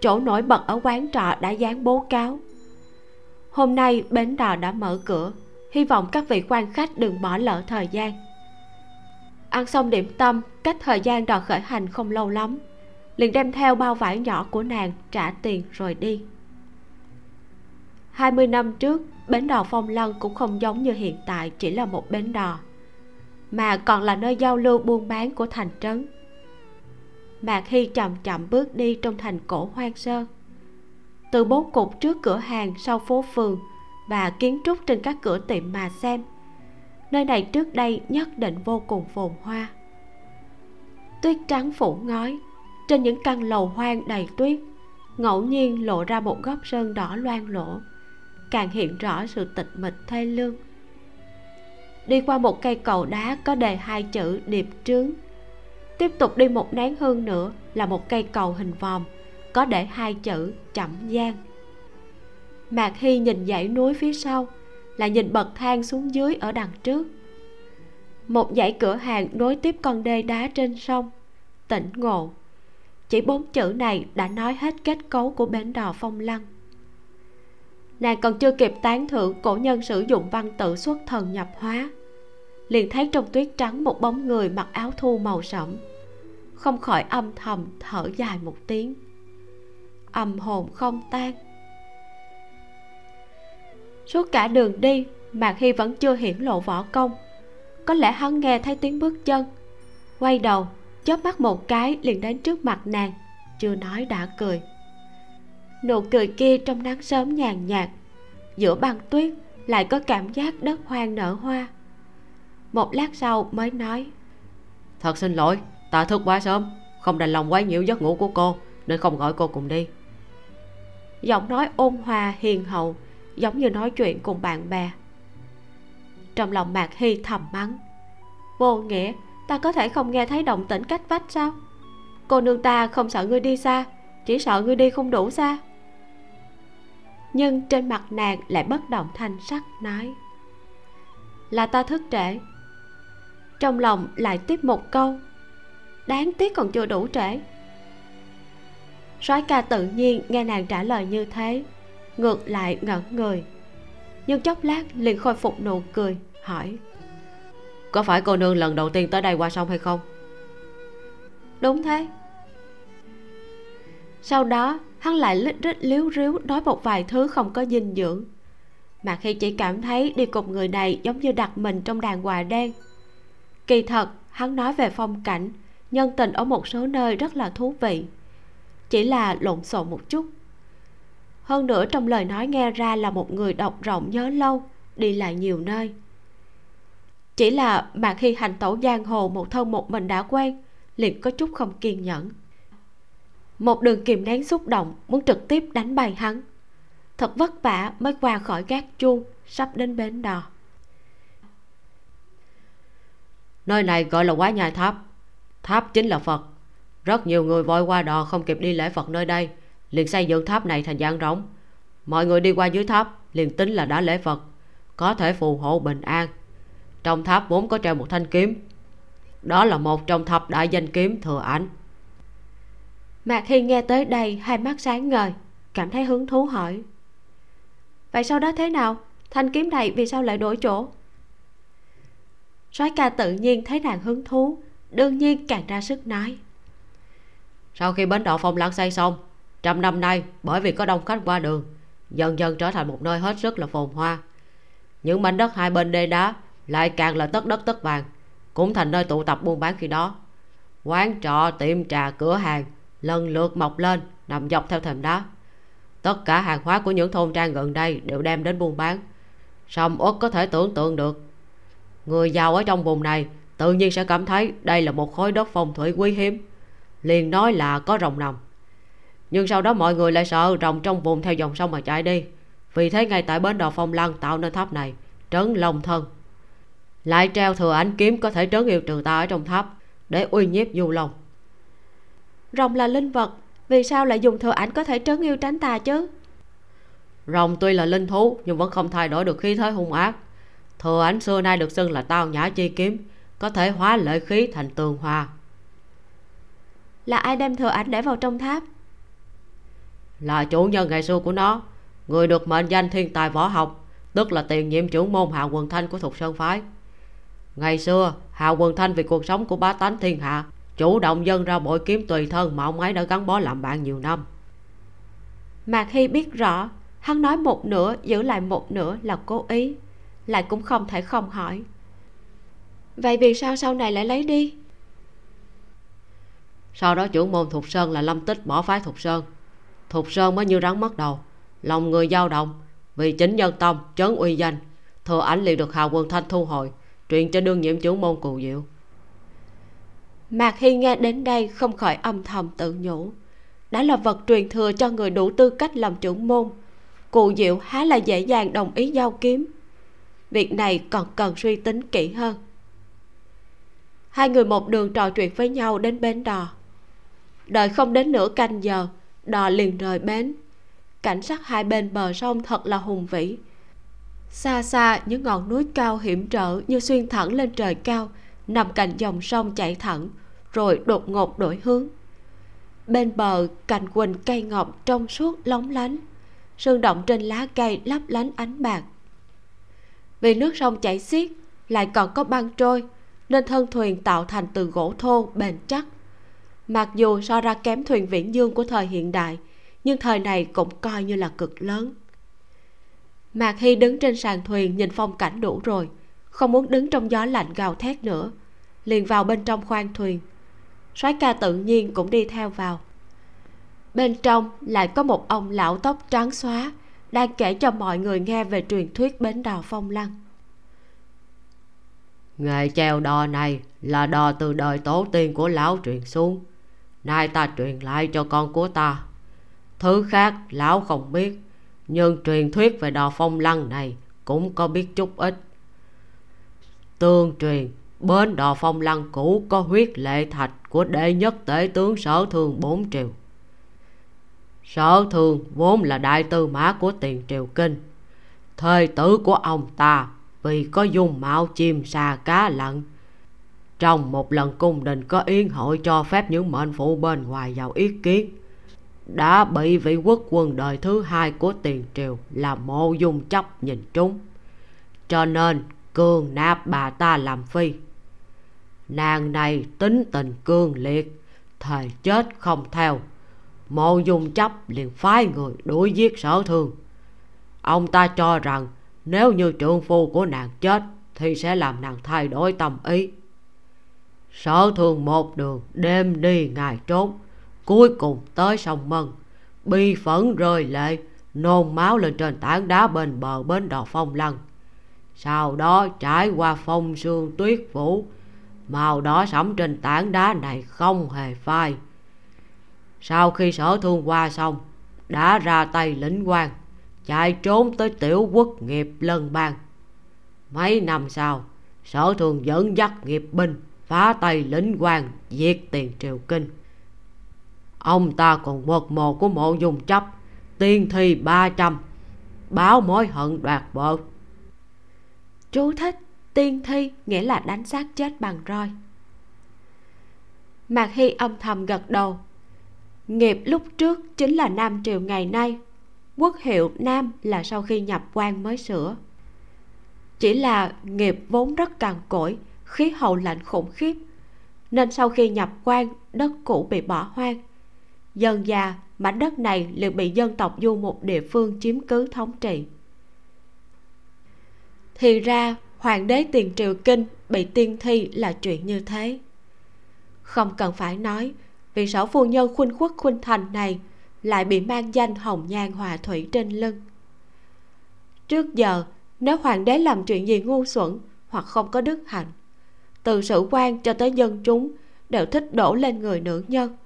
chỗ nổi bật ở quán trọ đã dán bố cáo. Hôm nay bến đò đã mở cửa, hy vọng các vị quan khách đừng bỏ lỡ thời gian. Ăn xong điểm tâm, cách thời gian đò khởi hành không lâu lắm liền đem theo bao vải nhỏ của nàng trả tiền rồi đi. 20 năm trước, bến đò phong lân cũng không giống như hiện tại, chỉ là một bến đò, mà còn là nơi giao lưu buôn bán của thành trấn. Mạc hy chậm chậm bước đi trong thành cổ hoang sơ. Từ bố cục trước cửa hàng sau phố phường và kiến trúc trên các cửa tiệm mà xem, nơi này trước đây nhất định vô cùng phồn hoa. Tuyết trắng phủ ngói trên những căn lầu hoang đầy tuyết. Ngẫu nhiên lộ ra một góc sơn đỏ loang lỗ càng hiện rõ sự tịch mịch thê lương. Đi qua một cây cầu đá có đề hai chữ điệp trướng. Tiếp tục đi một nén hương nữa là một cây cầu hình vòm, có để hai chữ chậm gian mạc hy nhìn dãy núi phía sau, là nhìn bậc thang xuống dưới ở đằng trước. Một dãy cửa hàng nối tiếp con đê đá trên sông, tỉnh ngộ chỉ bốn chữ này đã nói hết kết cấu của bến đò phong lăng. Nàng còn chưa kịp tán thưởng cổ nhân sử dụng văn tự xuất thần nhập hóa, liền thấy trong tuyết trắng một bóng người mặc áo thu màu sẫm không khỏi âm thầm thở dài một tiếng. Âm hồn không tan. Suốt cả đường đi, mạc hy vẫn chưa hiển lộ võ công. Có lẽ hắn nghe thấy tiếng bước chân, quay đầu chớp mắt một cái liền đến trước mặt nàng chưa nói đã cười. Nụ cười kia trong nắng sớm nhàn nhạt giữa băng tuyết lại có cảm giác đất hoang nở hoa. Một lát sau mới nói thật xin lỗi ta thức quá sớm không đành lòng quấy nhiễu giấc ngủ của cô nên không gọi cô cùng đi. Giọng nói ôn hòa hiền hậu giống như nói chuyện cùng bạn bè. Trong lòng mạc hy thầm mắng vô nghĩa ta có thể không nghe thấy động tĩnh cách vách sao? Cô nương ta không sợ ngươi đi xa, chỉ sợ ngươi đi không đủ xa. Nhưng trên mặt nàng lại bất động thanh sắc, nói, là ta thức trễ. Trong lòng lại tiếp một câu, đáng tiếc còn chưa đủ trễ. Soái ca tự nhiên nghe nàng trả lời như thế, ngược lại ngẩn người, nhưng chốc lát liền khôi phục nụ cười, hỏi có phải cô nương lần đầu tiên tới đây qua sông hay không? Đúng thế. Sau đó, hắn lại lít rít liếu ríu nói một vài thứ không có dinh dưỡng. Mà khi chỉ cảm thấy đi cùng người này giống như đặt mình trong đàn quà đen. Kỳ thật, hắn nói về phong cảnh, nhân tình ở một số nơi rất là thú vị. Chỉ là lộn xộn một chút. Hơn nữa trong lời nói nghe ra là một người đọc rộng nhớ lâu, đi lại nhiều nơi chỉ là mà khi hành tẩu giang hồ một thân một mình đã quen, liền có chút không kiên nhẫn. Một đường kìm nén xúc động, muốn trực tiếp đánh bay hắn. Thật vất vả mới qua khỏi gác chuông, sắp đến bến đò. Nơi này gọi là quá nhai tháp. Tháp chính là phật. Rất nhiều người vội qua đò không kịp đi lễ phật nơi đây, liền xây dựng tháp này thành dạng rỗng. Mọi người đi qua dưới tháp, liền tính là đã lễ phật, có thể phù hộ bình an trong tháp vốn có treo một thanh kiếm. Đó là một trong thập đại danh kiếm thừa ảnh. Mạc hy nghe tới đây hai mắt sáng ngời cảm thấy hứng thú hỏi. Vậy sau đó thế nào? Thanh kiếm này vì sao lại đổi chỗ? Soái ca tự nhiên thấy nàng hứng thú đương nhiên càng ra sức nói. Sau khi bến đỏ phong lãng xây xong trăm năm nay bởi vì có đông khách qua đường dần dần trở thành một nơi hết sức là phồn hoa. Những mảnh đất hai bên đê đá lại càng là tất đất tất vàng. Cũng thành nơi tụ tập buôn bán khi đó. Quán trọ, tiệm trà, cửa hàng, lần lượt mọc lên, nằm dọc theo thềm đá. Tất cả hàng hóa của những thôn trang gần đây đều đem đến buôn bán. Sầm uất có thể tưởng tượng được, người giàu ở trong vùng này tự nhiên sẽ cảm thấy đây là một khối đất phong thủy quý hiếm. Liền nói là có rồng nằm. Nhưng sau đó mọi người lại sợ rồng trong vùng theo dòng sông mà chạy đi. Vì thế ngay tại bến đò phong lăng tạo nên tháp này, trấn long thân lại treo thừa ánh kiếm có thể trấn yêu trừ ta ở trong tháp để uy nhiếp du long rồng là linh vật vì sao lại dùng thừa ảnh có thể trấn yêu tránh tà chứ? Rồng tuy là linh thú nhưng vẫn không thay đổi được khí thế hung ác. Thừa ảnh xưa nay được xưng là tao nhã chi kiếm có thể hóa lợi khí thành tường hòa. Là ai đem thừa ảnh để vào trong tháp? Là chủ nhân ngày xưa của nó người được mệnh danh thiên tài võ học tức là tiền nhiệm trưởng môn hạ quần thanh của thục sơn phái ngày xưa hạ quần thanh vì cuộc sống của bá tánh thiên hạ chủ động dâng ra bội kiếm tùy thân mà ông ấy đã gắn bó làm bạn nhiều năm. Mạc hy biết rõ hắn nói một nửa giữ lại một nửa là cố ý lại cũng không thể không hỏi. Vậy vì sao sau này lại lấy đi? Sau đó trưởng môn thục sơn là lâm tích bỏ phái thục sơn. Thục sơn mới như rắn mất đầu lòng người dao động vì chính nhân tông trấn uy danh thừa ảnh liền được hào quân thanh thu hồi truyền cho đương nhiệm trưởng môn cù diệu. Mạc hy nghe đến đây không khỏi âm thầm tự nhủ. Đã là vật truyền thừa cho người đủ tư cách làm trưởng môn cụ diệu há là dễ dàng đồng ý giao kiếm. Việc này còn cần suy tính kỹ hơn. Hai người một đường trò chuyện với nhau đến bến đò. Đợi không đến nửa canh giờ, đò liền rời bến. Cảnh sắc hai bên bờ sông thật là hùng vĩ xa xa, những ngọn núi cao hiểm trở như xuyên thẳng lên trời cao, nằm cạnh dòng sông chảy thẳng, rồi đột ngột đổi hướng. Bên bờ, cành quỳnh cây ngọc trong suốt lóng lánh, sương động trên lá cây lấp lánh ánh bạc. Vì nước sông chảy xiết, lại còn có băng trôi, nên thân thuyền tạo thành từ gỗ thô bền chắc. Mặc dù so ra kém thuyền viễn dương của thời hiện đại, nhưng thời này cũng coi như là cực lớn mạc hy đứng trên sàn thuyền nhìn phong cảnh đủ rồi, không muốn đứng trong gió lạnh gào thét nữa. Liền vào bên trong khoang thuyền. Soái ca tự nhiên cũng đi theo vào. Bên trong lại có một ông lão tóc trắng xóa, đang kể cho mọi người nghe về truyền thuyết bến đò phong lăng. Nghề treo đò này là đò từ đời tổ tiên của lão truyền xuống. Nay ta truyền lại cho con của ta. Thứ khác, lão không biết nhưng truyền thuyết về đò phong lăng này cũng có biết chút ít. Tương truyền, bến đò phong lăng cũ có huyết lệ thạch của đệ nhất tể tướng sở thường bốn triều. Sở thường vốn là đại tư mã của tiền triều kinh. Thời tử của ông ta vì có dung mạo chim sa cá lặn. Trong một lần cung đình có yến hội cho phép những mệnh phụ bên ngoài vào ý kiến đã bị vị quốc quân đời thứ hai của tiền triều là mộ dung chấp nhìn trúng. Cho nên, cương nạp bà ta làm phi. Nàng này tính tình cương liệt thề chết không theo. Mộ dung chấp liền phái người đuổi giết sở thương ông ta cho rằng nếu như trượng phu của nàng chết thì sẽ làm nàng thay đổi tâm ý. Sở thương một đường, đêm đi ngày trốn cuối cùng tới sông mân. Bi phẫn rơi lệ, nôn máu lên trên tảng đá bên bờ bến đò phong lăng. Sau đó trải qua phong sương tuyết vũ màu đỏ sẫm trên tảng đá này không hề phai. Sau khi sở thương qua xong đã ra tay lĩnh quan, chạy trốn tới tiểu quốc nghiệp lân bang. Mấy năm sau, sở thường dẫn dắt nghiệp binh phá tay lĩnh quan diệt tiền triều kinh ông ta còn mật mồ của mộ dùng chấp. Tiên thi ba trăm. Báo mối hận đoạt vợ chú thích, tiên thi nghĩa là đánh xác chết bằng roi. Mạc hy âm thầm gật đầu. Nghiệp lúc trước chính là nam triều ngày nay. Quốc hiệu nam là sau khi nhập quan mới sửa. Chỉ là nghiệp vốn rất cằn cỗi, khí hậu lạnh khủng khiếp. Nên sau khi nhập quan, đất cũ bị bỏ hoang dần già mảnh đất này liền bị dân tộc du một địa phương chiếm cứ thống trị. Thì ra, hoàng đế tiền triều kinh bị tiên thi là chuyện như thế. Không cần phải nói, vị sở phu nhân khuynh khuất khuynh thành này lại bị mang danh hồng nhan hòa thủy trên lưng. Trước giờ, nếu hoàng đế làm chuyện gì ngu xuẩn hoặc không có đức hạnh, từ sử quan cho tới dân chúng đều thích đổ lên người nữ nhân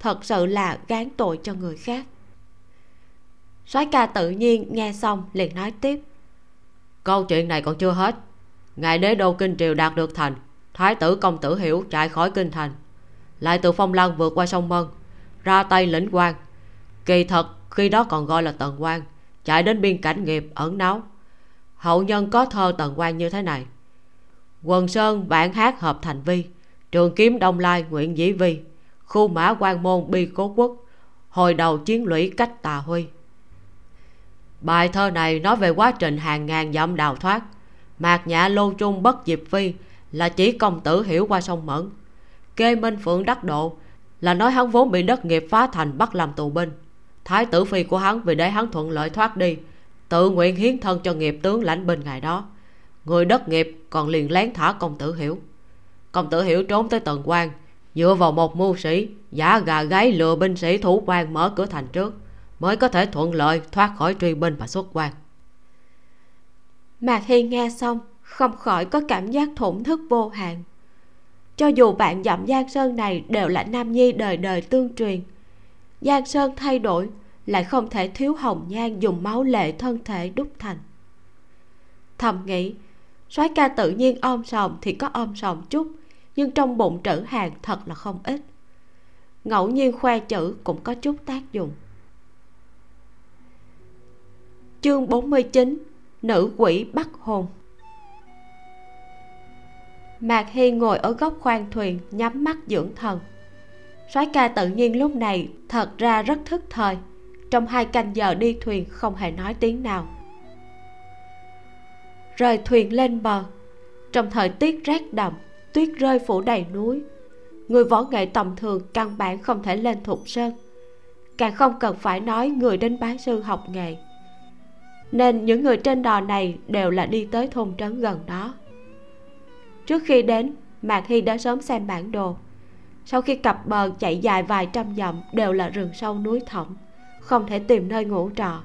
thật sự là gán tội cho người khác. Soái ca tự nhiên nghe xong liền nói tiếp. Câu chuyện này còn chưa hết. Ngài đế đô kinh triều đạt được thành, thái tử công tử hiểu chạy khỏi kinh thành. Lại từ phong lăng vượt qua sông mân, ra tay lĩnh quan. Kỳ thật, khi đó còn gọi là tần quan, chạy đến biên cảnh nghiệp ẩn náu. Hậu nhân có thơ tần quan như thế này. Quần sơn bản hát hợp thành vi, trường kiếm đông lai nguyện dĩ vi khu mã quan môn bi cố quốc, hồi đầu chiến lũy cách tà huy. Bài thơ này nói về quá trình hàng ngàn dặm đào thoát. Mạc nhã lô trung bất diệp phi là chỉ công tử hiểu qua sông mẫn. Kê minh phượng đắc độ là nói hắn vốn bị đất nghiệp phá thành bắt làm tù binh. Thái tử phi của hắn vì để hắn thuận lợi thoát đi, tự nguyện hiến thân cho nghiệp tướng lãnh binh ngày đó. Người đất nghiệp còn liền lén thả công tử hiểu. Công tử hiểu trốn tới tần quan dựa vào một mưu sĩ, giả gà gáy lừa binh sĩ thủ quan mở cửa thành trước, mới có thể thuận lợi thoát khỏi truy binh và xuất quan. Mạc hy nghe xong, không khỏi có cảm giác thổn thức vô hạn. Cho dù bạn dặm giang sơn này đều là nam nhi đời đời tương truyền, giang sơn thay đổi, lại không thể thiếu hồng nhan dùng máu lệ thân thể đúc thành. Thầm nghĩ, soái ca tự nhiên ôm sòm thì có ôm sòm chút nhưng trong bụng trữ hàng thật là không ít. Ngẫu nhiên khoe chữ cũng có chút tác dụng. Chương 49 nữ quỷ bắt hồn. Mạc hy ngồi ở góc khoang thuyền, nhắm mắt dưỡng thần. Soái ca tự nhiên lúc này thật ra rất thức thời. Trong hai canh giờ đi thuyền không hề nói tiếng nào. Rời thuyền lên bờ, trong thời tiết rét đậm tuyết rơi phủ đầy núi. Người võ nghệ tầm thường căn bản không thể lên thục sơn. Càng không cần phải nói người đến bán sư học nghề. Nên những người trên đò này đều là đi tới thôn trấn gần đó. Trước khi đến, mạc hy đã sớm xem bản đồ. Sau khi cặp bờ chạy dài vài trăm dặm đều là rừng sâu núi thẳm, không thể tìm nơi ngủ trọ.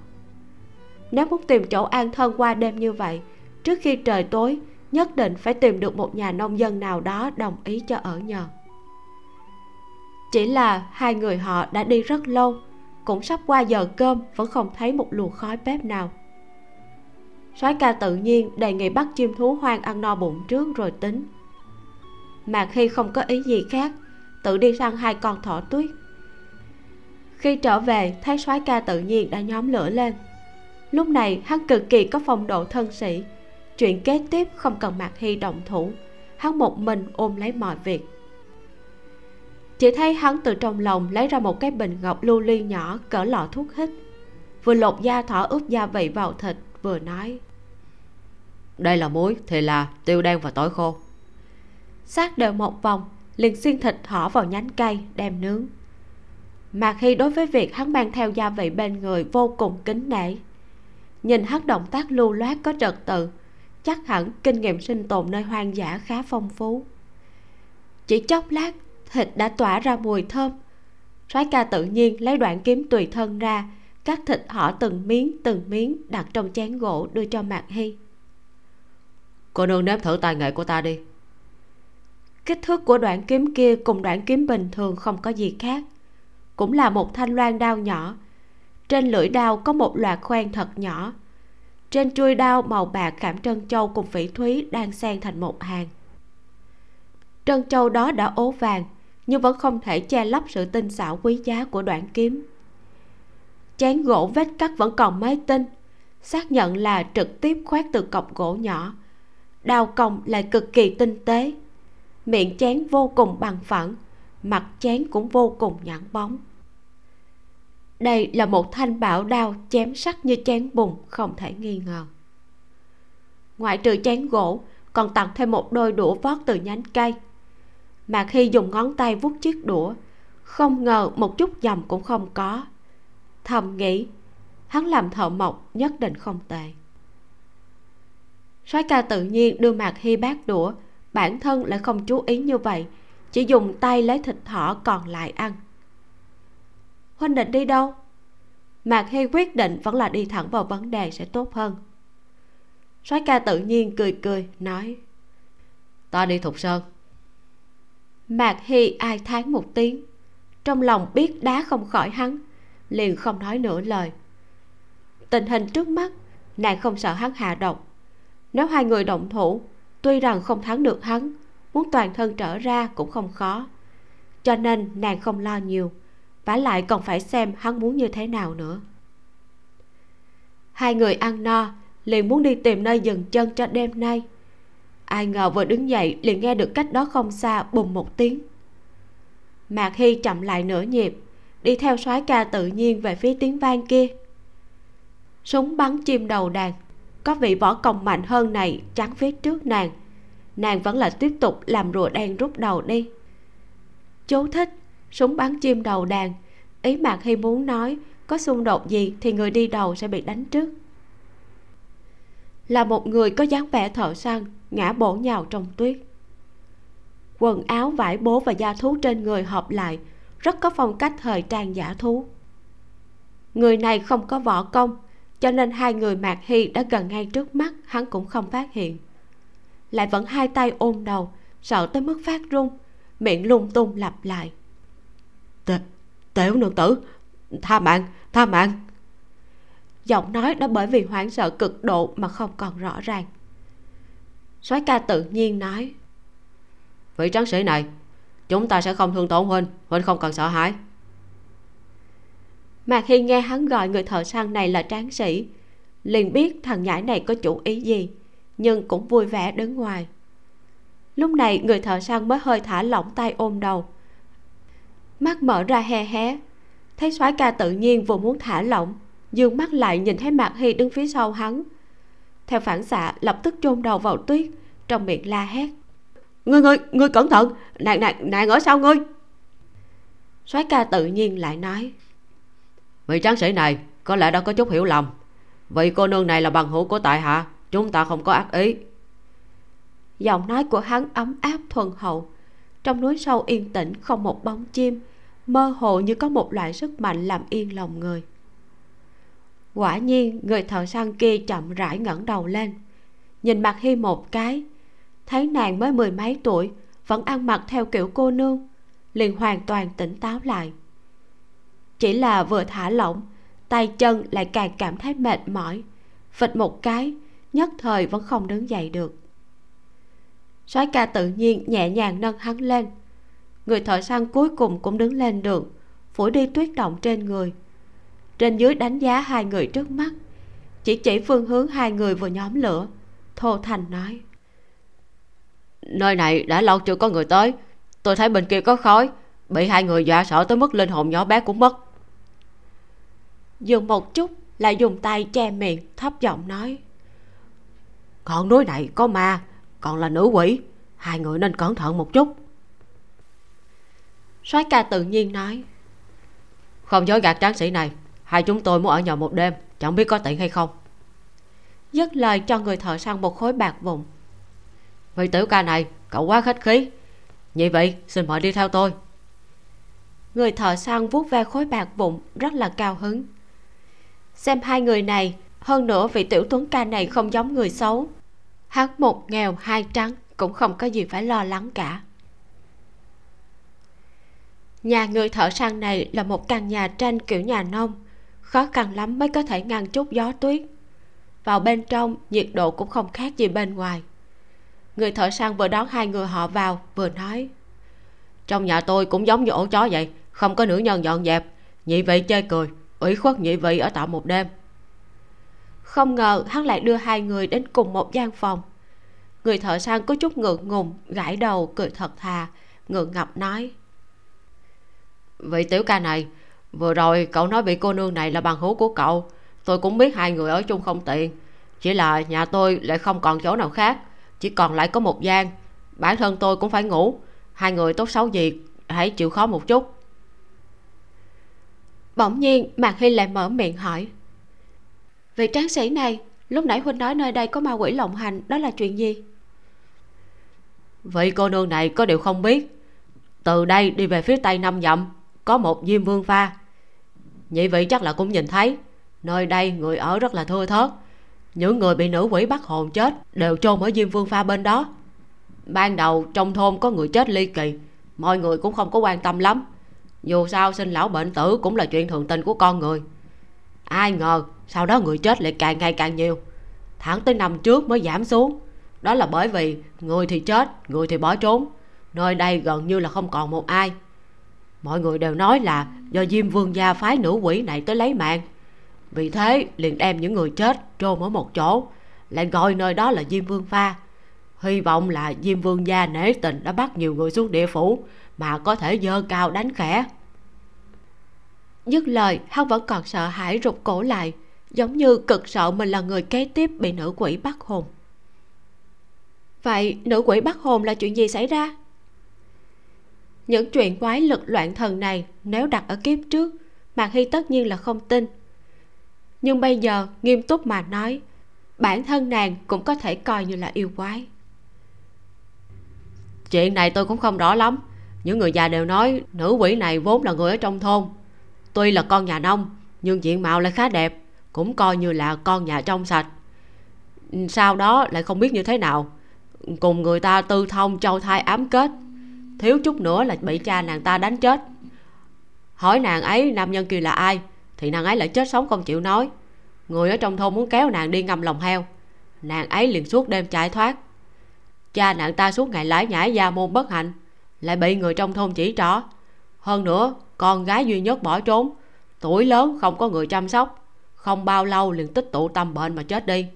Nếu muốn tìm chỗ an thân qua đêm như vậy, trước khi trời tối nhất định phải tìm được một nhà nông dân nào đó đồng ý cho ở nhờ. Chỉ là hai người họ đã đi rất lâu, cũng sắp qua giờ cơm vẫn không thấy một luồng khói bếp nào. Soái ca tự nhiên đề nghị bắt chim thú hoang ăn no bụng trước rồi tính. Mà khi không có ý gì khác, tự đi săn hai con thỏ tuyết. Khi trở về, thấy soái ca tự nhiên đã nhóm lửa lên. Lúc này, hắn cực kỳ có phong độ thân sĩ chuyện kế tiếp không cần mạc hy động thủ. Hắn một mình ôm lấy mọi việc. Chỉ thấy hắn từ trong lòng lấy ra một cái bình ngọc lưu ly nhỏ cỡ lọ thuốc hít. Vừa lột da thỏ ướp gia vị vào thịt vừa nói. Đây là muối thì là tiêu đen và tỏi khô. Sát đều một vòng liền xiên thịt thỏ vào nhánh cây đem nướng. Mà khi đối với việc hắn mang theo gia vị bên người vô cùng kính nể. Nhìn hắn động tác lưu loát có trật tự chắc hẳn kinh nghiệm sinh tồn nơi hoang dã khá phong phú. Chỉ chốc lát thịt đã tỏa ra mùi thơm. Soái ca tự nhiên lấy đoạn kiếm tùy thân ra cắt thịt họ từng miếng từng miếng đặt trong chén gỗ đưa cho mạc hy. Cô nương nếm thử tài nghệ của ta đi. Kích thước của đoạn kiếm kia cùng đoạn kiếm bình thường không có gì khác. Cũng là một thanh loan đao nhỏ. Trên lưỡi đao có một loạt khoen thật nhỏ trên chuôi đao màu bạc khảm trân châu cùng phỉ thúy đang xen thành một hàng. Trân châu đó đã ố vàng, nhưng vẫn không thể che lấp sự tinh xảo quý giá của đoạn kiếm. Chén gỗ vết cắt vẫn còn mấy tinh xác nhận là trực tiếp khoét từ cọc gỗ nhỏ. Đào còng lại cực kỳ tinh tế. Miệng chén vô cùng bằng phẳng, mặt chén cũng vô cùng nhẵn bóng đây là một thanh bảo đao chém sắc như chén bùn, không thể nghi ngờ. Ngoại trừ chén gỗ, còn tặng thêm một đôi đũa vót từ nhánh cây. Mà khi dùng ngón tay vuốt chiếc đũa, không ngờ một chút dầm cũng không có. Thầm nghĩ, hắn làm thợ mộc nhất định không tệ. Soái ca tự nhiên đưa mạc hy bát đũa, bản thân lại không chú ý như vậy, chỉ dùng tay lấy thịt thỏ còn lại ăn huynh định đi đâu? Mạc hy quyết định vẫn là đi thẳng vào vấn đề sẽ tốt hơn. Soái ca tự nhiên cười cười nói ta đi thục sơn. Mạc hy ai thán một tiếng. Trong lòng biết đá không khỏi hắn liền không nói nửa lời. Tình hình trước mắt nàng không sợ hắn hạ độc. Nếu hai người động thủ tuy rằng không thắng được hắn muốn toàn thân trở ra cũng không khó. Cho nên nàng không lo nhiều vả lại còn phải xem hắn muốn như thế nào nữa. Hai người ăn no, liền muốn đi tìm nơi dừng chân cho đêm nay. Ai ngờ vừa đứng dậy liền nghe được cách đó không xa bùng một tiếng. Mạc hy chậm lại nửa nhịp, đi theo soái ca tự nhiên về phía tiếng vang kia. Súng bắn chim đầu đàn, có vị võ công mạnh hơn này chắn phía trước nàng. Nàng vẫn là tiếp tục làm rùa đen rút đầu đi. Chú thích súng bắn chim đầu đàn. Ý mạc hy muốn nói, có xung đột gì thì người đi đầu sẽ bị đánh trước. Là một người có dáng vẻ thợ săn, ngã bổ nhào trong tuyết. Quần áo, vải bố và da thú trên người hợp lại, rất có phong cách thời trang giả thú. Người này không có võ công, cho nên hai người mạc hy đã gần ngay trước mắt, hắn cũng không phát hiện. Lại vẫn hai tay ôm đầu, sợ tới mức phát run, miệng lung tung lặp lại tiểu nương tử. Tha mạng tha mạng. Giọng nói đã bởi vì hoảng sợ cực độ mà không còn rõ ràng. Soái ca tự nhiên nói, vị tráng sĩ này, chúng ta sẽ không thương tổn huynh huynh không cần sợ hãi. Mà khi nghe hắn gọi người thợ săn này là tráng sĩ, liền biết thằng nhãi này có chủ ý gì, nhưng cũng vui vẻ đứng ngoài. Lúc này người thợ săn mới hơi thả lỏng tay ôm đầu mắt mở ra he hé. Thấy soái ca tự nhiên vừa muốn thả lỏng dương mắt lại nhìn thấy mạc hy đứng phía sau hắn. Theo phản xạ lập tức chôn đầu vào tuyết trong miệng la hét. Ngươi ngươi ngươi cẩn thận! Nàng nàng nàng ở sau ngươi! Soái ca tự nhiên lại nói. Vị tráng sĩ này có lẽ đã có chút hiểu lầm. Vị cô nương này là bằng hữu của tại hạ chúng ta không có ác ý. Giọng nói của hắn ấm áp thuần hậu. Trong núi sâu yên tĩnh không một bóng chim mơ hồ như có một loại sức mạnh làm yên lòng người. Quả nhiên, người thợ săn kia chậm rãi ngẩng đầu lên. Nhìn mặt hi một cái, thấy nàng mới mười mấy tuổi, vẫn ăn mặc theo kiểu cô nương, liền hoàn toàn tỉnh táo lại. Chỉ là vừa thả lỏng, tay chân lại càng cảm thấy mệt mỏi, phịch một cái, nhất thời vẫn không đứng dậy được. Soái ca tự nhiên nhẹ nhàng nâng hắn lên người thợ săn cuối cùng cũng đứng lên được. Phủi đi tuyết động trên người. Trên dưới đánh giá hai người trước mắt. Chỉ chỉ phương hướng hai người vừa nhóm lửa. Thô thành nói. Nơi này đã lâu chưa có người tới. Tôi thấy bên kia có khói. Bị hai người dọa sợ tới mức linh hồn nhỏ bé cũng mất. Dừng một chút lại dùng tay che miệng thấp giọng nói. Ngọn núi này có ma còn là nữ quỷ. Hai người nên cẩn thận một chút soái ca tự nhiên nói. Không dối gạt tráng sĩ này hai chúng tôi muốn ở nhờ một đêm chẳng biết có tiện hay không. Dứt lời cho người thợ săn một khối bạc vụn. Vị tiểu ca này cậu quá khách khí. Như vậy xin mời đi theo tôi. Người thợ săn vuốt ve khối bạc vụn rất là cao hứng. Xem hai người này hơn nữa vị tiểu tuấn ca này không giống người xấu. Hắn một nghèo hai trắng cũng không có gì phải lo lắng cả nhà người thợ săn này là một căn nhà tranh kiểu nhà nông, khó khăn lắm mới có thể ngăn chút gió tuyết. Vào bên trong, nhiệt độ cũng không khác gì bên ngoài. Người thợ săn vừa đón hai người họ vào, vừa nói, trong nhà tôi cũng giống như ổ chó vậy, không có nữ nhân dọn dẹp, nhị vị chơi cười, ủy khuất nhị vị ở tạm một đêm. Không ngờ hắn lại đưa hai người đến cùng một gian phòng. Người thợ săn có chút ngượng ngùng, gãi đầu, cười thật thà, ngượng ngập nói vị tiểu ca này vừa rồi cậu nói vị cô nương này là bằng hữu của cậu. Tôi cũng biết hai người ở chung không tiện. Chỉ là nhà tôi lại không còn chỗ nào khác. Chỉ còn lại có một gian. Bản thân tôi cũng phải ngủ. Hai người tốt xấu gì hãy chịu khó một chút. Bỗng nhiên mạc hy lại mở miệng hỏi. Vị tráng sĩ này lúc nãy huynh nói nơi đây có ma quỷ lộng hành đó là chuyện gì? Vị cô nương này có điều không biết. Từ đây đi về phía tây năm dặm có một diêm vương pha. Nhị vị chắc là cũng nhìn thấy, nơi đây người ở rất là thưa thớt. Những người bị nữ quỷ bắt hồn chết đều chôn ở diêm vương pha bên đó. Ban đầu trong thôn có người chết ly kỳ, mọi người cũng không có quan tâm lắm. Dù sao sinh lão bệnh tử cũng là chuyện thường tình của con người. Ai ngờ sau đó người chết lại càng ngày càng nhiều. Tháng tới năm trước mới giảm xuống. Đó là bởi vì người thì chết, người thì bỏ trốn. Nơi đây gần như là không còn một ai mọi người đều nói là do diêm vương gia phái nữ quỷ này tới lấy mạng. Vì thế, liền đem những người chết trôn ở một chỗ, lại gọi nơi đó là diêm vương pha. Hy vọng là diêm vương gia nể tình đã bắt nhiều người xuống địa phủ mà có thể dơ cao đánh khẽ. Dứt lời, hắn vẫn còn sợ hãi rụt cổ lại, giống như cực sợ mình là người kế tiếp bị nữ quỷ bắt hồn. Vậy, nữ quỷ bắt hồn là chuyện gì xảy ra? Những chuyện quái lực loạn thần này nếu đặt ở kiếp trước mạc hy tất nhiên là không tin. Nhưng bây giờ, nghiêm túc mà nói, bản thân nàng cũng có thể coi như là yêu quái. Chuyện này tôi cũng không rõ lắm. Những người già đều nói nữ quỷ này vốn là người ở trong thôn. Tuy là con nhà nông, nhưng diện mạo lại khá đẹp, cũng coi như là con nhà trong sạch. Sau đó lại không biết như thế nào. Cùng người ta tư thông, châu thai ám kết thiếu chút nữa là bị cha nàng ta đánh chết. Hỏi nàng ấy nam nhân kia là ai, thì nàng ấy lại chết sống không chịu nói. Người ở trong thôn muốn kéo nàng đi ngầm lòng heo. Nàng ấy liền suốt đêm chạy thoát. Cha nàng ta suốt ngày lái nhãi gia môn bất hạnh, lại bị người trong thôn chỉ trỏ. Hơn nữa, con gái duy nhất bỏ trốn, tuổi lớn không có người chăm sóc, không bao lâu liền tích tụ tâm bệnh mà chết đi.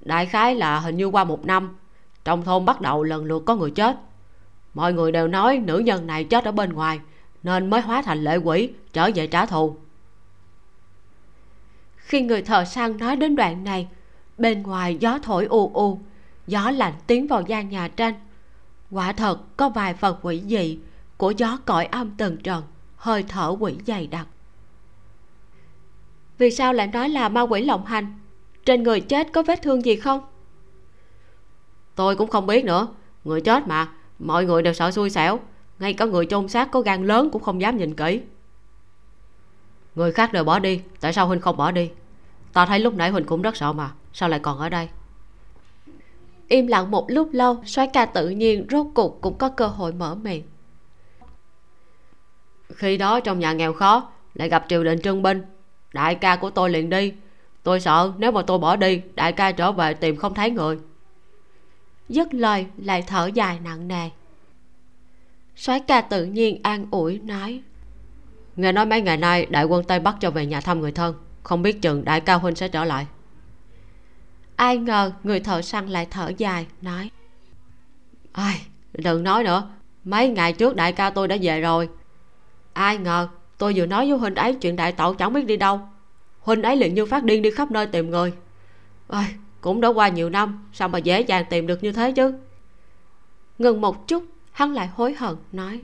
Đại khái là hình như qua một năm, trong thôn bắt đầu lần lượt có người chết mọi người đều nói nữ nhân này chết ở bên ngoài, nên mới hóa thành lệ quỷ, trở về trả thù. Khi người thợ săn nói đến đoạn này, bên ngoài gió thổi u u gió lạnh tiến vào gian nhà tranh. Quả thật, có vài phần quỷ dị của gió cõi âm từng trần hơi thở quỷ dày đặc. Vì sao lại nói là ma quỷ lộng hành? Trên người chết có vết thương gì không? Tôi cũng không biết nữa, người chết mà mọi người đều sợ xui xẻo. Ngay cả người chôn xác có gan lớn cũng không dám nhìn kỹ. Người khác đều bỏ đi. Tại sao huynh không bỏ đi? Ta thấy lúc nãy huynh cũng rất sợ mà. Sao lại còn ở đây? Im lặng một lúc lâu soái ca tự nhiên rốt cuộc cũng có cơ hội mở miệng. Khi đó trong nhà nghèo khó lại gặp triều đình trưng binh. Đại ca của tôi liền đi. Tôi sợ nếu mà tôi bỏ đi đại ca trở về tìm không thấy người dứt lời lại thở dài nặng nề. Soái ca tự nhiên an ủi nói nghe nói mấy ngày nay đại quân tây bắc cho về nhà thăm người thân không biết chừng đại ca huynh sẽ trở lại. Ai ngờ người thợ săn lại thở dài nói ai đừng nói nữa mấy ngày trước đại ca tôi đã về rồi. Ai ngờ tôi vừa nói với huynh ấy chuyện đại tẩu chẳng biết đi đâu. Huynh ấy liền như phát điên đi khắp nơi tìm người. Ai cũng đã qua nhiều năm, sao mà dễ dàng tìm được như thế chứ? Ngừng một chút, hắn lại hối hận, nói.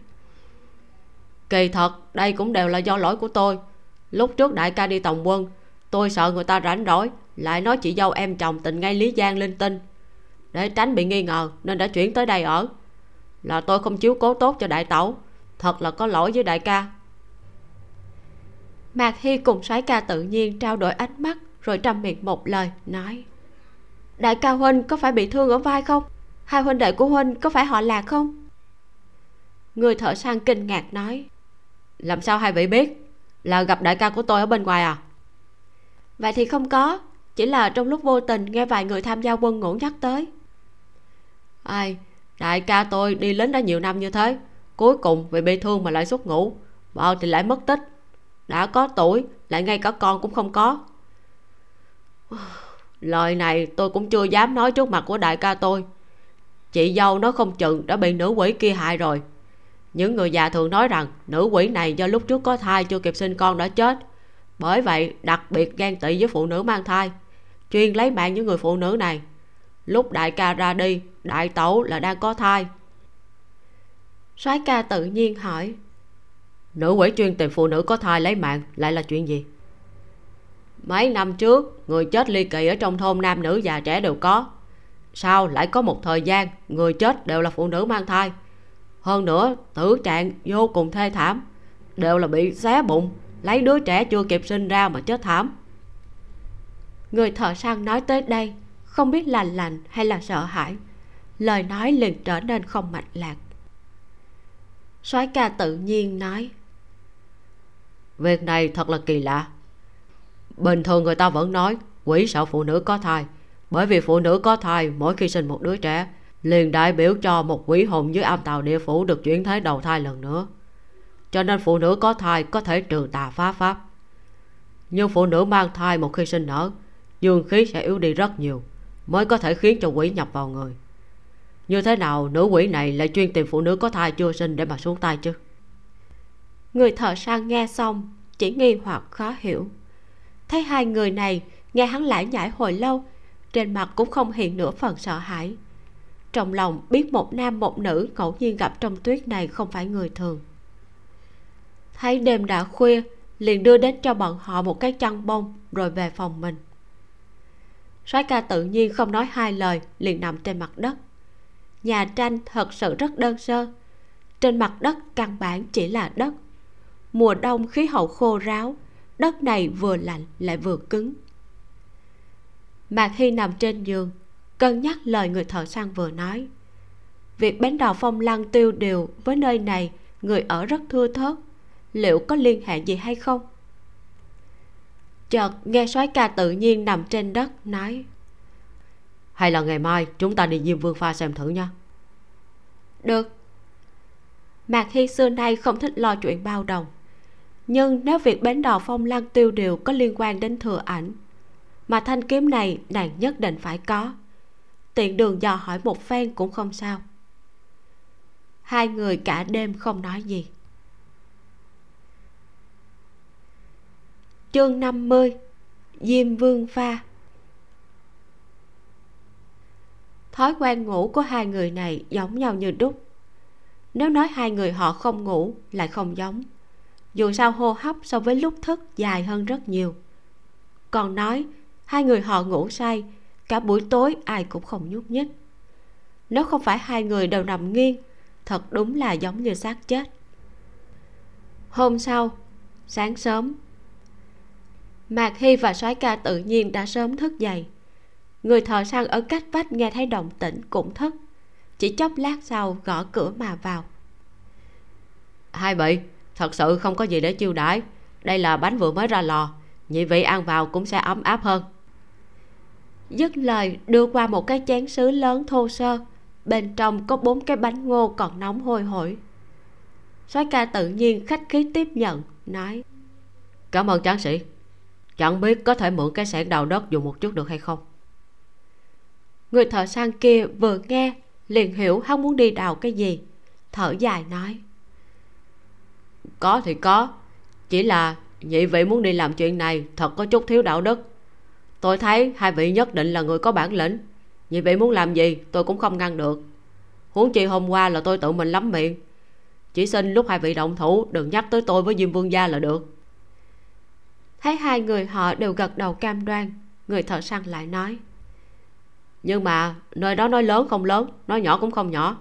Kỳ thật, đây cũng đều là do lỗi của tôi. Lúc trước đại ca đi tòng quân, tôi sợ người ta rảnh rỗi, lại nói chị dâu em chồng tình ngay lý giang, linh tinh. Để tránh bị nghi ngờ, nên đã chuyển tới đây ở. Là tôi không chiếu cố tốt cho đại tẩu, thật là có lỗi với đại ca. Mạc hy cùng soái ca tự nhiên trao đổi ánh mắt, rồi trầm miệng một lời, nói đại ca huynh có phải bị thương ở vai không? Hai huynh đệ của huynh có phải họ lạc không? Người thợ săn kinh ngạc nói. Làm sao hai vị biết? Là gặp đại ca của tôi ở bên ngoài à? Vậy thì không có chỉ là trong lúc vô tình nghe vài người tham gia quân ngũ nhắc tới. Ai đại ca tôi đi lính đã nhiều năm như thế cuối cùng vì bị thương mà lại xuất ngũ vợ thì lại mất tích. Đã có tuổi lại ngay cả con cũng không có lời này tôi cũng chưa dám nói trước mặt của đại ca tôi. Chị dâu nó không chừng đã bị nữ quỷ kia hại rồi. Những người già thường nói rằng nữ quỷ này do lúc trước có thai chưa kịp sinh con đã chết. Bởi vậy, đặc biệt ghen tị với phụ nữ mang thai, chuyên lấy mạng những người phụ nữ này. Lúc đại ca ra đi, đại tẩu là đang có thai. Soái ca tự nhiên hỏi, nữ quỷ chuyên tìm phụ nữ có thai lấy mạng lại là chuyện gì? Mấy năm trước, người chết ly kỳ ở trong thôn nam nữ già trẻ đều có. Sau lại có một thời gian, người chết đều là phụ nữ mang thai. Hơn nữa, tử trạng vô cùng thê thảm, đều là bị xé bụng, lấy đứa trẻ chưa kịp sinh ra mà chết thảm. Người thợ săn nói tới đây, không biết là lành hay là sợ hãi, lời nói liền trở nên không mạch lạc. Soái ca tự nhiên nói, việc này thật là kỳ lạ bình thường người ta vẫn nói, quỷ sợ phụ nữ có thai. Bởi vì phụ nữ có thai, mỗi khi sinh một đứa trẻ, liền đại biểu cho một quỷ hồn dưới âm tàu địa phủ được chuyển thế đầu thai lần nữa. Cho nên phụ nữ có thai có thể trừ tà phá pháp. Nhưng phụ nữ mang thai một khi sinh nở, dương khí sẽ yếu đi rất nhiều, mới có thể khiến cho quỷ nhập vào người. Như thế nào nữ quỷ này lại chuyên tìm phụ nữ có thai chưa sinh để mà xuống tay chứ? Người thợ sang nghe xong, chỉ nghi hoặc khó hiểu thấy hai người này, nghe hắn lải nhải hồi lâu, trên mặt cũng không hiện nửa phần sợ hãi. Trong lòng biết một nam một nữ ngẫu nhiên gặp trong tuyết này không phải người thường. Thấy đêm đã khuya, liền đưa đến cho bọn họ một cái chăn bông, rồi về phòng mình. Soái ca tự nhiên không nói hai lời, liền nằm trên mặt đất. Nhà tranh thật sự rất đơn sơ. Trên mặt đất căn bản chỉ là đất. Mùa đông khí hậu khô ráo đất này vừa lạnh lại vừa cứng. Mạc hy nằm trên giường cân nhắc lời người thợ săn vừa nói. Việc bến đò phong lăng tiêu điều với nơi này người ở rất thưa thớt. Liệu có liên hệ gì hay không? Chợt nghe soái ca tự nhiên nằm trên đất nói. Hay là ngày mai chúng ta đi diêm vương pha xem thử nha. Được. Mạc hy xưa nay không thích lo chuyện bao đồng nhưng nếu việc bến đò phong lăng tiêu điều có liên quan đến thừa ảnh, mà thanh kiếm này nàng nhất định phải có. Tiện đường dò hỏi một phen cũng không sao. Hai người cả đêm không nói gì. Chương 50 Diêm Vương Pha. Thói quen ngủ của hai người này giống nhau như đúc. Nếu nói hai người họ không ngủ, lại không giống. Dù sao hô hấp so với lúc thức dài hơn rất nhiều. Còn nói, hai người họ ngủ say, Cả buổi tối ai cũng không nhúc nhích. Nếu không phải hai người đều nằm nghiêng, Thật đúng là giống như xác chết. Hôm sau, Sáng sớm, mạc hy và soái ca tự nhiên đã sớm thức dậy. Người thợ săn ở cách vách nghe thấy động tĩnh cũng thức, chỉ chốc lát sau gõ cửa mà vào. Hai vị thật sự không có gì để chiêu đãi. Đây là bánh vừa mới ra lò. Nhị vị ăn vào cũng sẽ ấm áp hơn. Dứt lời, đưa qua một cái chén sứ lớn thô sơ. Bên trong có bốn cái bánh ngô còn nóng hôi hổi. Soái ca tự nhiên khách khí tiếp nhận, nói, cảm ơn tráng sĩ. Chẳng biết có thể mượn cái xẻng đào đất dùng một chút được hay không? Người thợ sang kia vừa nghe, liền hiểu hắn muốn đi đào cái gì. Thở dài, nói có thì có. Chỉ là nhị vị muốn đi làm chuyện này thật có chút thiếu đạo đức. Tôi thấy hai vị nhất định là người có bản lĩnh. Nhị vị muốn làm gì, tôi cũng không ngăn được. Huống chi hôm qua là tôi tự mình lắm miệng. Chỉ xin lúc hai vị động thủ, đừng nhắc tới tôi với diêm vương gia là được. Thấy hai người họ đều gật đầu cam đoan, người thợ săn lại nói. Nhưng mà nơi đó nói lớn không lớn, nói nhỏ cũng không nhỏ.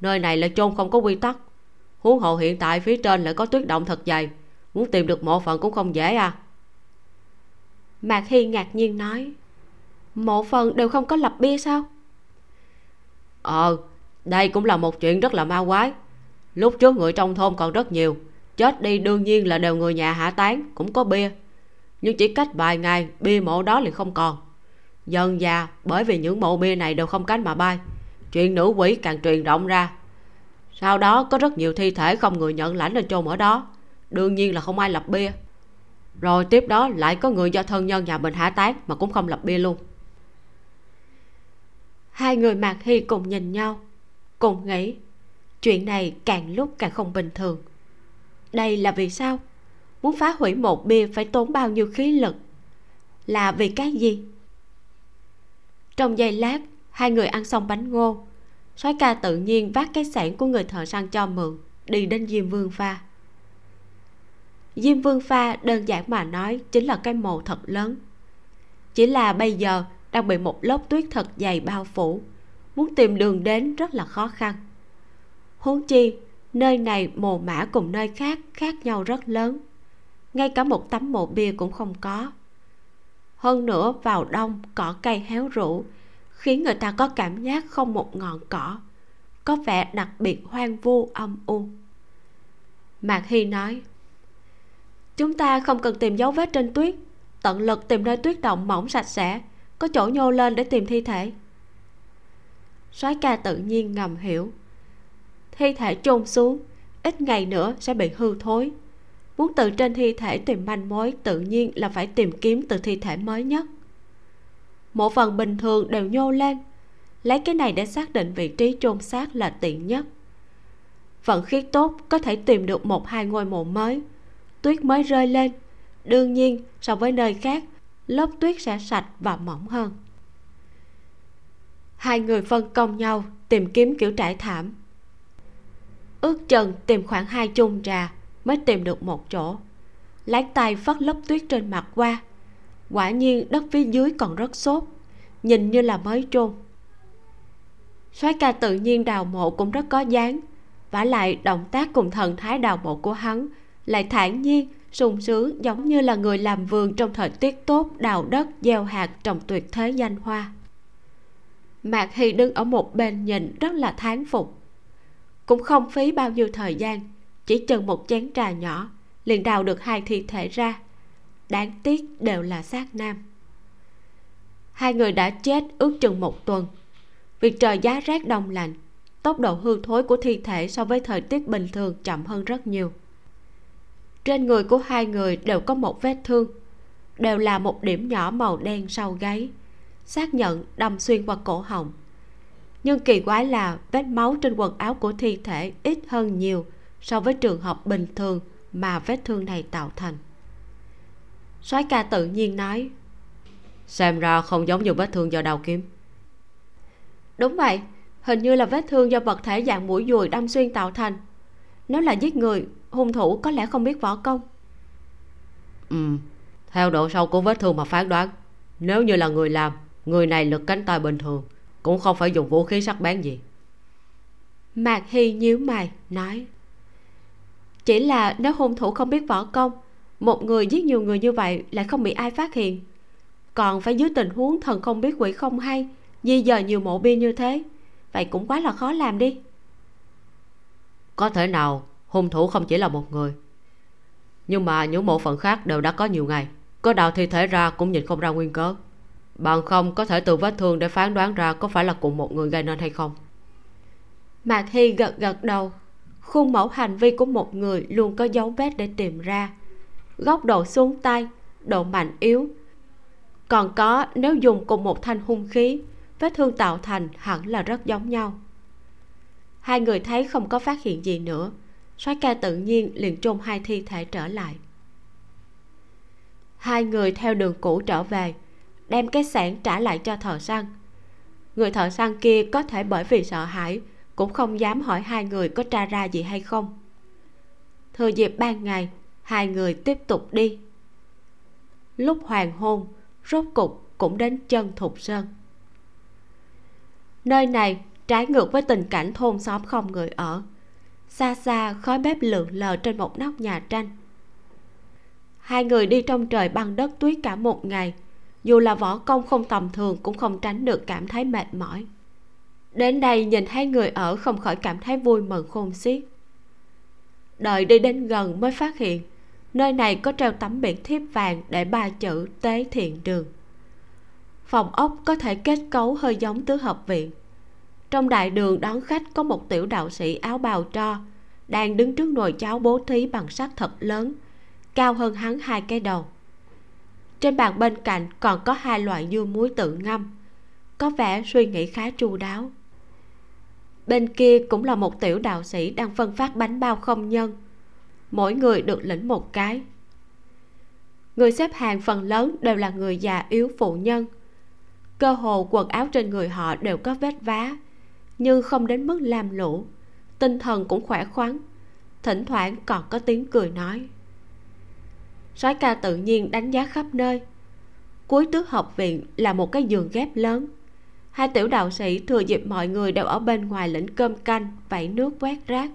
Nơi này là chôn không có quy tắc huống hồ hiện tại phía trên lại có tuyết động thật dày. Muốn tìm được mộ phần cũng không dễ à. Mạc hy ngạc nhiên nói mộ phần đều không có lập bia sao? Ờ đây cũng là một chuyện rất là ma quái. Lúc trước người trong thôn còn rất nhiều chết đi đương nhiên là đều người nhà hạ tán cũng có bia. Nhưng chỉ cách vài ngày bia mộ đó liền không còn. Dần già bởi vì những mộ bia này đều không cánh mà bay chuyện nữ quỷ càng truyền rộng ra sau đó có rất nhiều thi thể không người nhận lãnh lên chôn ở đó. Đương nhiên là không ai lập bia. Rồi tiếp đó lại có người do thân nhân nhà mình hạ tán mà cũng không lập bia luôn. Hai người mạc hy cùng nhìn nhau, cùng nghĩ. Chuyện này càng lúc càng không bình thường. Đây là vì sao? Muốn phá hủy một bia phải tốn bao nhiêu khí lực? Là vì cái gì? Trong giây lát, hai người ăn xong bánh ngô soái ca tự nhiên vác cái sẻn của người thợ săn cho mượn, đi đến diêm vương pha. Diêm vương pha đơn giản mà nói chính là cái mồ thật lớn. Chỉ là bây giờ đang bị một lớp tuyết thật dày bao phủ, muốn tìm đường đến rất là khó khăn. Huống chi, nơi này mồ mã cùng nơi khác khác nhau rất lớn, ngay cả một tấm mộ bia cũng không có. Hơn nữa vào đông, cỏ cây héo rũ khiến người ta có cảm giác không một ngọn cỏ, có vẻ đặc biệt hoang vu, âm u. Mạc hy nói, chúng ta không cần tìm dấu vết trên tuyết, tận lực tìm nơi tuyết động mỏng sạch sẽ, có chỗ nhô lên để tìm thi thể. Soái ca tự nhiên ngầm hiểu, thi thể chôn xuống, ít ngày nữa sẽ bị hư thối. Muốn từ trên thi thể tìm manh mối tự nhiên là phải tìm kiếm từ thi thể mới nhất một phần bình thường đều nhô lên. Lấy cái này để xác định vị trí chôn xác là tiện nhất. Vận khí tốt, có thể tìm được một hai ngôi mộ mới. Tuyết mới rơi lên. Đương nhiên, so với nơi khác, lớp tuyết sẽ sạch và mỏng hơn. Hai người phân công nhau tìm kiếm kiểu trải thảm. Ước chừng tìm khoảng hai chung trà mới tìm được một chỗ. Lái tay phất lớp tuyết trên mặt qua quả nhiên đất phía dưới còn rất xốp, nhìn như là mới chôn soái ca tự nhiên đào mộ cũng rất có dáng, vả lại động tác cùng thần thái đào mộ của hắn lại thản nhiên, sung sướng giống như là người làm vườn trong thời tiết tốt, đào đất, gieo hạt trồng tuyệt thế danh hoa. Mạc hy đứng ở một bên nhìn rất là thán phục. Cũng không phí bao nhiêu thời gian, chỉ chừng một chén trà nhỏ, liền đào được hai thi thể ra đáng tiếc đều là xác nam. Hai người đã chết ước chừng một tuần. Việc trời giá rét đông lạnh, tốc độ hư thối của thi thể so với thời tiết bình thường chậm hơn rất nhiều. Trên người của hai người đều có một vết thương, đều là một điểm nhỏ màu đen sau gáy, xác nhận đâm xuyên qua cổ họng. Nhưng kỳ quái là vết máu trên quần áo của thi thể ít hơn nhiều so với trường hợp bình thường mà vết thương này tạo thành soái ca tự nhiên nói. Xem ra không giống như vết thương do đào kiếm. Đúng vậy hình như là vết thương do vật thể dạng mũi dùi đâm xuyên tạo thành. Nếu là giết người hung thủ có lẽ không biết võ công. Ừ theo độ sâu của vết thương mà phán đoán nếu như là người làm người này lực cánh tay bình thường cũng không phải dùng vũ khí sắc bén gì. Mạc hy nhíu mày nói. Chỉ là nếu hung thủ không biết võ công một người giết nhiều người như vậy lại không bị ai phát hiện. Còn phải dưới tình huống thần không biết quỷ không hay di dời nhiều mộ bia như thế vậy cũng quá là khó làm đi. Có thể nào hung thủ không chỉ là một người nhưng mà những bộ phận khác đều đã có nhiều ngày. Có đào thi thể ra cũng nhìn không ra nguyên cớ. Bằng không có thể từ vết thương để phán đoán ra có phải là cùng một người gây nên hay không. Mạc hy gật gật đầu. Khuôn mẫu hành vi của một người luôn có dấu vết để tìm ra góc độ xuống tay độ mạnh yếu. Còn có, nếu dùng cùng một thanh hung khí, vết thương tạo thành hẳn là rất giống nhau. Hai người thấy không có phát hiện gì nữa soái ca tự nhiên liền chôn hai thi thể trở lại. Hai người theo đường cũ trở về, đem cái sản trả lại cho thợ săn. Người thợ săn kia có thể bởi vì sợ hãi, cũng không dám hỏi hai người có tra ra gì hay không. Thừa dịp ban ngày hai người tiếp tục đi. Lúc hoàng hôn, rốt cục cũng đến chân thục sơn. Nơi này trái ngược với tình cảnh thôn xóm không người ở. Xa xa khói bếp lượn lờ trên một nóc nhà tranh. Hai người đi trong trời băng đất tuyết cả một ngày. Dù là võ công không tầm thường cũng không tránh được cảm thấy mệt mỏi. Đến đây nhìn thấy người ở không khỏi cảm thấy vui mừng khôn xiết. Đợi đi đến gần mới phát hiện nơi này có treo tấm biển thiếp vàng để ba chữ tế thiện đường. Phòng ốc có thể kết cấu hơi giống tứ hợp viện trong đại đường đón khách có một tiểu đạo sĩ áo bào tro, đang đứng trước nồi cháo bố thí bằng sắt thật lớn, cao hơn hắn hai cái đầu. Trên bàn bên cạnh còn có hai loại dưa muối tự ngâm, có vẻ suy nghĩ khá chu đáo. Bên kia cũng là một tiểu đạo sĩ đang phân phát bánh bao không nhân mỗi người được lĩnh một cái. Người xếp hàng phần lớn đều là người già yếu phụ nhân. Cơ hồ quần áo trên người họ đều có vết vá, nhưng không đến mức làm lũ. Tinh thần cũng khỏe khoắn, thỉnh thoảng còn có tiếng cười nói. Soái ca tự nhiên đánh giá khắp nơi. Cuối tứ học viện là một cái giường ghép lớn. Hai tiểu đạo sĩ thừa dịp mọi người đều ở bên ngoài lĩnh cơm canh vẩy nước quét rác.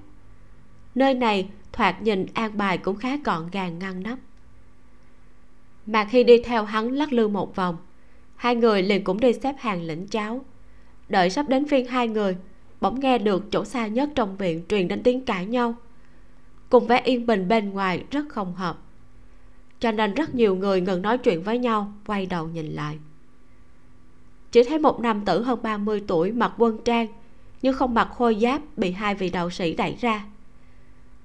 Nơi này thoạt nhìn an bài cũng khá gọn gàng ngăn nắp. Mà khi đi theo hắn lắc lư một vòng, hai người liền cũng đi xếp hàng lĩnh cháo. Đợi sắp đến phiên hai người, bỗng nghe được chỗ xa nhất trong viện truyền đến tiếng cãi nhau. Cùng vẻ yên bình bên ngoài rất không hợp. Cho nên rất nhiều người ngừng nói chuyện với nhau, quay đầu nhìn lại. Chỉ thấy một nam tử hơn 30 tuổi mặc quân trang, nhưng không mặc khôi giáp, bị hai vị đạo sĩ đẩy ra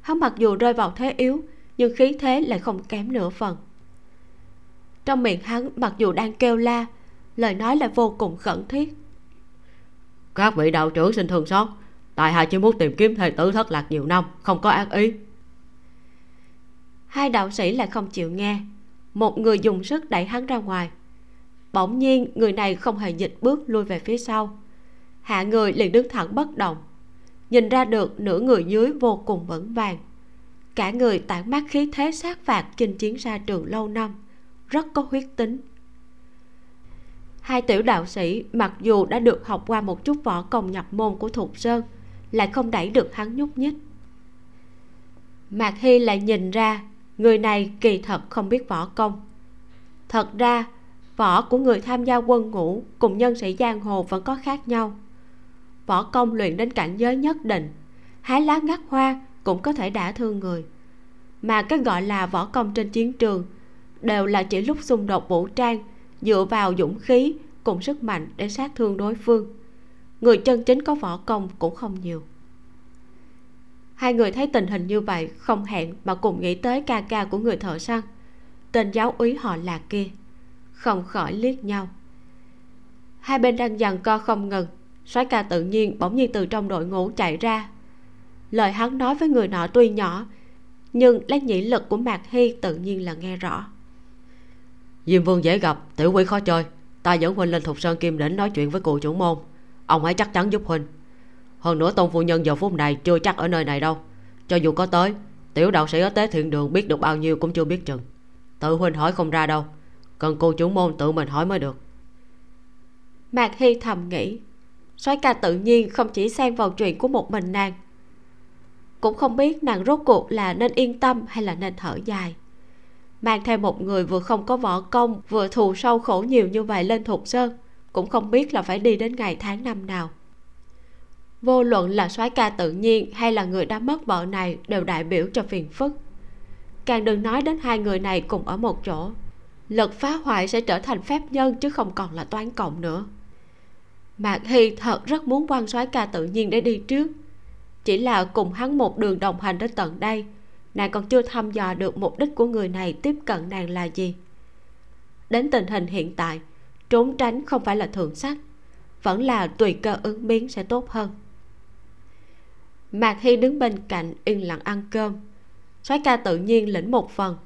hắn mặc dù rơi vào thế yếu nhưng khí thế lại không kém nửa phần. Trong miệng hắn mặc dù đang kêu la lời nói lại vô cùng khẩn thiết. Các vị đạo trưởng xin thương xót tại hạ chỉ muốn tìm kiếm thầy tử thất lạc nhiều năm không có ác ý. Hai đạo sĩ lại không chịu nghe. Một người dùng sức đẩy hắn ra ngoài. Bỗng nhiên người này không hề dịch bước lui về phía sau. Hạ người liền đứng thẳng bất động nhìn ra được nửa người dưới vô cùng vững vàng. Cả người tản mát khí thế sát phạt chinh chiến ra trường lâu năm, rất có huyết tính. Hai tiểu đạo sĩ mặc dù đã được học qua một chút võ công nhập môn của thục sơn, lại không đẩy được hắn nhúc nhích. Mạc hy lại nhìn ra, người này kỳ thật không biết võ công. Thật ra, võ của người tham gia quân ngũ cùng nhân sĩ giang hồ vẫn có khác nhau võ công luyện đến cảnh giới nhất định. Hái lá ngắt hoa cũng có thể đả thương người. Mà cái gọi là võ công trên chiến trường đều là chỉ lúc xung đột vũ trang, dựa vào dũng khí cùng sức mạnh để sát thương đối phương. Người chân chính có võ công cũng không nhiều. Hai người thấy tình hình như vậy không hẹn mà cùng nghĩ tới ca ca của người thợ săn. Tên giáo úy họ là kia. Không khỏi liếc nhau. Hai bên đang giằng co không ngừng soái ca tự nhiên bỗng nhiên từ trong đội ngũ chạy ra. Lời hắn nói với người nọ tuy nhỏ nhưng lấy nhĩ lực của mạc hy tự nhiên là nghe rõ. Diêm vương dễ gặp tiểu quý khó chơi. Ta dẫn huynh lên thục sơn kim đỉnh nói chuyện với cụ chủ môn. Ông hãy chắc chắn giúp huynh. Hơn nữa tôn phu nhân giờ phút này chưa chắc ở nơi này đâu. Cho dù có tới tiểu đạo sĩ ở tế thiện đường biết được bao nhiêu cũng chưa biết chừng. Tự huynh hỏi không ra đâu. Cần cô chủ môn tự mình hỏi mới được. Mạc hy thầm nghĩ soái ca tự nhiên không chỉ xen vào chuyện của một mình nàng. Cũng không biết nàng rốt cuộc là nên yên tâm hay là nên thở dài. Mang theo một người vừa không có võ công, vừa thù sâu khổ nhiều như vậy lên thục sơn, cũng không biết là phải đi đến ngày tháng năm nào. Vô luận là soái ca tự nhiên hay là người đã mất vợ này đều đại biểu cho phiền phức. Càng đừng nói đến hai người này cùng ở một chỗ. Lực phá hoại sẽ trở thành phép nhân chứ không còn là toán cộng nữa mạc hy thật rất muốn quan soái ca tự nhiên để đi trước. Chỉ là cùng hắn một đường đồng hành đến tận đây, nàng còn chưa thăm dò được mục đích của người này tiếp cận nàng là gì. Đến tình hình hiện tại, trốn tránh không phải là thường sách, vẫn là tùy cơ ứng biến sẽ tốt hơn. Mạc hy đứng bên cạnh yên lặng ăn cơm. Soái ca tự nhiên lĩnh một phần,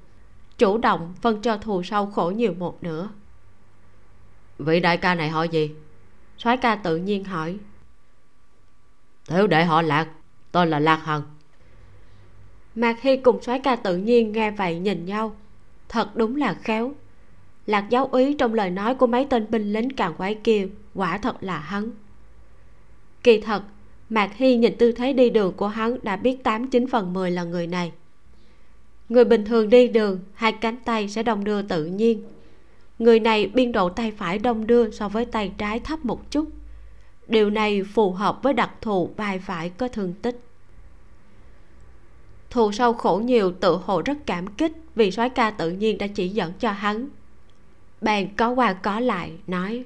chủ động phân cho thù sâu khổ nhiều một nữa. vị đại ca này hỏi gì? Soái ca tự nhiên hỏi. Tiểu đệ họ lạc, tôi là lạc hằng. Mạc hy cùng soái ca tự nhiên nghe vậy nhìn nhau. Thật đúng là khéo. Lạc giáo úy trong lời nói của mấy tên binh lính càng quái kia, quả thật là hắn. Kỳ thật, mạc hy nhìn tư thế đi đường của hắn đã biết tám chín phần mười là người này. Người bình thường đi đường, hai cánh tay sẽ đồng đưa tự nhiên người này biên độ tay phải đông đưa so với tay trái thấp một chút. Điều này phù hợp với đặc thù vai phải có thương tích. Thù sâu khổ nhiều tự hồ rất cảm kích vì soái ca tự nhiên đã chỉ dẫn cho hắn. Bèn có qua có lại nói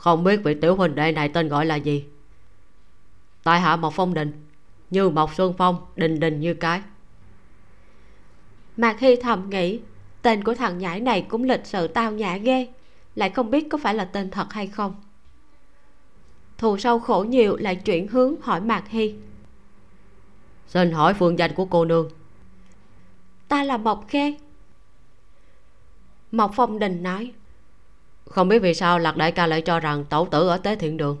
không biết vị tiểu huynh đệ này tên gọi là gì? Tại hạ mộc phong đình như mộc xuân phong đình đình như cái. Mạc hy thầm nghĩ tên của thằng nhãi này cũng lịch sự tao nhã ghê. Lại không biết có phải là tên thật hay không. Thù sâu khổ nhiều lại chuyển hướng hỏi mạc hy. Xin hỏi phương danh của cô nương. Ta là mộc khê. Mộc phong đình nói. Không biết vì sao lạc đại ca lại cho rằng tẩu tử ở tế thiện đường.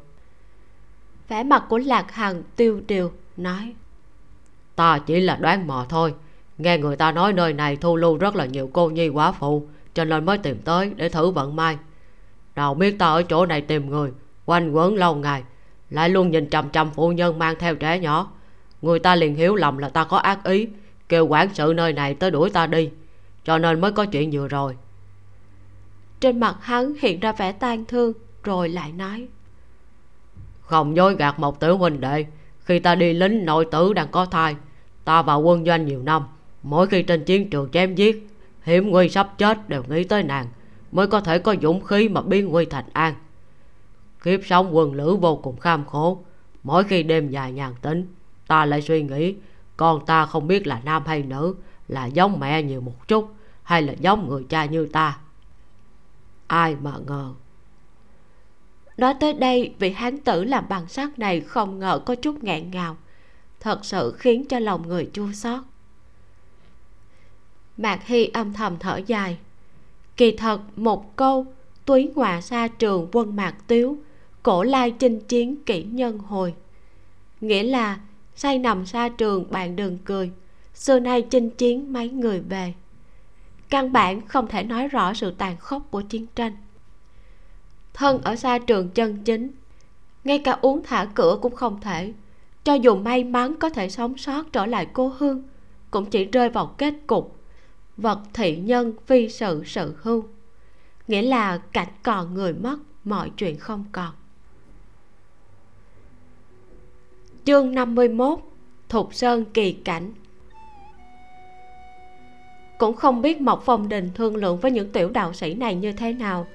Vẻ mặt của lạc hằng tiêu điều nói. Ta chỉ là đoán mò thôi nghe người ta nói nơi này thu lưu rất là nhiều cô nhi quá phụ cho nên mới tìm tới để thử vận may. Nào biết ta ở chỗ này tìm người quanh quẩn lâu ngày lại luôn nhìn chằm chằm phụ nhân mang theo trẻ nhỏ. Người ta liền hiểu lầm là ta có ác ý kêu quản sự nơi này tới đuổi ta đi cho nên mới có chuyện vừa rồi. Trên mặt hắn hiện ra vẻ tang thương rồi lại nói. Không dối gạt một tiểu huynh đệ khi ta đi lính nội tử đang có thai ta vào quân doanh nhiều năm mỗi khi trên chiến trường chém giết, hiểm nguy sắp chết đều nghĩ tới nàng, mới có thể có dũng khí mà biến nguy thành an. Kiếp sống quân lữ vô cùng kham khổ. Mỗi khi đêm dài nhàn tính, ta lại suy nghĩ, con ta không biết là nam hay nữ, là giống mẹ nhiều một chút, hay là giống người cha như ta. Ai mà ngờ. Nói tới đây, vị hán tử làm bằng sắt này không ngờ có chút nghẹn ngào. Thật sự khiến cho lòng người chua xót mạc hy âm thầm thở dài. Kỳ thật, một câu, túy ngọa xa trường quân mạc tiếu, cổ lai chinh chiến kỹ nhân hồi. Nghĩa là, say nằm xa trường, bạn đừng cười, xưa nay chinh chiến mấy người về. Căn bản không thể nói rõ sự tàn khốc của chiến tranh. Thân ở xa trường chân chính, ngay cả uống thả cửa cũng không thể, cho dù may mắn có thể sống sót trở lại cô hương, cũng chỉ rơi vào kết cục vật thị nhân phi sự sự hưu nghĩa là cảnh còn người mất, mọi chuyện không còn. Chương 51 Thục Sơn kỳ cảnh. Cũng không biết mộc phong đình thương lượng với những tiểu đạo sĩ này như thế nào.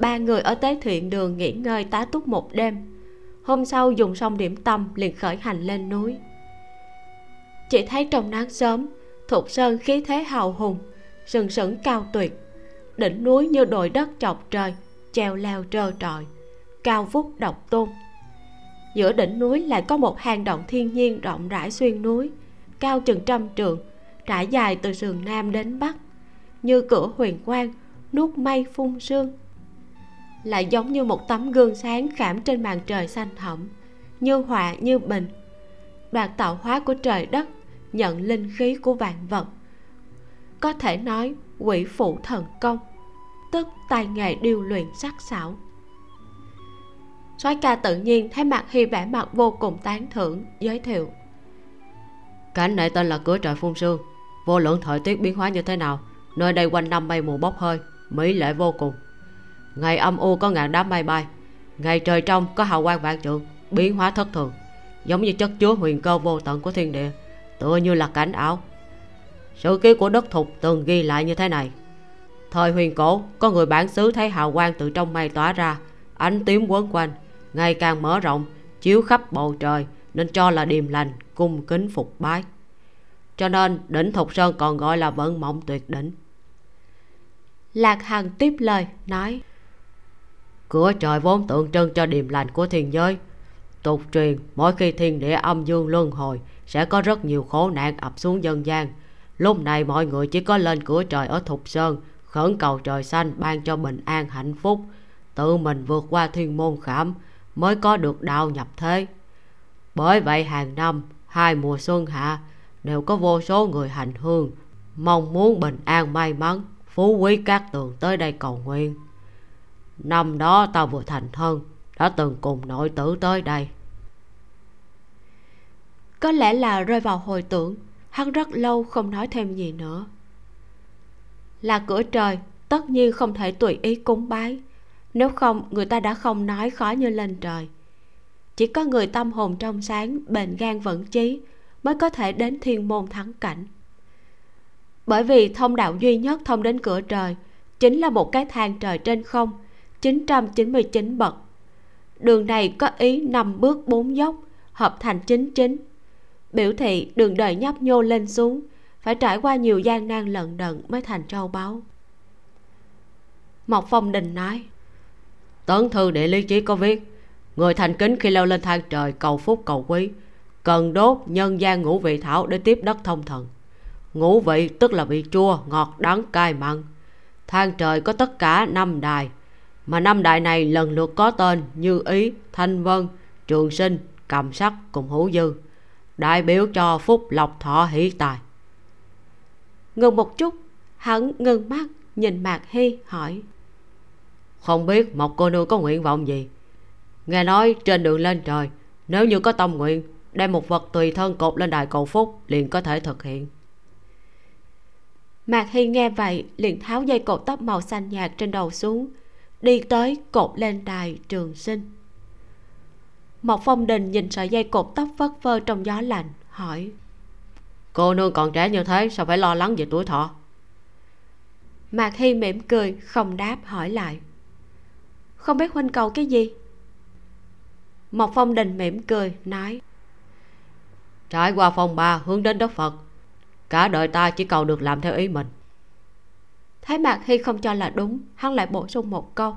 Ba người ở tế thiện đường nghỉ ngơi tá túc một đêm. Hôm sau dùng xong điểm tâm liền khởi hành lên núi. Chỉ thấy trong nắng sớm thục sơn khí thế hào hùng, sừng sững cao tuyệt, đỉnh núi như đồi đất chọc trời, treo leo trơ trọi, cao vút độc tôn. Giữa đỉnh núi lại có một hang động thiên nhiên rộng rãi xuyên núi, cao chừng trăm trượng, trải dài từ sườn nam đến bắc, như cửa huyền quang nuốt mây phun sương. Lại giống như một tấm gương sáng khảm trên màn trời xanh thẳm như họa, như bình. Đoạt tạo hóa của trời đất nhận linh khí của vạn vật. Có thể nói, quỷ phụ thần công, tức tài nghệ điêu luyện sắc sảo. Soái ca tự nhiên thấy mặt hy vẻ mặt vô cùng tán thưởng, giới thiệu. Cảnh này tên là cửa trời phun sương. Vô luận thời tiết biến hóa như thế nào, nơi đây quanh năm mây mù bốc hơi, mỹ lệ vô cùng. Ngày âm u có ngàn đám mây bay, ngày trời trong có hào quang vạn trượng, biến hóa thất thường, giống như chất chứa huyền cơ vô tận của thiên địa tựa như là cảnh ảo. Sự ký của đất thục từng ghi lại như thế này. Thời huyền cổ, có người bản xứ thấy hào quang từ trong mây tỏa ra, ánh tím quấn quanh, ngày càng mở rộng, chiếu khắp bầu trời, nên cho là điềm lành, cung kính phục bái. Cho nên đỉnh thục sơn còn gọi là vận mộng tuyệt đỉnh. Lạc hằng tiếp lời, nói, cửa trời vốn tượng trưng cho điềm lành của thiên giới tục truyền. Mỗi khi thiên địa âm dương luân hồi, sẽ có rất nhiều khổ nạn ập xuống dân gian. Lúc này mọi người chỉ có lên cửa trời ở thục sơn, khẩn cầu trời xanh ban cho bình an hạnh phúc. Tự mình vượt qua thiên môn khảm mới có được đạo nhập thế. Bởi vậy hàng năm, hai mùa xuân hạ, đều có vô số người hành hương, mong muốn bình an may mắn, phú quý các tường tới đây cầu nguyện. Năm đó tao vừa thành thân đã từng cùng nội tử tới đây. Có lẽ là rơi vào hồi tưởng, hắn rất lâu không nói thêm gì nữa. Là cửa trời, tất nhiên không thể tùy ý cúng bái. Nếu không, người ta đã không nói khó như lên trời. Chỉ có người tâm hồn trong sáng, bền gan vẫn chí, mới có thể đến thiên môn thắng cảnh. Bởi vì thông đạo duy nhất thông đến cửa trời chính là một cái thang trời trên không 999 bậc đường này có ý năm bước bốn dốc, hợp thành chính chính. Biểu thị đường đời nhấp nhô lên xuống, phải trải qua nhiều gian nan lận đận mới thành châu báu. Mộc phong đình nói, tấn thư địa lý chí có viết, người thành kính khi leo lên thang trời, cầu phúc, cầu quý, cần đốt nhân gian ngũ vị thảo để tiếp đất thông thần. Ngũ vị tức là vị chua, ngọt, đắng, cay, mặn. Thang trời có tất cả năm đài mà năm đại này lần lượt có tên như ý, thanh vân, trường sinh, cầm sắc cùng hữu dư, đại biểu cho phúc lộc thọ hỷ tài. Ngừng một chút, hắn ngưng mắt, nhìn mạc hy hỏi. Không biết một cô nương có nguyện vọng gì? Nghe nói trên đường lên trời, nếu như có tâm nguyện, đem một vật tùy thân cột lên đài cầu phúc liền có thể thực hiện. Mạc hy nghe vậy liền tháo dây cột tóc màu xanh nhạt trên đầu xuống đi tới cột lên đài trường sinh. Một phong đình nhìn sợi dây cột tóc phất phơ trong gió lạnh hỏi cô nương còn trẻ như thế sao phải lo lắng về tuổi thọ? Mạc hy mỉm cười không đáp hỏi lại không biết huynh cầu cái gì? Một phong đình mỉm cười nói trải qua phong ba hướng đến đất phật cả đời ta chỉ cầu được làm theo ý mình thấy mạc hy không cho là đúng, hắn lại bổ sung một câu.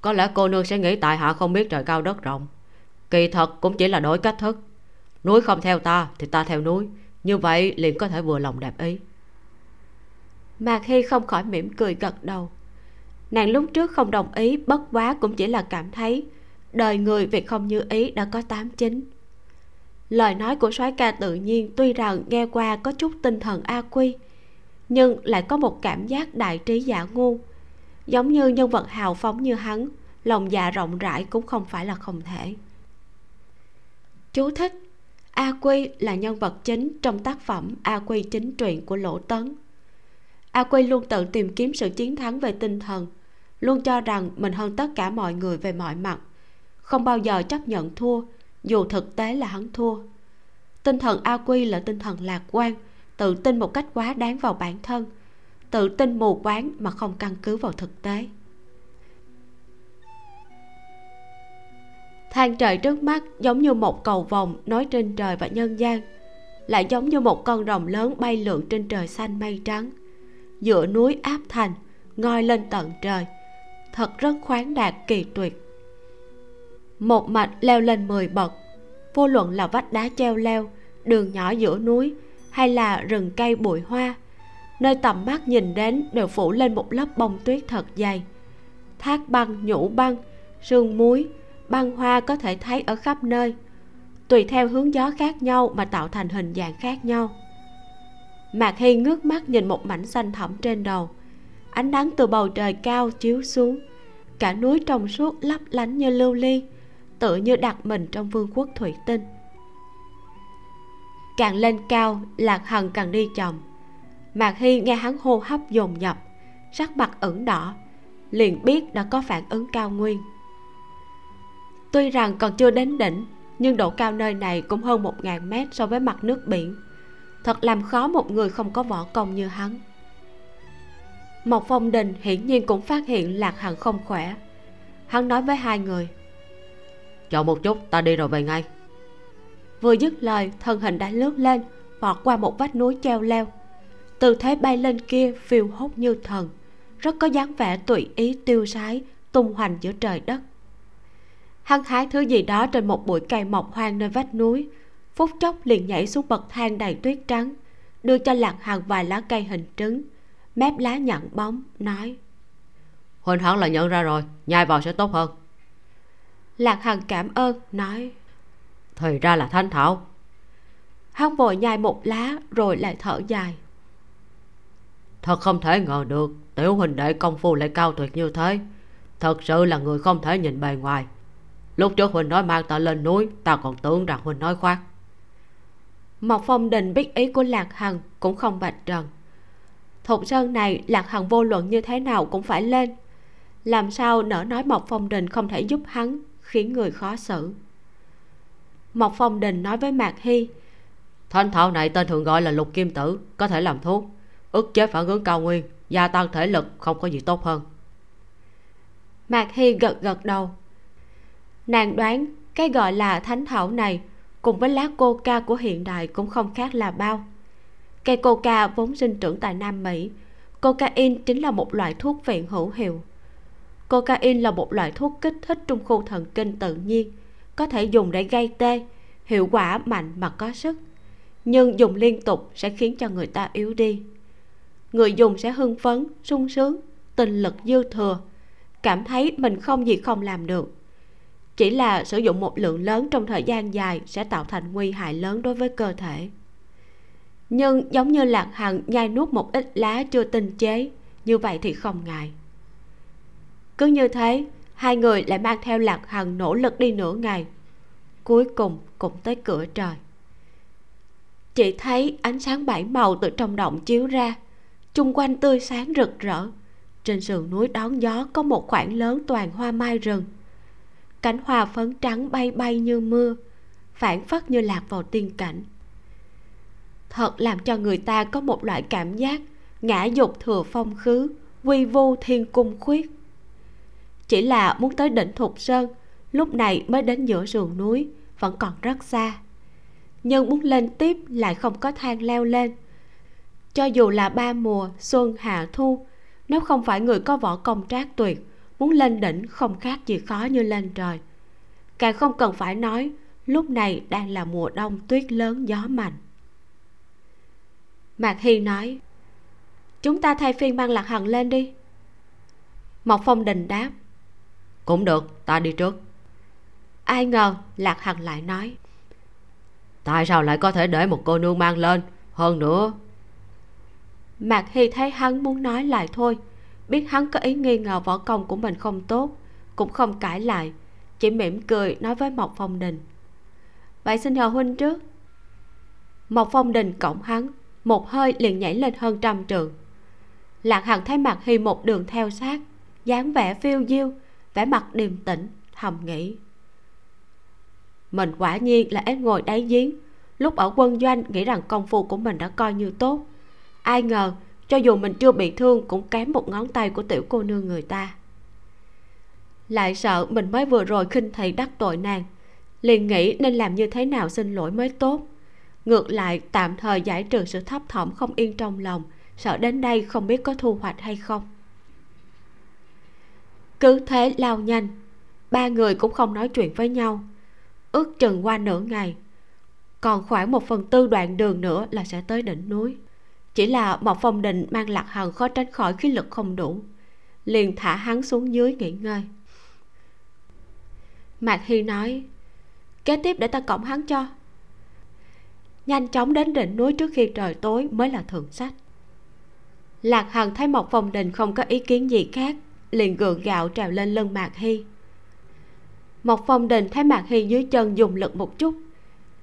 Có lẽ cô nương sẽ nghĩ tại hạ không biết trời cao đất rộng. Kỳ thật cũng chỉ là đổi cách thức. Núi không theo ta thì ta theo núi. Như vậy liền có thể vừa lòng đẹp ý. Mạc hy không khỏi mỉm cười gật đầu. Nàng lúc trước không đồng ý, bất quá cũng chỉ là cảm thấy đời người việc không như ý đã có tám chín. Lời nói của soái ca tự nhiên tuy rằng nghe qua có chút tinh thần a quy nhưng lại có một cảm giác đại trí giả ngu. Giống như nhân vật hào phóng như hắn, lòng dạ rộng rãi cũng không phải là không thể. Chú thích, a quy là nhân vật chính trong tác phẩm a quy chính truyện của lỗ tấn. A quy luôn tự tìm kiếm sự chiến thắng về tinh thần, luôn cho rằng mình hơn tất cả mọi người về mọi mặt, không bao giờ chấp nhận thua, dù thực tế là hắn thua. Tinh thần a quy là tinh thần lạc quan tự tin một cách quá đáng vào bản thân, tự tin mù quáng mà không căn cứ vào thực tế. Than trời trước mắt giống như một cầu vòng nối trên trời và nhân gian, lại giống như một con rồng lớn bay lượn trên trời xanh mây trắng, giữa núi áp thành, ngoi lên tận trời, thật rất khoáng đạt, kỳ tuyệt. Một mạch leo lên mười bậc, vô luận là vách đá treo leo, đường nhỏ giữa núi hay là rừng cây bụi hoa. Nơi tầm mắt nhìn đến đều phủ lên một lớp bông tuyết thật dày. Thác băng, nhũ băng, sương muối, băng hoa có thể thấy ở khắp nơi. Tùy theo hướng gió khác nhau mà tạo thành hình dạng khác nhau. Mạc hy ngước mắt nhìn một mảnh xanh thẳm trên đầu. Ánh nắng từ bầu trời cao chiếu xuống. Cả núi trong suốt lấp lánh như lưu ly tự như đặt mình trong vương quốc thủy tinh càng lên cao, lạc hằng càng đi chậm mạc hy nghe hắn hô hấp dồn dập, sắc mặt ửng đỏ, liền biết đã có phản ứng cao nguyên. Tuy rằng còn chưa đến đỉnh, nhưng độ cao nơi này cũng hơn một ngàn mét so với mặt nước biển. Thật làm khó một người không có võ công như hắn. Một phong đình hiển nhiên cũng phát hiện lạc hằng không khỏe. Hắn nói với hai người, chờ một chút, ta đi rồi về ngay vừa dứt lời thân hình đã lướt lên vọt qua một vách núi treo leo. Tư thế bay lên kia phiêu hốt như thần rất có dáng vẻ tùy ý tiêu sái tung hoành giữa trời đất. Hắn hái thứ gì đó trên một bụi cây mọc hoang nơi vách núi phút chốc liền nhảy xuống bậc thang đầy tuyết trắng đưa cho lạc hằng vài lá cây hình trứng mép lá nhận bóng nói huynh hẳn là nhận ra rồi nhai vào sẽ tốt hơn. Lạc hằng cảm ơn nói thì ra là thanh thảo. Hắn vội nhai một lá rồi lại thở dài. Thật không thể ngờ được, tiểu huynh đệ công phu lại cao tuyệt như thế. Thật sự là người không thể nhìn bề ngoài. Lúc trước huynh nói mang ta lên núi, ta còn tưởng rằng huynh nói khoác. Mộc phong đình biết ý của lạc hằng cũng không bạch trần. Thục sơn này, lạc hằng vô luận như thế nào cũng phải lên. Làm sao nỡ nói mộc phong đình không thể giúp hắn, khiến người khó xử mộc phong đình nói với mạc hy. Thanh thảo này tên thường gọi là lục kim tử có thể làm thuốc ức chế phản ứng cao nguyên gia tăng thể lực không có gì tốt hơn. Mạc hy gật gật đầu. Nàng đoán cái gọi là thánh thảo này cùng với lá coca của hiện đại cũng không khác là bao. Cây coca vốn sinh trưởng tại nam mỹ cocaine chính là một loại thuốc viện hữu hiệu. Cocaine là một loại thuốc kích thích trung khu thần kinh tự nhiên có thể dùng để gây tê, hiệu quả mạnh mà có sức. Nhưng dùng liên tục sẽ khiến cho người ta yếu đi. Người dùng sẽ hưng phấn, sung sướng, tinh lực dư thừa, cảm thấy mình không gì không làm được. Chỉ là sử dụng một lượng lớn trong thời gian dài sẽ tạo thành nguy hại lớn đối với cơ thể. Nhưng giống như lạc hằng nhai nuốt một ít lá chưa tinh chế, như vậy thì không ngại. Cứ như thế hai người lại mang theo lạc hằng nỗ lực đi nửa ngày. Cuối cùng cũng tới cửa trời. Chỉ thấy ánh sáng bảy màu từ trong động chiếu ra. Chung quanh tươi sáng rực rỡ. Trên sườn núi đón gió có một khoảng lớn toàn hoa mai rừng. Cánh hoa phấn trắng bay bay như mưa phản phất như lạc vào tiên cảnh. Thật làm cho người ta có một loại cảm giác ngã dục thừa phong khứ, quy vu thiên cung khuyết chỉ là muốn tới đỉnh thục sơn, lúc này mới đến giữa sườn núi, vẫn còn rất xa. Nhưng muốn lên tiếp lại không có thang leo lên. Cho dù là ba mùa, xuân, hạ, thu, nếu không phải người có võ công trác tuyệt, muốn lên đỉnh không khác gì khó như lên trời. Càng không cần phải nói, lúc này đang là mùa đông tuyết lớn gió mạnh. Mạc hy nói, chúng ta thay phiên mang lạc hằng lên đi. Mộc phong đình đáp cũng được, ta đi trước. Ai ngờ, lạc hằng lại nói. Tại sao lại có thể để một cô nương mang lên? Hơn nữa. Mạc hy thấy hắn muốn nói lại thôi. Biết hắn có ý nghi ngờ võ công của mình không tốt, cũng không cãi lại. Chỉ mỉm cười nói với mộc phong đình. Vậy xin nhờ huynh trước. Mộc phong đình cổng hắn, một hơi liền nhảy lên hơn trăm trượng. Lạc hằng thấy mặt hy một đường theo sát, dáng vẻ phiêu diêu vẻ mặt điềm tĩnh, thầm nghĩ. Mình quả nhiên là ép ngồi đáy giếng. Lúc ở quân doanh, nghĩ rằng công phu của mình đã coi như tốt. Ai ngờ, cho dù mình chưa bị thương, cũng kém một ngón tay của tiểu cô nương người ta. Lại sợ mình mới vừa rồi khinh thị đắc tội nàng. Liền nghĩ nên làm như thế nào xin lỗi mới tốt. Ngược lại, tạm thời giải trừ sự thấp thỏm không yên trong lòng. Sợ đến đây không biết có thu hoạch hay không cứ thế lao nhanh. Ba người cũng không nói chuyện với nhau. Ước chừng qua nửa ngày. Còn khoảng một phần tư đoạn đường nữa là sẽ tới đỉnh núi. Chỉ là một phong định mang lạc hằng khó tránh khỏi khí lực không đủ. Liền thả hắn xuống dưới nghỉ ngơi. Mạc hy nói, kế tiếp để ta cộng hắn cho. Nhanh chóng đến đỉnh núi trước khi trời tối mới là thượng sách. Lạc hằng thấy một phòng đình không có ý kiến gì khác liền gượng gạo trèo lên lưng mạc hy. Một phong đình thấy mạc hy dưới chân dùng lực một chút.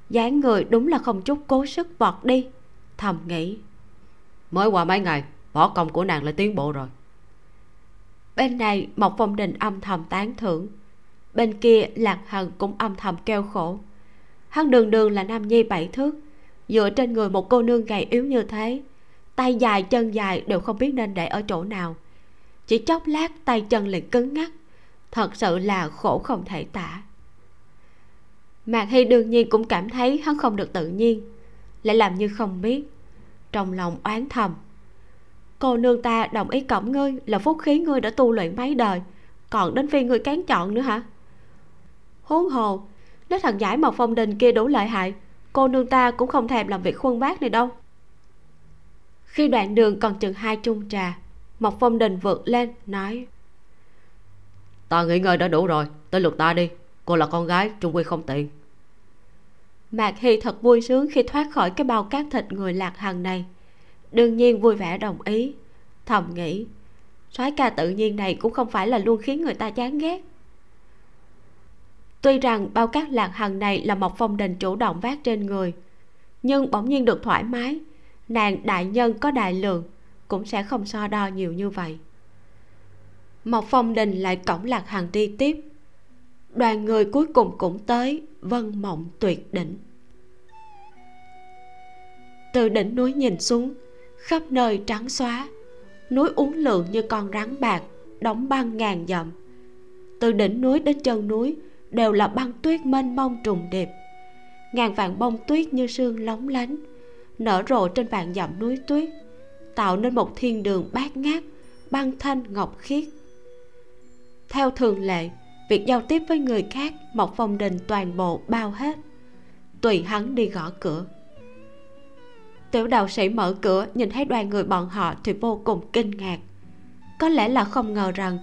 Dáng người đúng là không chút cố sức vọt đi. Thầm nghĩ mới qua mấy ngày võ công của nàng lại tiến bộ rồi. Bên này một phong đình âm thầm tán thưởng. Bên kia lạc hằng cũng âm thầm kêu khổ. Hắn đường đường là nam nhi bảy thước dựa trên người một cô nương gầy yếu như thế. Tay dài chân dài đều không biết nên để ở chỗ nào chỉ chốc lát tay chân liền cứng ngắc thật sự là khổ không thể tả. Mạc hy đương nhiên cũng cảm thấy hắn không được tự nhiên, lại làm như không biết. Trong lòng oán thầm, cô nương ta đồng ý cõng ngươi là phúc khí ngươi đã tu luyện mấy đời, còn đến phiên ngươi cán chọn nữa hả? Huống hồ, nếu thằng giải mộc phong đình kia đủ lợi hại, cô nương ta cũng không thèm làm việc khuân bác này đâu. Khi đoạn đường còn chừng hai chung trà mộc phong đình vượt lên nói ta nghỉ ngơi đã đủ rồi tới lượt ta đi. Cô là con gái trung quy không tiện. Mạc hy thật vui sướng khi thoát khỏi cái bao cát thịt người lạc hằng này. Đương nhiên vui vẻ đồng ý. Thầm nghĩ soái ca tự nhiên này cũng không phải là luôn khiến người ta chán ghét. Tuy rằng bao cát lạc hằng này là một phong đình chủ động vác trên người nhưng bỗng nhiên được thoải mái nàng đại nhân có đại lượng cũng sẽ không so đo nhiều như vậy. Một phong đình lại cổng lạc hàng đi tiếp. Đoàn người cuối cùng cũng tới, vân mộng tuyệt đỉnh. Từ đỉnh núi nhìn xuống, khắp nơi trắng xóa, núi uốn lượn như con rắn bạc, đóng băng ngàn dặm. Từ đỉnh núi đến chân núi đều là băng tuyết mênh mông trùng điệp. Ngàn vạn bông tuyết như sương lóng lánh, nở rộ trên vạn dặm núi tuyết tạo nên một thiên đường bát ngát, băng thanh, ngọc khiết. Theo thường lệ, việc giao tiếp với người khác mộc phong đình toàn bộ bao hết, tùy hắn đi gõ cửa. Tiểu đạo sĩ mở cửa, nhìn thấy đoàn người bọn họ thì vô cùng kinh ngạc. Có lẽ là không ngờ rằng,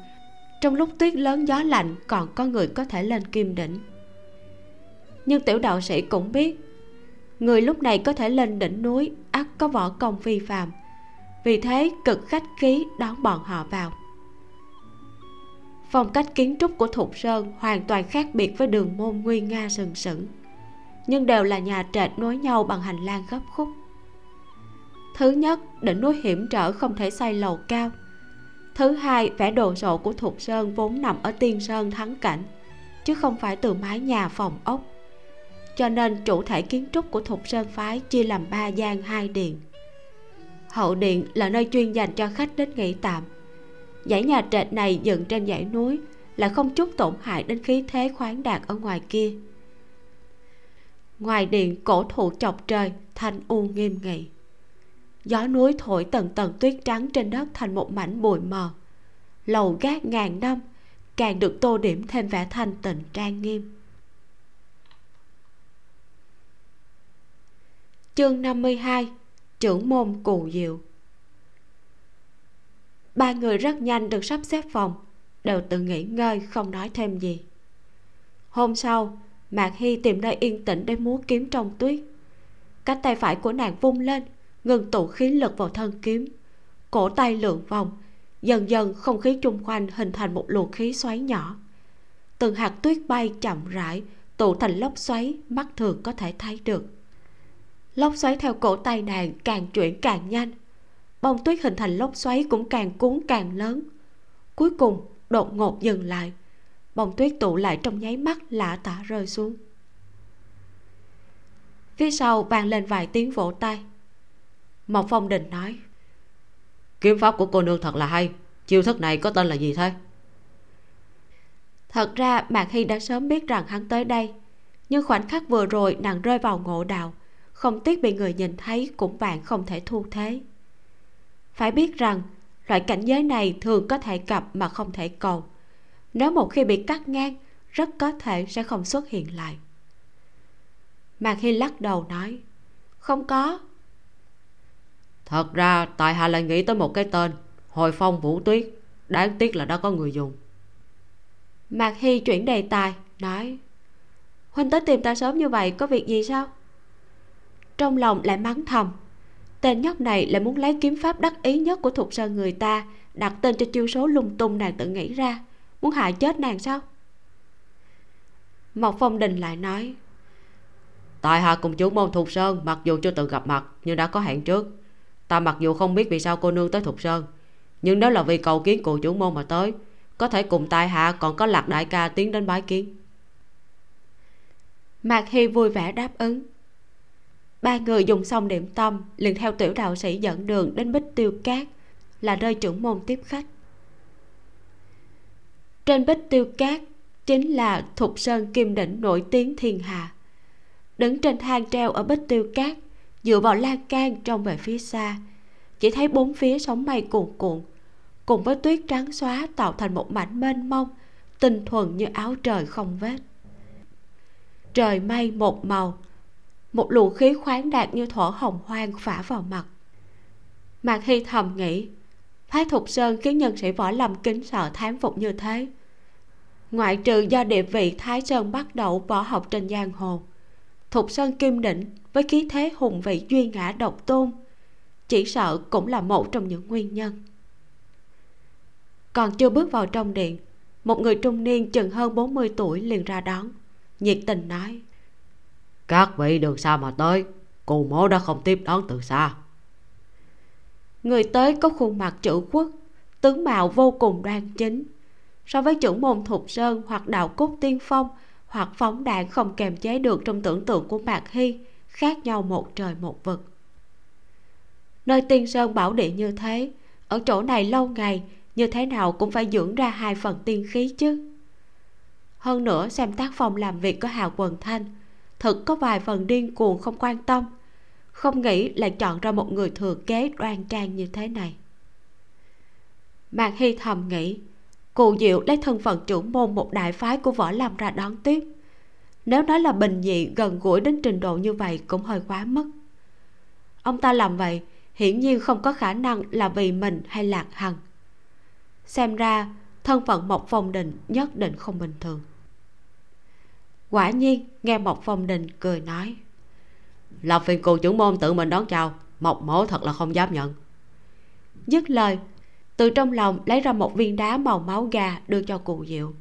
trong lúc tuyết lớn gió lạnh, còn có người có thể lên kim đỉnh. Nhưng tiểu đạo sĩ cũng biết, người lúc này có thể lên đỉnh núi, ắt có võ công phi phàm vì thế cực khách khí đón bọn họ vào. Phong cách kiến trúc của thục sơn hoàn toàn khác biệt với đường môn nguy nga sừng sững, nhưng đều là nhà trệt nối nhau bằng hành lang gấp khúc. Thứ nhất, đỉnh núi hiểm trở không thể xây lầu cao. Thứ hai, vẻ đồ sộ của thục sơn vốn nằm ở tiên sơn thắng cảnh, chứ không phải từ mái nhà phòng ốc. Cho nên chủ thể kiến trúc của thục sơn phái chia làm ba gian hai điện hậu điện là nơi chuyên dành cho khách đến nghỉ tạm. Dãy nhà trệt này dựng trên dãy núi là không chút tổn hại đến khí thế khoáng đạt ở ngoài kia. Ngoài điện, cổ thụ chọc trời, thanh u nghiêm nghị. Gió núi thổi tầng tầng tuyết trắng trên đất thành một mảnh bụi mờ. Lầu gác ngàn năm, càng được tô điểm thêm vẻ thanh tịnh trang nghiêm. Chương 52 trưởng môn cù diệu. Ba người rất nhanh được sắp xếp phòng, đều tự nghỉ ngơi, không nói thêm gì. Hôm sau, mạc hy tìm nơi yên tĩnh để múa kiếm trong tuyết. Cánh tay phải của nàng vung lên, ngừng tụ khí lực vào thân kiếm. Cổ tay lượn vòng, dần dần không khí chung quanh hình thành một luồng khí xoáy nhỏ. Từng hạt tuyết bay chậm rãi, tụ thành lốc xoáy, mắt thường có thể thấy được lốc xoáy theo cổ tay nàng càng chuyển càng nhanh. Bông tuyết hình thành lốc xoáy cũng càng cuốn càng lớn. Cuối cùng đột ngột dừng lại. Bông tuyết tụ lại trong nháy mắt lạ tả rơi xuống. Phía sau vang lên vài tiếng vỗ tay. Mộc phong đình nói kiếm pháp của cô nương thật là hay. Chiêu thức này có tên là gì thế? Thật ra mạc hy đã sớm biết rằng hắn tới đây nhưng khoảnh khắc vừa rồi nàng rơi vào ngộ đạo không tiếc bị người nhìn thấy cũng bạn không thể thu thế. Phải biết rằng loại cảnh giới này thường có thể gặp mà không thể cầu. Nếu một khi bị cắt ngang rất có thể sẽ không xuất hiện lại. Mạc hy lắc đầu nói không có. Thật ra tại hạ lại nghĩ tới một cái tên hồi phong vũ tuyết. Đáng tiếc là đã có người dùng. Mạc hy chuyển đề tài nói huynh tới tìm ta sớm như vậy có việc gì sao trong lòng lại mắng thầm. Tên nhóc này lại muốn lấy kiếm pháp đắc ý nhất của thục sơn người ta đặt tên cho chiêu số lung tung nàng tự nghĩ ra. Muốn hại chết nàng sao? Mộc phong đình lại nói tại hạ cùng chủ môn thục sơn mặc dù chưa từng gặp mặt nhưng đã có hẹn trước. Ta mặc dù không biết vì sao cô nương tới thục sơn nhưng nếu là vì cầu kiến cụ chủ môn mà tới. Có thể cùng tại hạ còn có lạc đại ca tiến đến bái kiến. Mạc hy vui vẻ đáp ứng ba người dùng xong điểm tâm, liền theo tiểu đạo sĩ dẫn đường đến bích tiêu cát, là nơi trưởng môn tiếp khách. Trên bích tiêu cát chính là thục sơn kim đỉnh nổi tiếng thiên hạ. Đứng trên thang treo ở bích tiêu cát, dựa vào lan can trông về phía xa, chỉ thấy bốn phía sóng mây cuồn cuộn, cùng với tuyết trắng xóa tạo thành một mảnh mênh mông, tinh thuần như áo trời không vết. Trời mây một màu một luồng khí khoáng đạt như thổ hồng hoang phả vào mặt. Mạc hy thầm nghĩ phái thục sơn khiến nhân sĩ võ lâm kính sợ thán phục như thế. Ngoại trừ do địa vị thái sơn bắt đầu võ học trên giang hồ, thục sơn kim đỉnh với khí thế hùng vị duy ngã độc tôn, chỉ sợ cũng là một trong những nguyên nhân. Còn chưa bước vào trong điện, một người trung niên chừng hơn 40 tuổi liền ra đón, nhiệt tình nói các vị đường xa mà tới cù mố đã không tiếp đón từ xa. Người tới có khuôn mặt chữ quốc, tướng mạo vô cùng đoan chính. So với chủ môn thục sơn hoặc đạo cốt tiên phong, hoặc phóng đạn không kềm chế được trong tưởng tượng của mạc hy, khác nhau một trời một vực. Nơi tiên sơn bảo địa như thế, ở chỗ này lâu ngày, như thế nào cũng phải dưỡng ra hai phần tiên khí chứ. Hơn nữa, xem tác phong làm việc của hào quần thanh thực có vài phần điên cuồng không quan tâm. Không nghĩ lại chọn ra một người thừa kế đoan trang như thế này. Mạc hy thầm nghĩ, cụ diệu lấy thân phận trưởng môn một đại phái của võ lâm ra đón tiếp. Nếu nói là bình dị gần gũi đến trình độ như vậy cũng hơi quá mức. Ông ta làm vậy hiển nhiên không có khả năng là vì mình hay lạc hằng. Xem ra thân phận mộc phong đình nhất định không bình thường quả nhiên, nghe mộc phong đình cười nói. Là phiền cù trưởng môn tự mình đón chào, mộc mổ thật là không dám nhận. Dứt lời, từ trong lòng lấy ra một viên đá màu máu gà đưa cho cụ diệu.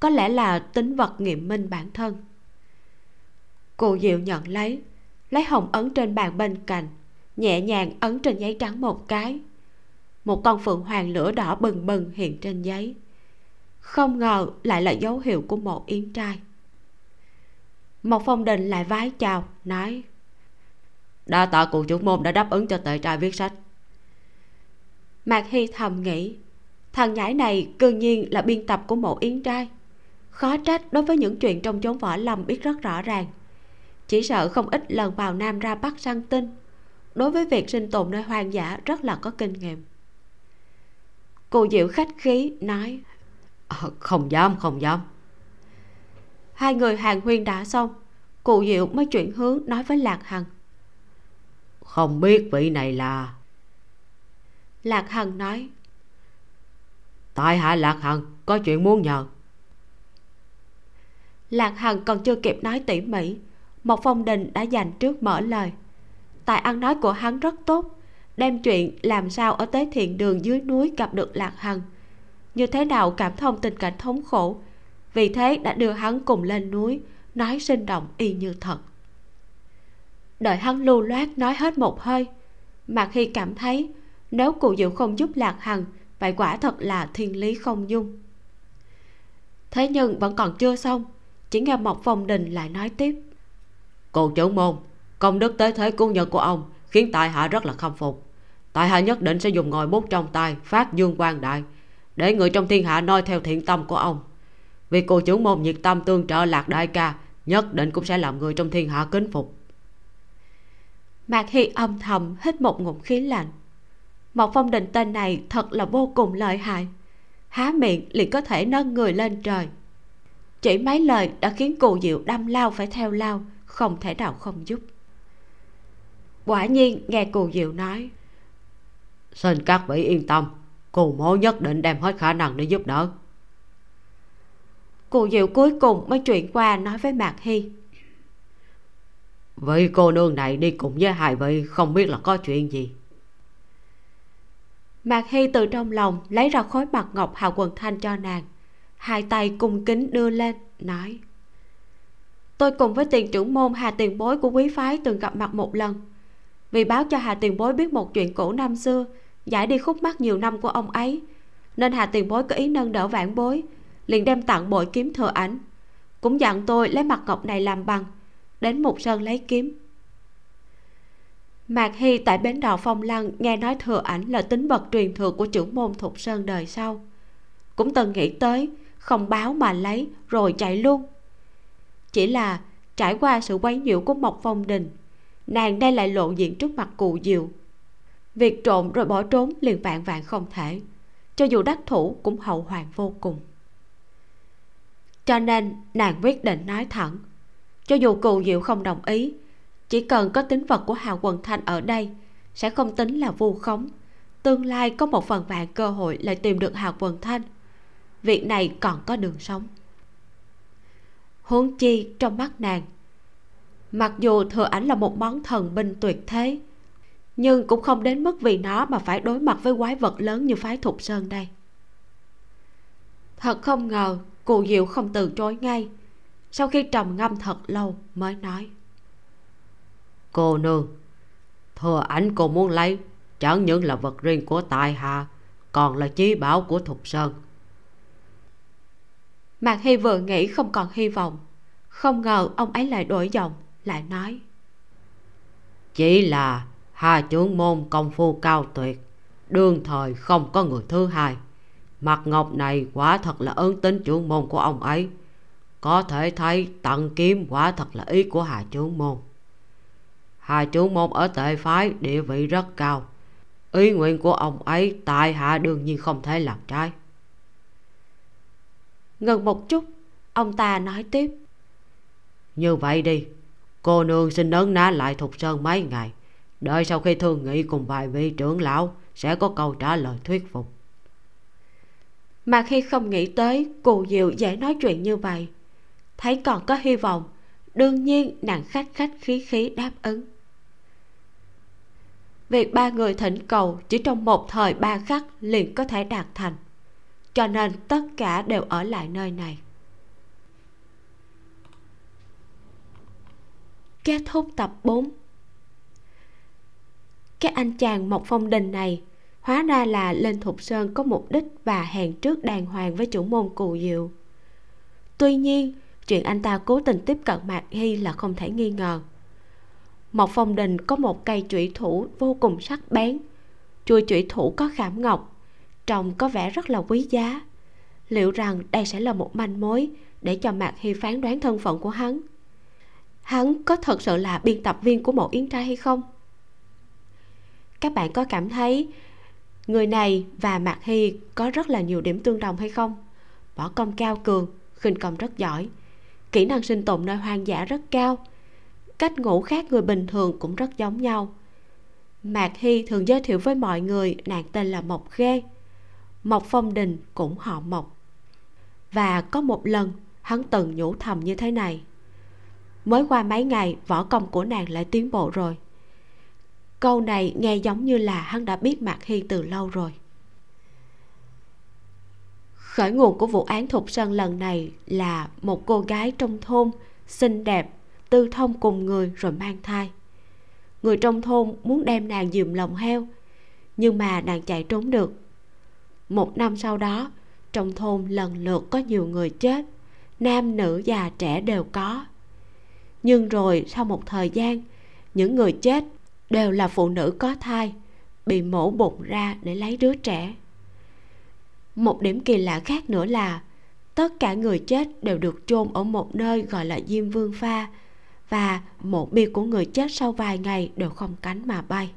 Có lẽ là tính vật nghiệm minh bản thân. Cụ diệu nhận lấy lấy hồng ấn trên bàn bên cạnh, nhẹ nhàng ấn trên giấy trắng một cái. Một con phượng hoàng lửa đỏ bừng bừng hiện trên giấy. Không ngờ lại là dấu hiệu của một yến trai một phong đình lại vái chào nói đa tạ cụ chủ môn đã đáp ứng cho tệ trai viết sách. Mạc hy thầm nghĩ thằng nhãi này cương nhiên là biên tập của một yến trai. Khó trách đối với những chuyện trong chốn võ lâm biết rất rõ ràng. Chỉ sợ không ít lần vào nam ra bắc săn tinh đối với việc sinh tồn nơi hoang dã rất là có kinh nghiệm. Cô diệu khách khí nói à, không dám không dám hai người hàng huyên đã xong. Cụ diệu mới chuyển hướng nói với lạc hằng. Không biết vị này là? Lạc hằng nói. Tại hạ lạc hằng có chuyện muốn nhờ. Lạc hằng còn chưa kịp nói tỉ mỉ một phong đình đã dành trước mở lời. Tài ăn nói của hắn rất tốt đem chuyện làm sao ở tới thiện đường dưới núi gặp được lạc hằng. Như thế nào cảm thông tình cảnh thống khổ vì thế đã đưa hắn cùng lên núi, nói sinh động y như thật. Đợi hắn lưu loát nói hết một hơi, mà khi cảm thấy nếu cụ diệu không giúp lạc hằng, vậy quả thật là thiên lý không dung. Thế nhưng vẫn còn chưa xong, chỉ nghe một phong đình lại nói tiếp. Cụ chủ môn, công đức tới thế cung nhật của ông khiến tại hạ rất là khâm phục. Tại hạ nhất định sẽ dùng ngòi bút trong tay phát dương quang đại, để người trong thiên hạ noi theo thiện tâm của ông vì cụ chủ môn nhiệt tâm tương trợ lạc đại ca nhất định cũng sẽ làm người trong thiên hạ kính phục. Mạc hy âm thầm hít một ngụm khí lạnh. Một phong đình tên này thật là vô cùng lợi hại. Há miệng liền có thể nâng người lên trời. Chỉ mấy lời đã khiến cụ diệu đâm lao phải theo lao không thể nào không giúp. Quả nhiên nghe cụ diệu nói xin các vị yên tâm cụ mố nhất định đem hết khả năng để giúp đỡ cụ diệu cuối cùng mới chuyển qua nói với mạc hy. Vị cô nương này đi cùng với hai vị không biết là có chuyện gì? Mạc hy từ trong lòng lấy ra khối mặt ngọc hào quần thanh cho nàng. Hai tay cung kính đưa lên nói tôi cùng với tiền trưởng môn hà tiền bối của quý phái từng gặp mặt một lần. Vì báo cho hà tiền bối biết một chuyện cũ năm xưa giải đi khúc mắc nhiều năm của ông ấy nên hà tiền bối có ý nâng đỡ vãn bối liền đem tặng bội kiếm thừa ảnh. Cũng dặn tôi lấy mặt ngọc này làm bằng, đến một sơn lấy kiếm. Mạc hy tại bến đò phong lăng nghe nói thừa ảnh là tính bậc truyền thừa của trưởng môn thục sơn đời sau. Cũng từng nghĩ tới, không báo mà lấy, rồi chạy luôn. Chỉ là trải qua sự quấy nhiễu của mộc phong đình, nàng đây lại lộ diện trước mặt cụ diệu. Việc trộm rồi bỏ trốn liền vạn vạn không thể, cho dù đắc thủ cũng hậu hoàng vô cùng cho nên nàng quyết định nói thẳng. Cho dù cù diệu không đồng ý, chỉ cần có tính vật của hào quần thanh ở đây, sẽ không tính là vu khống. Tương lai có một phần vạn cơ hội lại tìm được hào quần thanh việc này còn có đường sống. Huống chi trong mắt nàng, mặc dù thừa ảnh là một món thần binh tuyệt thế, nhưng cũng không đến mức vì nó mà phải đối mặt với quái vật lớn như phái thục sơn đây. Thật không ngờ cụ diệu không từ chối ngay. Sau khi trầm ngâm thật lâu mới nói. Cô nương thừa ảnh cô muốn lấy chẳng những là vật riêng của tại hạ còn là chí bảo của thục sơn. Mạc hy vừa nghĩ không còn hy vọng. Không ngờ ông ấy lại đổi giọng lại nói. Chỉ là hà trưởng môn công phu cao tuyệt đương thời không có người thứ hai mặt ngọc này quả thật là ơn tính chủ môn của ông ấy. Có thể thấy tặng kiếm quả thật là ý của hà chủ môn. Hà chủ môn ở tệ phái, địa vị rất cao. Ý nguyện của ông ấy tại hạ đương nhiên không thể làm trái. Ngừng một chút, ông ta nói tiếp. Như vậy đi, cô nương xin nấn ná lại thục sơn mấy ngày. Đợi sau khi thương nghị cùng vài vị trưởng lão, sẽ có câu trả lời thuyết phục mà khi không nghĩ tới cù diệu dễ nói chuyện như vậy. Thấy còn có hy vọng, đương nhiên nàng khách khách khí khí đáp ứng. Việc ba người thỉnh cầu chỉ trong một thời ba khắc liền có thể đạt thành, cho nên tất cả đều ở lại nơi này. Kết thúc tập 4 cái anh chàng mộc phong đình này hóa ra là lên thục sơn có mục đích và hẹn trước đàng hoàng với chủ môn cù diệu. Tuy nhiên, chuyện anh ta cố tình tiếp cận mạc hy là không thể nghi ngờ. Mộc phong đình có một cây chủy thủ vô cùng sắc bén. Chuôi chủy thủ có khảm ngọc, trông có vẻ rất là quý giá. Liệu rằng đây sẽ là một manh mối để cho mạc hy phán đoán thân phận của hắn? Hắn có thật sự là biên tập viên của một yến trai hay không? Các bạn có cảm thấy người này và mạc hy có rất là nhiều điểm tương đồng hay không? Võ công cao cường, khinh công rất giỏi, kỹ năng sinh tồn nơi hoang dã rất cao, cách ngủ khác người bình thường cũng rất giống nhau. Mạc hy thường giới thiệu với mọi người nàng tên là mộc ghê. Mộc phong đình cũng họ mộc. Và có một lần, hắn từng nhủ thầm như thế này. Mới qua mấy ngày, võ công của nàng lại tiến bộ rồi câu này nghe giống như là hắn đã biết mạc hiên từ lâu rồi. Khởi nguồn của vụ án thục sơn lần này là một cô gái trong thôn, xinh đẹp, tư thông cùng người rồi mang thai. Người trong thôn muốn đem nàng dìm lòng heo, nhưng mà nàng chạy trốn được. Một năm sau đó, trong thôn lần lượt có nhiều người chết, nam, nữ, già, trẻ đều có. Nhưng rồi sau một thời gian, những người chết đều là phụ nữ có thai, bị mổ bụng ra để lấy đứa trẻ. Một điểm kỳ lạ khác nữa là, tất cả người chết đều được chôn ở một nơi gọi là diêm vương pha, và mộ bia của người chết sau vài ngày đều không cánh mà bay.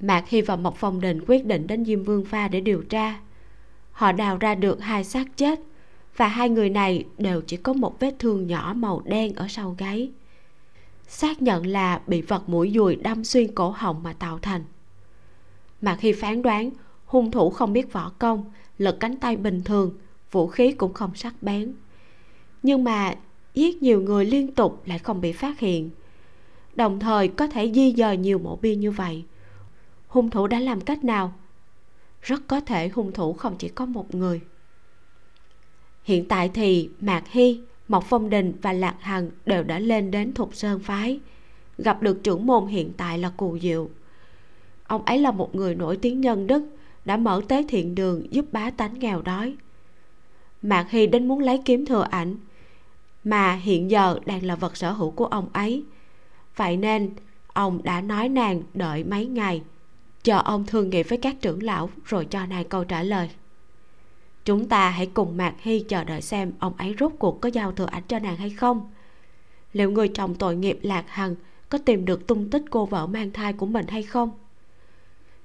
Mạc hy và mộc phong đình quyết định đến diêm vương pha để điều tra. Họ đào ra được hai xác chết, và hai người này đều chỉ có một vết thương nhỏ màu đen ở sau gáy xác nhận là bị vật mũi dùi đâm xuyên cổ họng mà tạo thành. Mà khi phán đoán, hung thủ không biết võ công, lật cánh tay bình thường, vũ khí cũng không sắc bén. Nhưng mà giết nhiều người liên tục lại không bị phát hiện. Đồng thời có thể di dời nhiều mộ bia như vậy. Hung thủ đã làm cách nào? Rất có thể hung thủ không chỉ có một người. Hiện tại thì mạc hy mộc phong đình và lạc hằng đều đã lên đến thục sơn phái. Gặp được trưởng môn hiện tại là cù diệu. Ông ấy là một người nổi tiếng nhân đức, đã mở tế thiện đường giúp bá tánh nghèo đói. Mạc hy đến muốn lấy kiếm thừa ảnh, mà hiện giờ đang là vật sở hữu của ông ấy. Vậy nên, ông đã nói nàng đợi mấy ngày, chờ ông thương nghị với các trưởng lão, rồi cho nàng câu trả lời chúng ta hãy cùng mạc hy chờ đợi xem ông ấy rốt cuộc có giao thừa ảnh cho nàng hay không. Liệu người chồng tội nghiệp lạc hằng có tìm được tung tích cô vợ mang thai của mình hay không?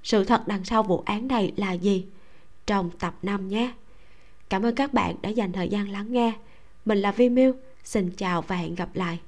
Sự thật đằng sau vụ án này là gì? Trong tập 5 nhé. Cảm ơn các bạn đã dành thời gian lắng nghe. Mình là vi miu. Xin chào và hẹn gặp lại.